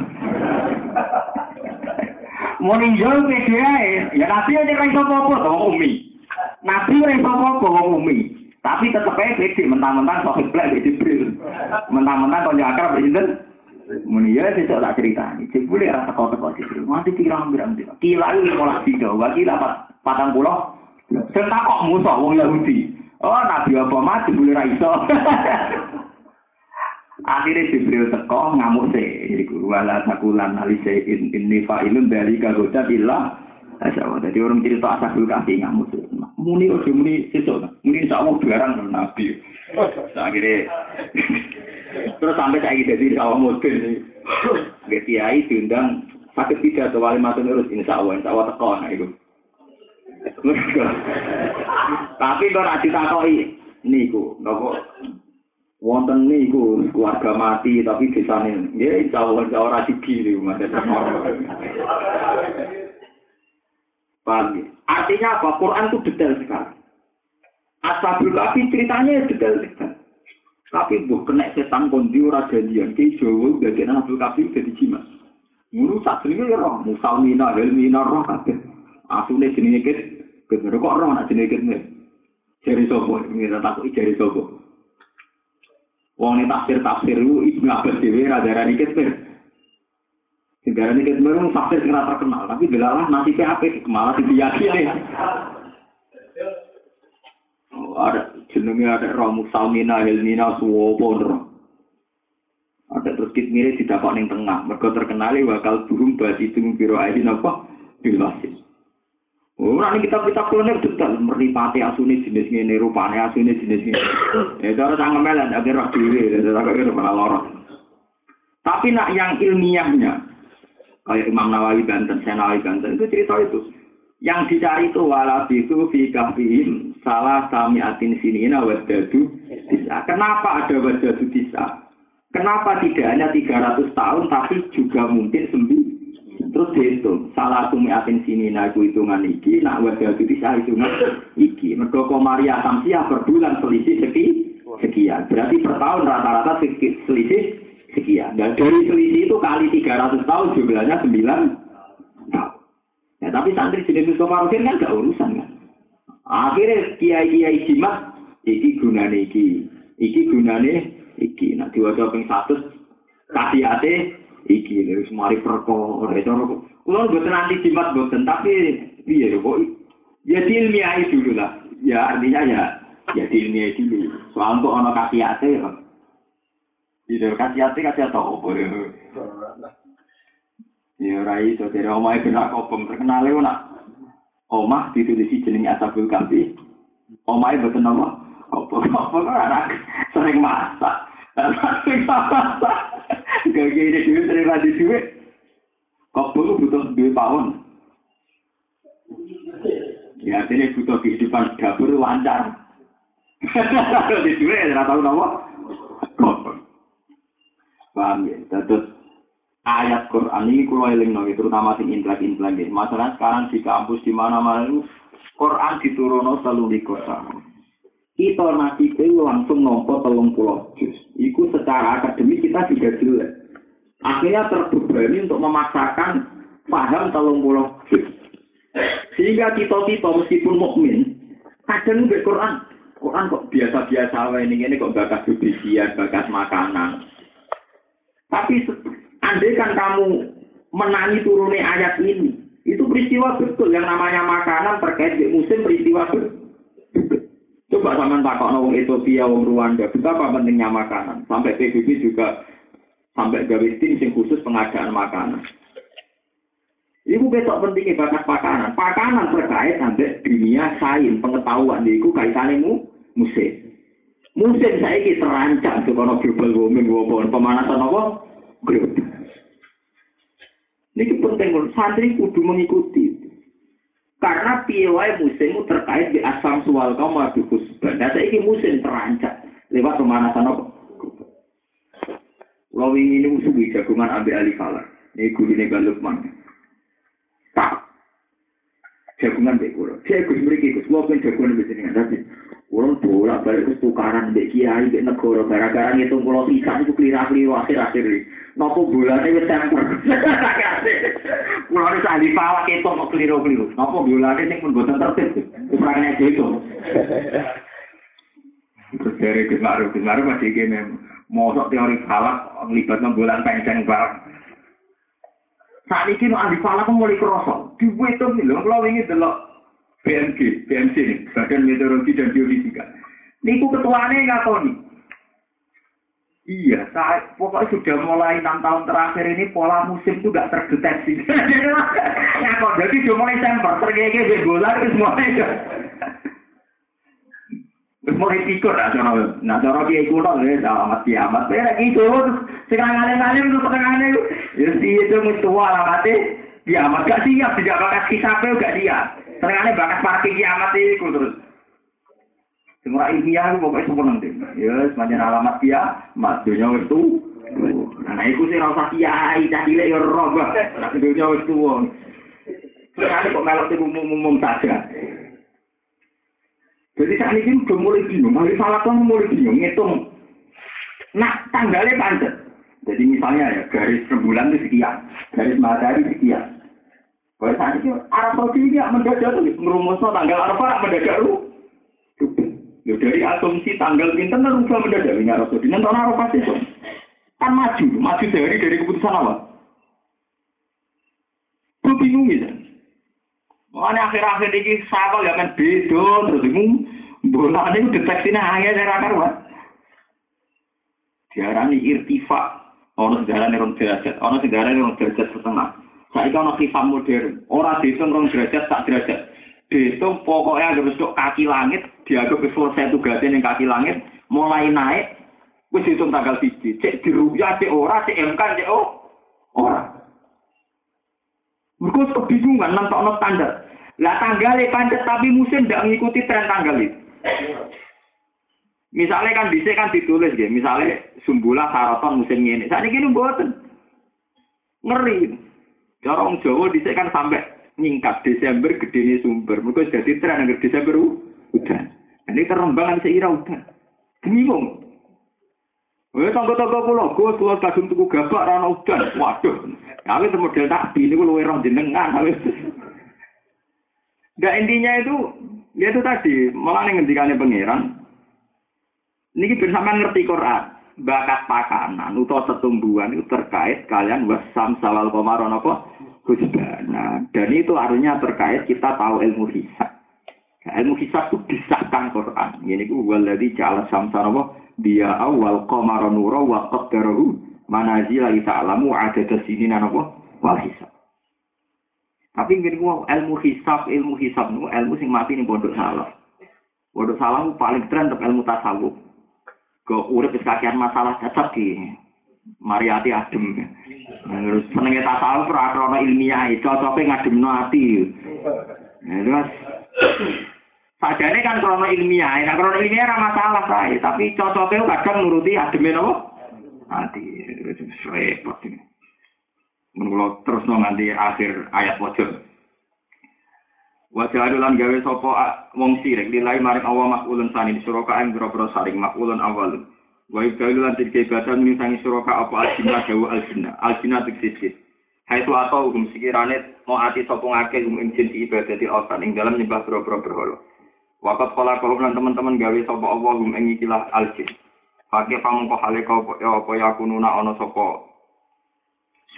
Speaker 1: Mau ninjau media ya Nabi aja kan iso apa tuh umi. Nabi ora iso apa umi. Tapi tetep aja beda mentang-mentang sok plek dari Jibril. Mentang-mentang kalau akrab itu Muni ya sesuk tak critani. Jebule ora teko-teko Jibril. Mati kira pirang dina. Kila iki pola tiga, wa kila patang pulau. Sing takok wong Yahudi. Oh, Nabi apa mati boleh ra. Akhirnya Jibril teko ngamuk sih. Iku wala takulan alise in inni fa'ilun dari kagoda billah. Allah. Jadi orang cerita asal dulu kasih ngamuk sih. Muni ojo muni sesuk. Muni Allah barang Nabi. Akhirnya Terus sampai saya jadi sawah mungkin. Gak kiai diundang sakit tidak atau wali matu terus insya Allah, insya Allah teko nah itu. Tapi kalau nanti takoi niku, nopo wonten niku keluarga mati tapi desa ini, ya insya Allah insya Allah rasiki rumah Paham Artinya apa? Quran itu detail sekali. Ashabul Kahfi ceritanya detail sekali. Tapi bu kena setan kondi ora jadian ki Jawa dadi Abdul Kafi dadi jimat. Mulu sak jenenge ya roh, musalmina, helmina roh kabeh. Asune jenenge kit, bener kok roh nak jenenge kit. Jari sapa? Ini tak jari sapa? Wong ini tafsir tafsir itu ibnu Abbas dewi raja rani kit Negara ini kita memang tafsir kena terkenal, tapi belalah masih PHP malah diyakini. Oh, ada jenenge ada roh salmina helmina suwopo ada terus kit mirip didapat ning tengah mereka terkenali bakal burung bati itu biro air apa bilasis Oh, nanti kita kita kuliner detail meripati asuni jenis ini, rupanya asuni jenis ini. Ya, cara sangat melan, agar roh diri, agar malah lorot. Tapi nak yang ilmiahnya, kayak Imam Nawawi Banten, saya Nawawi Banten, itu cerita itu. Yang dicari itu wala itu fi kafihim salah sami atin sinina wadadu bisa. Kenapa ada wadadu bisa? Kenapa tidak hanya 300 tahun tapi juga mungkin sembilan? Terus dihitung, salah sumi atin sinina itu hitungan iki, nak wadadu bisa hitungan iki. Mergo Maria Samsia per bulan selisih seki, sekian. Berarti per tahun rata-rata selisih sekian. Dan dari selisih itu kali 300 tahun jumlahnya 9 tahun. Ya, tapi santri jenis Mustafa kan gak urusan kan. Akhirnya kiai-kiai jimat, iki gunane iki, iki gunane iki. Nah diwajah ping kasih ate, iki. Lalu semari perkor, itu Kalau buat nanti jimat buatan, tapi iya kok ya ilmiah dulu lah. Ya artinya ya ya ilmiah dulu. Soal untuk ono kasih ate ya. Tidak kasih hati kasih tahu boleh. Ya rai itu dari omah itu nak kopong terkenal itu nak omah ditulisi jeneng asabul kafi. Omah itu betul nama kopong kopong anak sering masak. Sering masak. Gak gini duit sering rajin duit. Kopong butuh duit tahun. Ya ini butuh kehidupan dapur lancar. Di duit ya tahu nama kopong. Paham ya? Terus ayat Quran ini kulo eling nong terutama sing intelek-intelek nggih. Masalah sekarang di kampus di mana-mana itu Quran diturunno telu likur tahun. Kita nabi itu langsung nompo telung pulau juz. Iku secara akademik kita juga jelek. Akhirnya terbebani untuk memaksakan paham telung pulau juz. Sehingga kita-kita meskipun mukmin kadang di Quran Quran kok biasa-biasa ini ini kok bakas bibisian, bakas makanan. Tapi andai kan kamu menangi turunnya ayat ini, itu peristiwa betul yang namanya makanan terkait di musim peristiwa betul. Coba sama takut wong Ethiopia, wong Rwanda, betapa pentingnya makanan. Sampai PBB juga sampai gawe tim yang khusus pengadaan makanan. Ibu besok pentingnya bakat makanan. Makanan terkait sampai dunia sains pengetahuan itu kaitannya mu, musim. Musim saya ini terancam sekolah global warming, pemanasan apa? Global. Ini penting, santri kudu mengikuti. Karena piawai musim terkait di asam sual kaum waduh khusban. Nah, saya ini musim terancam lewat pemanasan apa? Kalau ini musuh jagungan ambil alih kalah. Ini guru ini Lukman. Tak. Jagungan baik kulo. Saya gus beri gus. Kalau pun jagungan tapi Kurang bolak balik ke tukaran di kiai di negara gara-gara ngitung pulau pisang itu kelirah keliru akhir-akhir. Nopo bulannya wis temper. Pulau ini sahli falak itu kok keliru. Nopo bulannya ini pun buatan tertib. Ukurannya itu. Terus dari Gus Maru masih gini. Mosok teori falak ngelibatnya bulan penceng barang. Saat ini ahli falak mulai kerosok. Diwetung nih loh, kalau ini delok BMG, BMC ini, Badan Meteorologi dan Geofisika. Niku ketuanya ngakoni. Iya, saya pokoknya sudah mulai enam tahun terakhir ini pola musim itu nggak terdeteksi. Ngakon, jadi sudah mulai semper, tergege di bola itu semuanya. Terus mulai tikur, nah cara, nah cara kiai kuno, ya, alamat kiamat. Ya, gitu, terus sekarang ngalim-ngalim, terus setengahnya, ya, itu mesti alamatnya, kiamat gak siap, tidak bakas kisahnya gak siap. Senengane bakas parti kiamat itu terus. Semua ilmiah itu pokoknya sempurna nanti. Ya, semuanya alamat dia, mat dunia itu. Nah, itu sih rasa kiai, cah cilik ya roh, Nah, dunia itu. Senengane kok melok itu umum-umum saja. Jadi saat ini udah mulai bingung, hari salah kan mulai bingung, ngitung. Nah, tanggalnya pancet. Jadi misalnya ya, garis rembulan itu sekian, garis matahari sekian. Kalau saat ini Arab Saudi ini mendadak tuh, merumusnya tanggal Arafah mendadak lu. Ya dari asumsi tanggal pinter kan rubah mendadak ini Arab Saudi. Nanti orang Arafah itu kan maju, maju dari dari keputusan apa? Gue bingung gitu. Makanya akhir-akhir ini sama gak kan beda terus bingung. Bola ini deteksinya hanya dari karuan. Diarani irtifa. Orang sejarah orang derajat, orang sejarah orang derajat setengah. Saya ono hisab modern. Orang dihitung rong derajat tak derajat. Dihitung pokoknya harus untuk kaki langit. Dianggap selesai tugasnya yang kaki langit. Mulai naik. Wis hitung tanggal siji. Cek diruyah, cek ora, cek MK, cek oh. Ora. Mereka kebingungan nonton standar. Lah tanggalnya pancet tapi musim tidak mengikuti tren tanggal itu. Misalnya kan bisa kan ditulis ya, misalnya sumbulah saraton musim ini. Saat ini buatan ngeri. Orang Jawa dhisik kan sampai nyingkat Desember gede ini sumber. Mereka jadi tren agar Desember hujan. Ini kerembangan seira hujan. Bingung. Eh tangga-tangga kula, gue kula kadung tuku gabak rana hujan. Waduh. Tapi itu model takbi ini luwe roh jenengan. Nah intinya itu, ya itu tadi, malah ngendikannya pangeran. Ini bersama ngerti Quran bakat pakanan atau setumbuhan itu terkait kalian wasam salal komaron apa husbana dan itu artinya terkait kita tahu ilmu hisab nah, ilmu hisab itu disahkan Quran ini ku waladhi ja'ala samsara apa dia awal qamara nura wa qaddarahu manazila li ta'lamu adada sinina napa wal hisab. Tapi ku ilmu hisab, ilmu hisab ilmu sing mati ning pondok salah. Pondok salah paling keren untuk ilmu tasawuf. Kok urip wis kakean masalah cocok ki. Mariati adem. Terus senenge tasawuf ora krana ilmiah, cocoke ngademno ati. Nah, terus Padahal kan krono ilmiah, nah krono ilmiah ora masalah saya, tapi cocoknya kadang nuruti ademe napa? Nanti repot ini. Menurut terus nganti akhir ayat wajib. Wajah adulan gawe sopo wong sirik nilai maring awal makulun sani suraka ing boro saring makulun awal. Wa ibdalulan tilke badan misangi suraka apa aljinna dawa aljinna. Aljinna tiksis. Hai tu atau hukum sekirane mau ati sopo ngake hum ing jin ibadati osan ing dalam nyembah boro-boro berhala. Wakat pola kau lan teman-teman gawe sapa Allah hum ing ikilah aljin. Pakai pamungko hale kau ya apa ya kununa ana sapa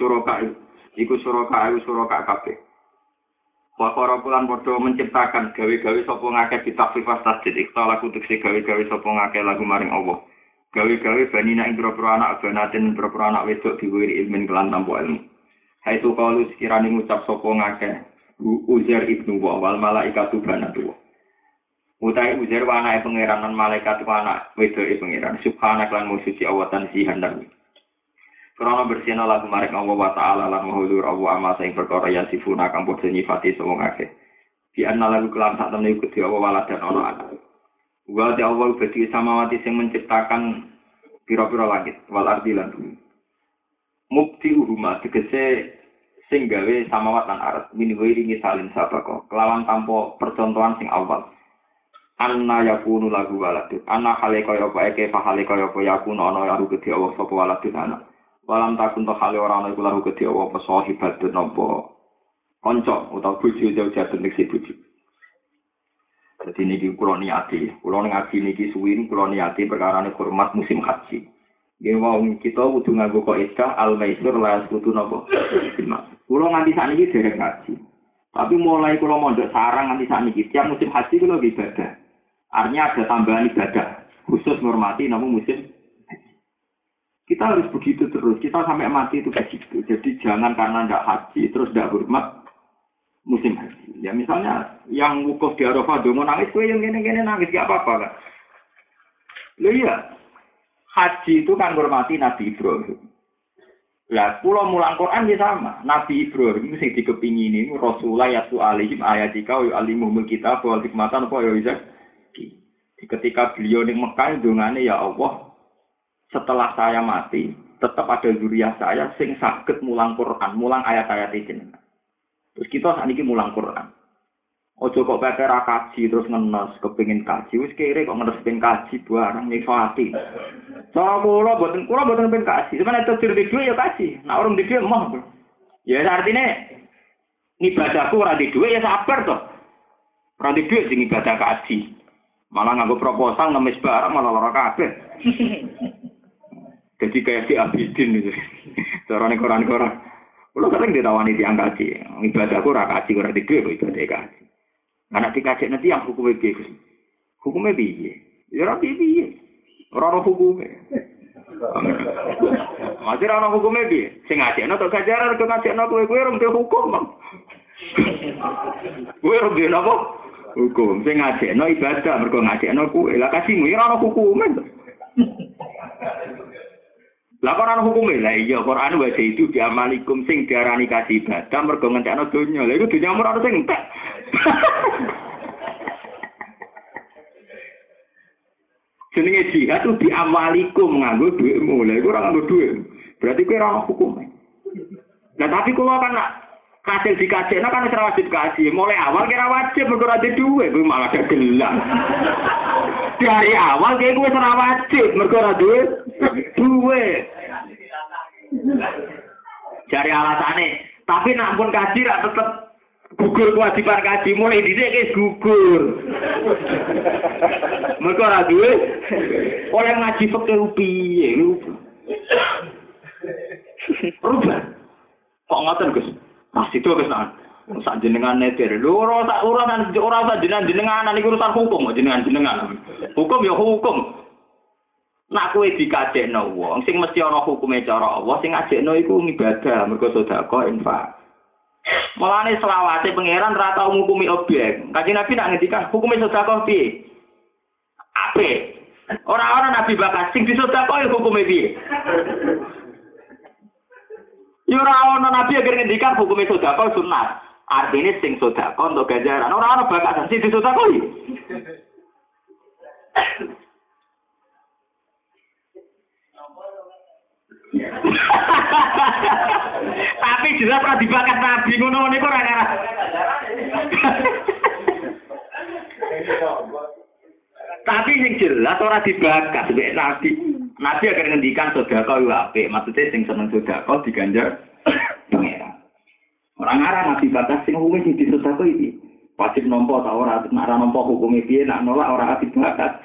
Speaker 1: suraka iku suraka ayu suraka kabeh. Wa para pulan padha menciptakan gawe-gawe sapa ngakeh ditafsifas tasdid ikhtala kutuk se gawe-gawe sapa lagu maring Allah. Gawe-gawe banina ing pira anak banatin pira anak wedok diwiri ilmin kelan tanpa ilmu. Hai tu kalu sekiranya ngucap sapa ngakeh Uzair ibnu wa wal malaikatu banatu. Utai ujar wa anak pangeran lan malaikat wa anak e pangeran. Subhanak lan musuci Allah tan sihan dan Krono bersihna lagu marek Allah wa ta'ala lan mahulur Allah ama sing perkara yang sifuna kang padha nyifati sapa ngake. Di anna lagu kelam sak temne iku Allah wala dan ana anak. Wa ta Allah beti samawati sing menciptakan pira-pira langit wal ardi lan bumi. Mukti uruma tegese sing gawe samawat lan arat min wairi salin sabako kelawan tanpa percontohan sing awal anna yakunu lagu waladun anna hale kaya apa eke fa hale kaya yakunu ana lagu gedhe Allah sapa waladun ana walam takun to hale ora ana iku gedhe Allah apa sahibatun napa kanca utawa bojo jauh-jauh nek si bojo Jadi niki kula niati, kula ngaji niki suwi kula niati perkara hormat musim haji. Nggih wong kita kudu nganggo kok iska al maisur la kudu napa? Kula nganti sakniki dereng ngaji. Tapi mulai kula mondok sarang nganti sakniki tiap musim haji kula ibadah. Artinya ada tambahan ibadah khusus menghormati namun musim kita harus begitu terus. Kita sampai mati itu begitu. Jadi jangan karena tidak haji terus tidak hormat musim haji. Ya misalnya yang wukuf di Arafah dong nangis, gue yang gini-gini nangis gak apa-apa kan? Lo iya, haji itu kan hormati Nabi Ibrahim. Lah, pulau mulang Quran ya sama. Nabi Ibrahim sing dikepingini Rasulullah yasu alihim ayatika wa alimumul kita bahwa hikmatan apa ya bisa Ketika beliau di Mekah dongane ya Allah, setelah saya mati, tetap ada zuriat saya sing sakit mulang Quran, mulang ayat-ayat itu. Terus kita saat ini mulang Quran. Ojo kok pakai kaji terus ngenes kepingin kaji, wis kiri kok ngenes pengen kaji barang nih hati. Soal kula boten kula boten pengen kaji, sebenarnya itu di duit ya kaji. Nah orang di duit mah. Ya artinya ibadahku ora di ya sabar toh. Ora di duit sing ibadah kaji. Malah nganggo proposal ngemis barang malah lara kabeh. Jadi kayak si Abidin itu. Carane koran-koran. Kulo sering ditawani tiang kaji. Ibadahku ora kaji ora digwe kok ibadah kaji. Anak dikaji nanti yang hukumnya piye Hukumnya piye? Ya ora piye. Ora ono hukumnya. Masih ora ono hukumnya piye? Sing ngajekno tok gajaran kok ngajekno kowe kowe ora hukum. Kowe ora napa? hukum. Sing ngajekno ibadah mergo ngajekno kuwe. Lah kasihmu ya ora hukume. Lah ana hukume? Lah iya Quran wa itu diamalikum sing diarani kasih ibadah mergo ngentekno donya. Lah iku donya ora ana sing entek. Jenenge jihad itu diamalikum nganggo duitmu. Lah iku ora nganggo duit. Berarti kowe ora hukume. Nah tapi kalau kan kasil dikaji, nah kan serah wajib kasih. Mulai awal kira wajib berkurang di dua, gue malah gak gelang. Dari awal kayak gue serah wajib berkurang dua, dua. Cari alasannya. Tapi nak pun kaji rak tetep gugur kewajiban kaji mulai di sini gugur. Mereka duwe oleh ngaji fakir piye Rubah. Kok ngoten Gus? Nah, itu kesan. Sak jenengan netir. Lho ora sak urusan ora sak jenengan jenengan niku urusan hukum jenengan jenengan. Hukum ya hukum. Nak kowe dikajekno wong sing mesti ana hukume cara Allah, sing ngajekno iku ibadah, mergo sedekah infak. Mulane selawase pangeran ra tau ngukumi objek. Kanjeng Nabi nak ngendikan hukume sedekah piye? Ape? Ora-ora Nabi bakas sing disedekah ya hukume piye? Ya ora ana Nabi agar ngendikan hukume sedekah sunat. Artinya sing sedekah untuk ganjaran. Ora ana bakas sing disedekah. Tapi jelas ora dibakat nabi ngono niku ora ngarah. Tapi yang jelas ora dibakat sebagai nabi. Nabi akan ngendikan sedekah yo apik. Maksudnya sing seneng sedekah diganjar pangeran. Orang ngarah nabi bakas sing hukum sing disedekah iki. Wajib nompo ta ora nek ora nampa hukume piye nak nolak ora dibakat.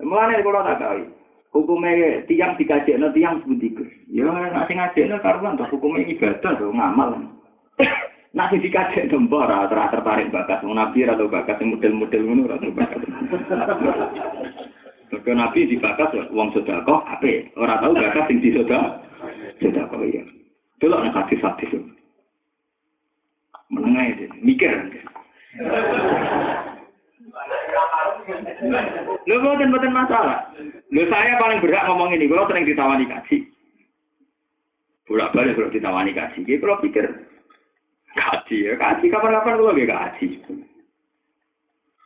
Speaker 1: Mulane kula tak tahu. Hukumnya tiang no tiang sebuti Gus. Ya nek sing ngajekno karuan to hukume ibadah to ngamal. Nak sing dikajekno mbok ora tertarik bakas wong nabi atau bakas yang model-model ngono ora bakas. Mergo nabi dibakas wong sedekah ape, ora tahu bakas sing disedekah. Sedekah ya. Delok nek hadis-hadis. Menengah itu, mikir. Lho boten boten masalah. Lho saya paling berhak ngomong ini, kalau sering ditawani kaji. Bolak balik kalau ditawani kaji, dia kalau pikir kaji ya kaji kapan-kapan kalau gak kaji.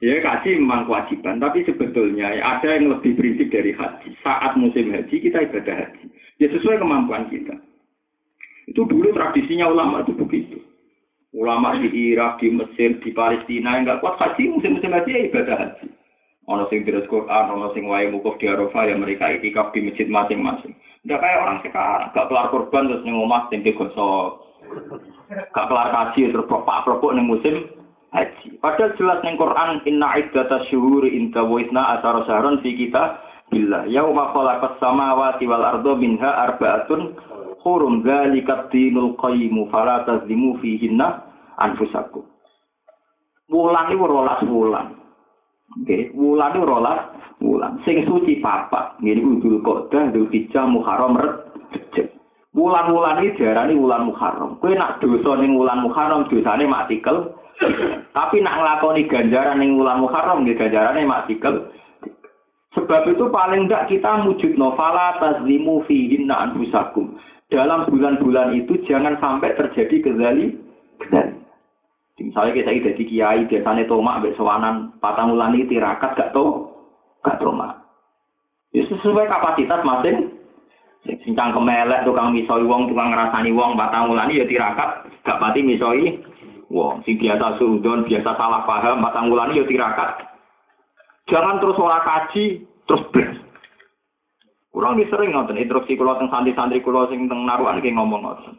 Speaker 1: Ya kaji memang kewajiban, tapi sebetulnya ada yang lebih prinsip dari haji. Saat musim haji kita ibadah haji. Ya sesuai kemampuan kita. Itu dulu tradisinya ulama itu begitu. Ulama di Irak, di Mesir, di Palestina yang nggak kuat haji musim-musim haji ya ibadah haji. Ono sing terus Quran, ono sing wae mukuf di Arafah ya mereka itikaf di masjid masing-masing. Tidak kayak orang sekarang, gak kelar korban terus ning omah sing digosok. Gak kelar kaji terus propak-propok ning musim haji. Padahal jelas ning Quran inna iddata syuhuri inta wa isna asara fi kita billah yauma khalaqas samawati wal ardo minha arba'atun hurum dzalika dinul qayyim fala tazlimu fihinna anfusakum. Wulan iki rolas wulan. Oke, wulan itu rolas wulan. Sing suci papa, ini udul kodah, udul hijau, muharram, rejek. Wulan-wulan ini diarani wulan muharram. Kue nak dosa ning wulan muharram, dosane matikel. Tapi nak ngelakoni ganjaran ning wulan muharram, di ganjarannya matikel. Sebab itu paling enggak kita wujud novala tazlimu fihinna anfusakum. Dalam bulan-bulan itu jangan sampai terjadi kezali. kezali. Misalnya kita ide di kiai biasanya tomak ambek sewanan patang bulan ini tirakat gak tau gak tomak. Ya sesuai kapasitas masing. Sincang kemelek tukang misoi wong tukang ngerasani wong patang bulan ya tirakat gak pati misoi wong. Si biasa sudon biasa salah paham patang bulan ya tirakat. Jangan terus ora kaji terus blas. Kurang sering ngoten instruksi kula teng santri-santri kula sing teng naruhan ki ngomong ngoten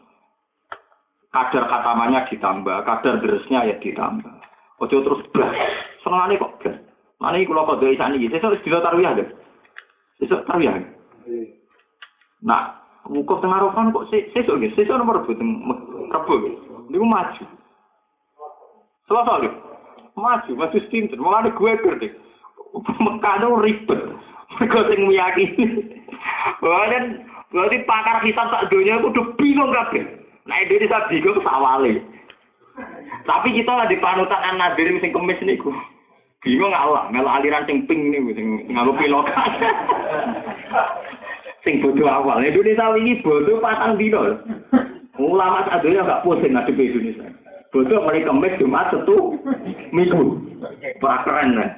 Speaker 1: kadar katamanya ditambah, kadar derasnya ya ditambah. Ojo terus blas. Senengane kok blas. Mana iki kula kodho isane iki, sesuk dilo tarwiyah lho. Sesuk tarwiyah. Nah, wukuf tengah rofan kok sesuk nggih, sesuk nomor rebo teng rebo Niku maju. Selasa lho. Maju, maju stinten. Mulane gue kerja. Mekah ribet. Mereka sing meyakini. Wah, dan berarti pakar hisab tak dunia udah bingung kabeh. Nah Indonesia bingung sawale. Tapi kita lah di panutan an nadir sing kemis niku. Bingung Allah, mel aliran sing ping niku sing nganggo pilokan. sing bodoh awal. Indonesia ini bodoh patang dino. Ulama sadonya gak pusing ngadepi Indonesia. Bodoh mulai kemis Jumat satu minggu. Keren lah.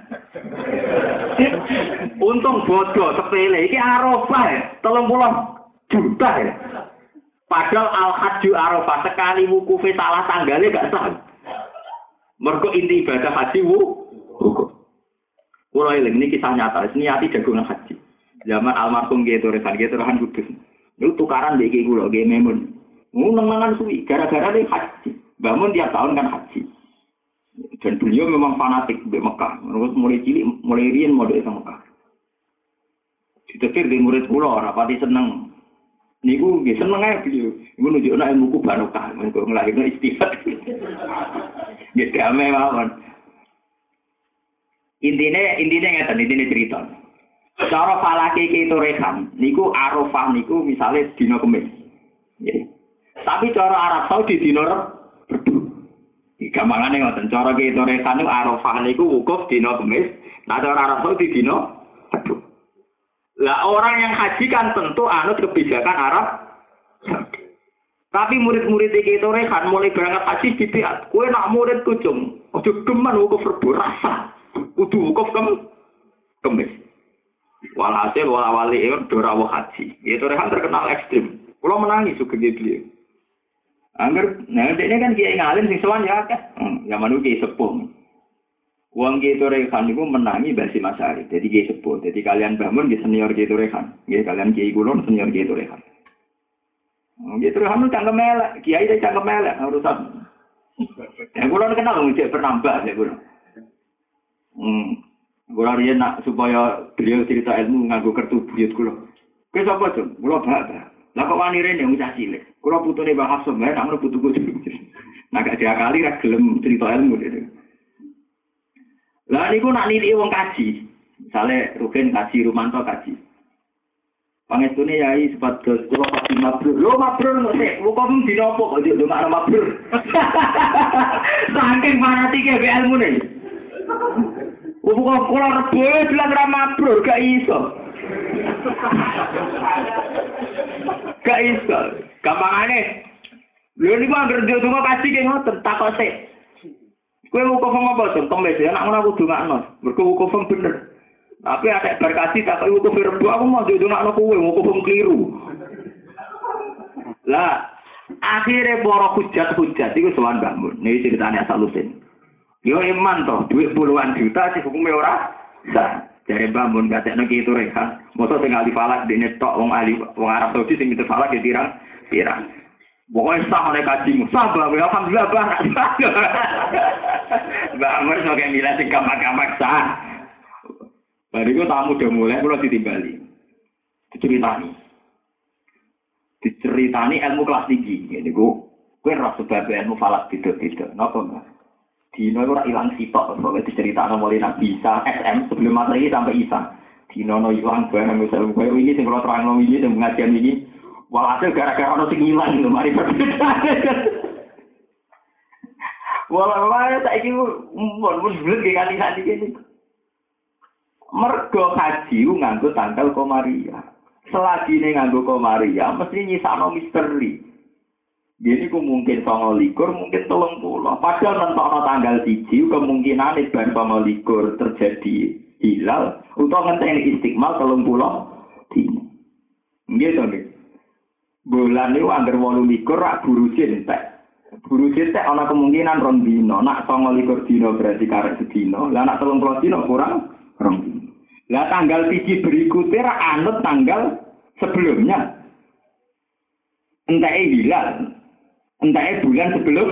Speaker 1: Untung bodoh sepele. Ini Arafah ya. Tolong pulang juta ya. Padahal al-hajju arafah sekali wukufe salah tanggalnya gak sah. Mergo inti ibadah haji wu wukuf. Eling ini kisah nyata, ini hati jagungan haji. Zaman almarhum gitu, rekan gitu, rekan kudus. Itu tukaran deh kulo, gak memun. Ngenang suwi, gara-gara dia haji. Bangun tiap tahun kan haji. Dan beliau memang fanatik di Mekah. Terus mulai cilik, mulai rian mau di Mekah. Ditetir di murid pulau, rapati seneng. Niku nggih seneng ae beliau. Niku nunjukno ilmu ku barokah, mengko nglahirno istighfar. Nggih damai mawon. Intine intine ngeten, intine cerita. Cara falake itu rekan, niku Arafah niku misalnya dina kemis. Tapi cara Arab Saudi dina. Gampangane ngoten, cara kita rekan niku Arafah niku wukuf dina kemis, nah cara Arab Saudi dina Rebu. Lah orang yang haji kan tentu anut kebijakan Arab. Tapi murid-murid iki itu rekan mulai berangkat haji di pihak. Kue nak murid kucung, ojo geman wukuf Rebu rasa. Kudu wukuf kem kemis. Walhasil wala wali itu dorawo haji. Itu rehan terkenal ekstrim. Kalau menangis juga gitu. Angger, nah ini kan kiai ngalim sing sowan ya kan. Hmm, yang mana kiai sepuh. Kiai itu rehan itu menangi basi masari. Jadi kiai sepuh. Jadi kalian bangun di senior kiai itu rehan. Kiai kalian kiai kulon senior kiai itu. Kiai itu rehan itu cangkem melek. Kiai itu cangkem melek. Urusan. Yang kulon kenal ngejek bernambah ya kulon. Hmm. Kula riyen nak supaya beliau cerita ilmu nganggo kertu buyut kula. Kowe sapa, Cung? Kula bapak. Lah kok wani rene ucah cilik. Kula putune Mbah Hafsum, ya nak putuku. Nah gak diakali ra gelem cerita ilmu gitu. Lah niku nak nilai wong kaji. Misale Rugen kaji, Rumanto kaji. Pangestune yai sepados kula pasti mabrur. Lho mabrur kok sik, kok dina apa kok yo ndongakno mabrur. Saking fanatike ilmu nih. Kula kula rebo bilang ra mabrur gak iso. Gak iso. Gampangane. Lha niku anggere yo donga kasih ki ngoten takok sik. Kowe wukuf apa to? Kemis ya nak ngono aku dongakno. Mergo wukuf bener. Tapi ada berkasih tak kau wukuf rebo aku mau yo dongakno kowe wukuf keliru. Lah akhirnya para hujat-hujat itu sowan bangun. Ini ceritanya asal usin. Yo iman toh, duit puluhan juta sih hukumnya ora sah. Dari bangun gak tekno itu rekan. Masa tinggal di falak di netok wong ahli wong Arab Saudi sing itu falak ya tirang tirang. Pokoknya sah oleh kajimu, sah bahwa alhamdulillah bah. Bangun sebagai milah sing gamak-gamak sah. Bariku tamu udah mulai, mulai ditimbali. Diceritani. Diceritani ilmu kelas tinggi. Ini gue, gue rasa sebab ilmu falak tidak-tidak. Kenapa enggak? Dino itu hilang sitok, soalnya diceritakan mulai Nabi Isa, SM, sebelum ini sampai Isa. Dino no hilang barang, misalnya gue ini, yang kalau terang ini, yang pengajian ini, walhasil gara-gara orang sing hilang, itu mari berbeda. Walau saya ini, mohon mohon bulat kayak kali-kali ini. Mergo haji nganggo tanggal komaria. Selagi ini nganggo komaria, mesti nyisano misteri. Jadi ku mungkin songo likur, mungkin tolong pulau. Padahal nentok tanggal tiji, kemungkinan ibar songo likur terjadi hilal, atau ngenteni istiqmal tolong pulau. Gitu nih. Bulan itu anggar walu likur, rak buru cintek. Buru cintek ada kemungkinan rong dino. Nak songo likur dino berarti karet sedino. Lah nak tolong pulau dino kurang rong dino. Lah tanggal tiji berikutnya rak anut tanggal sebelumnya. Entah hilal, entah bulan sebelum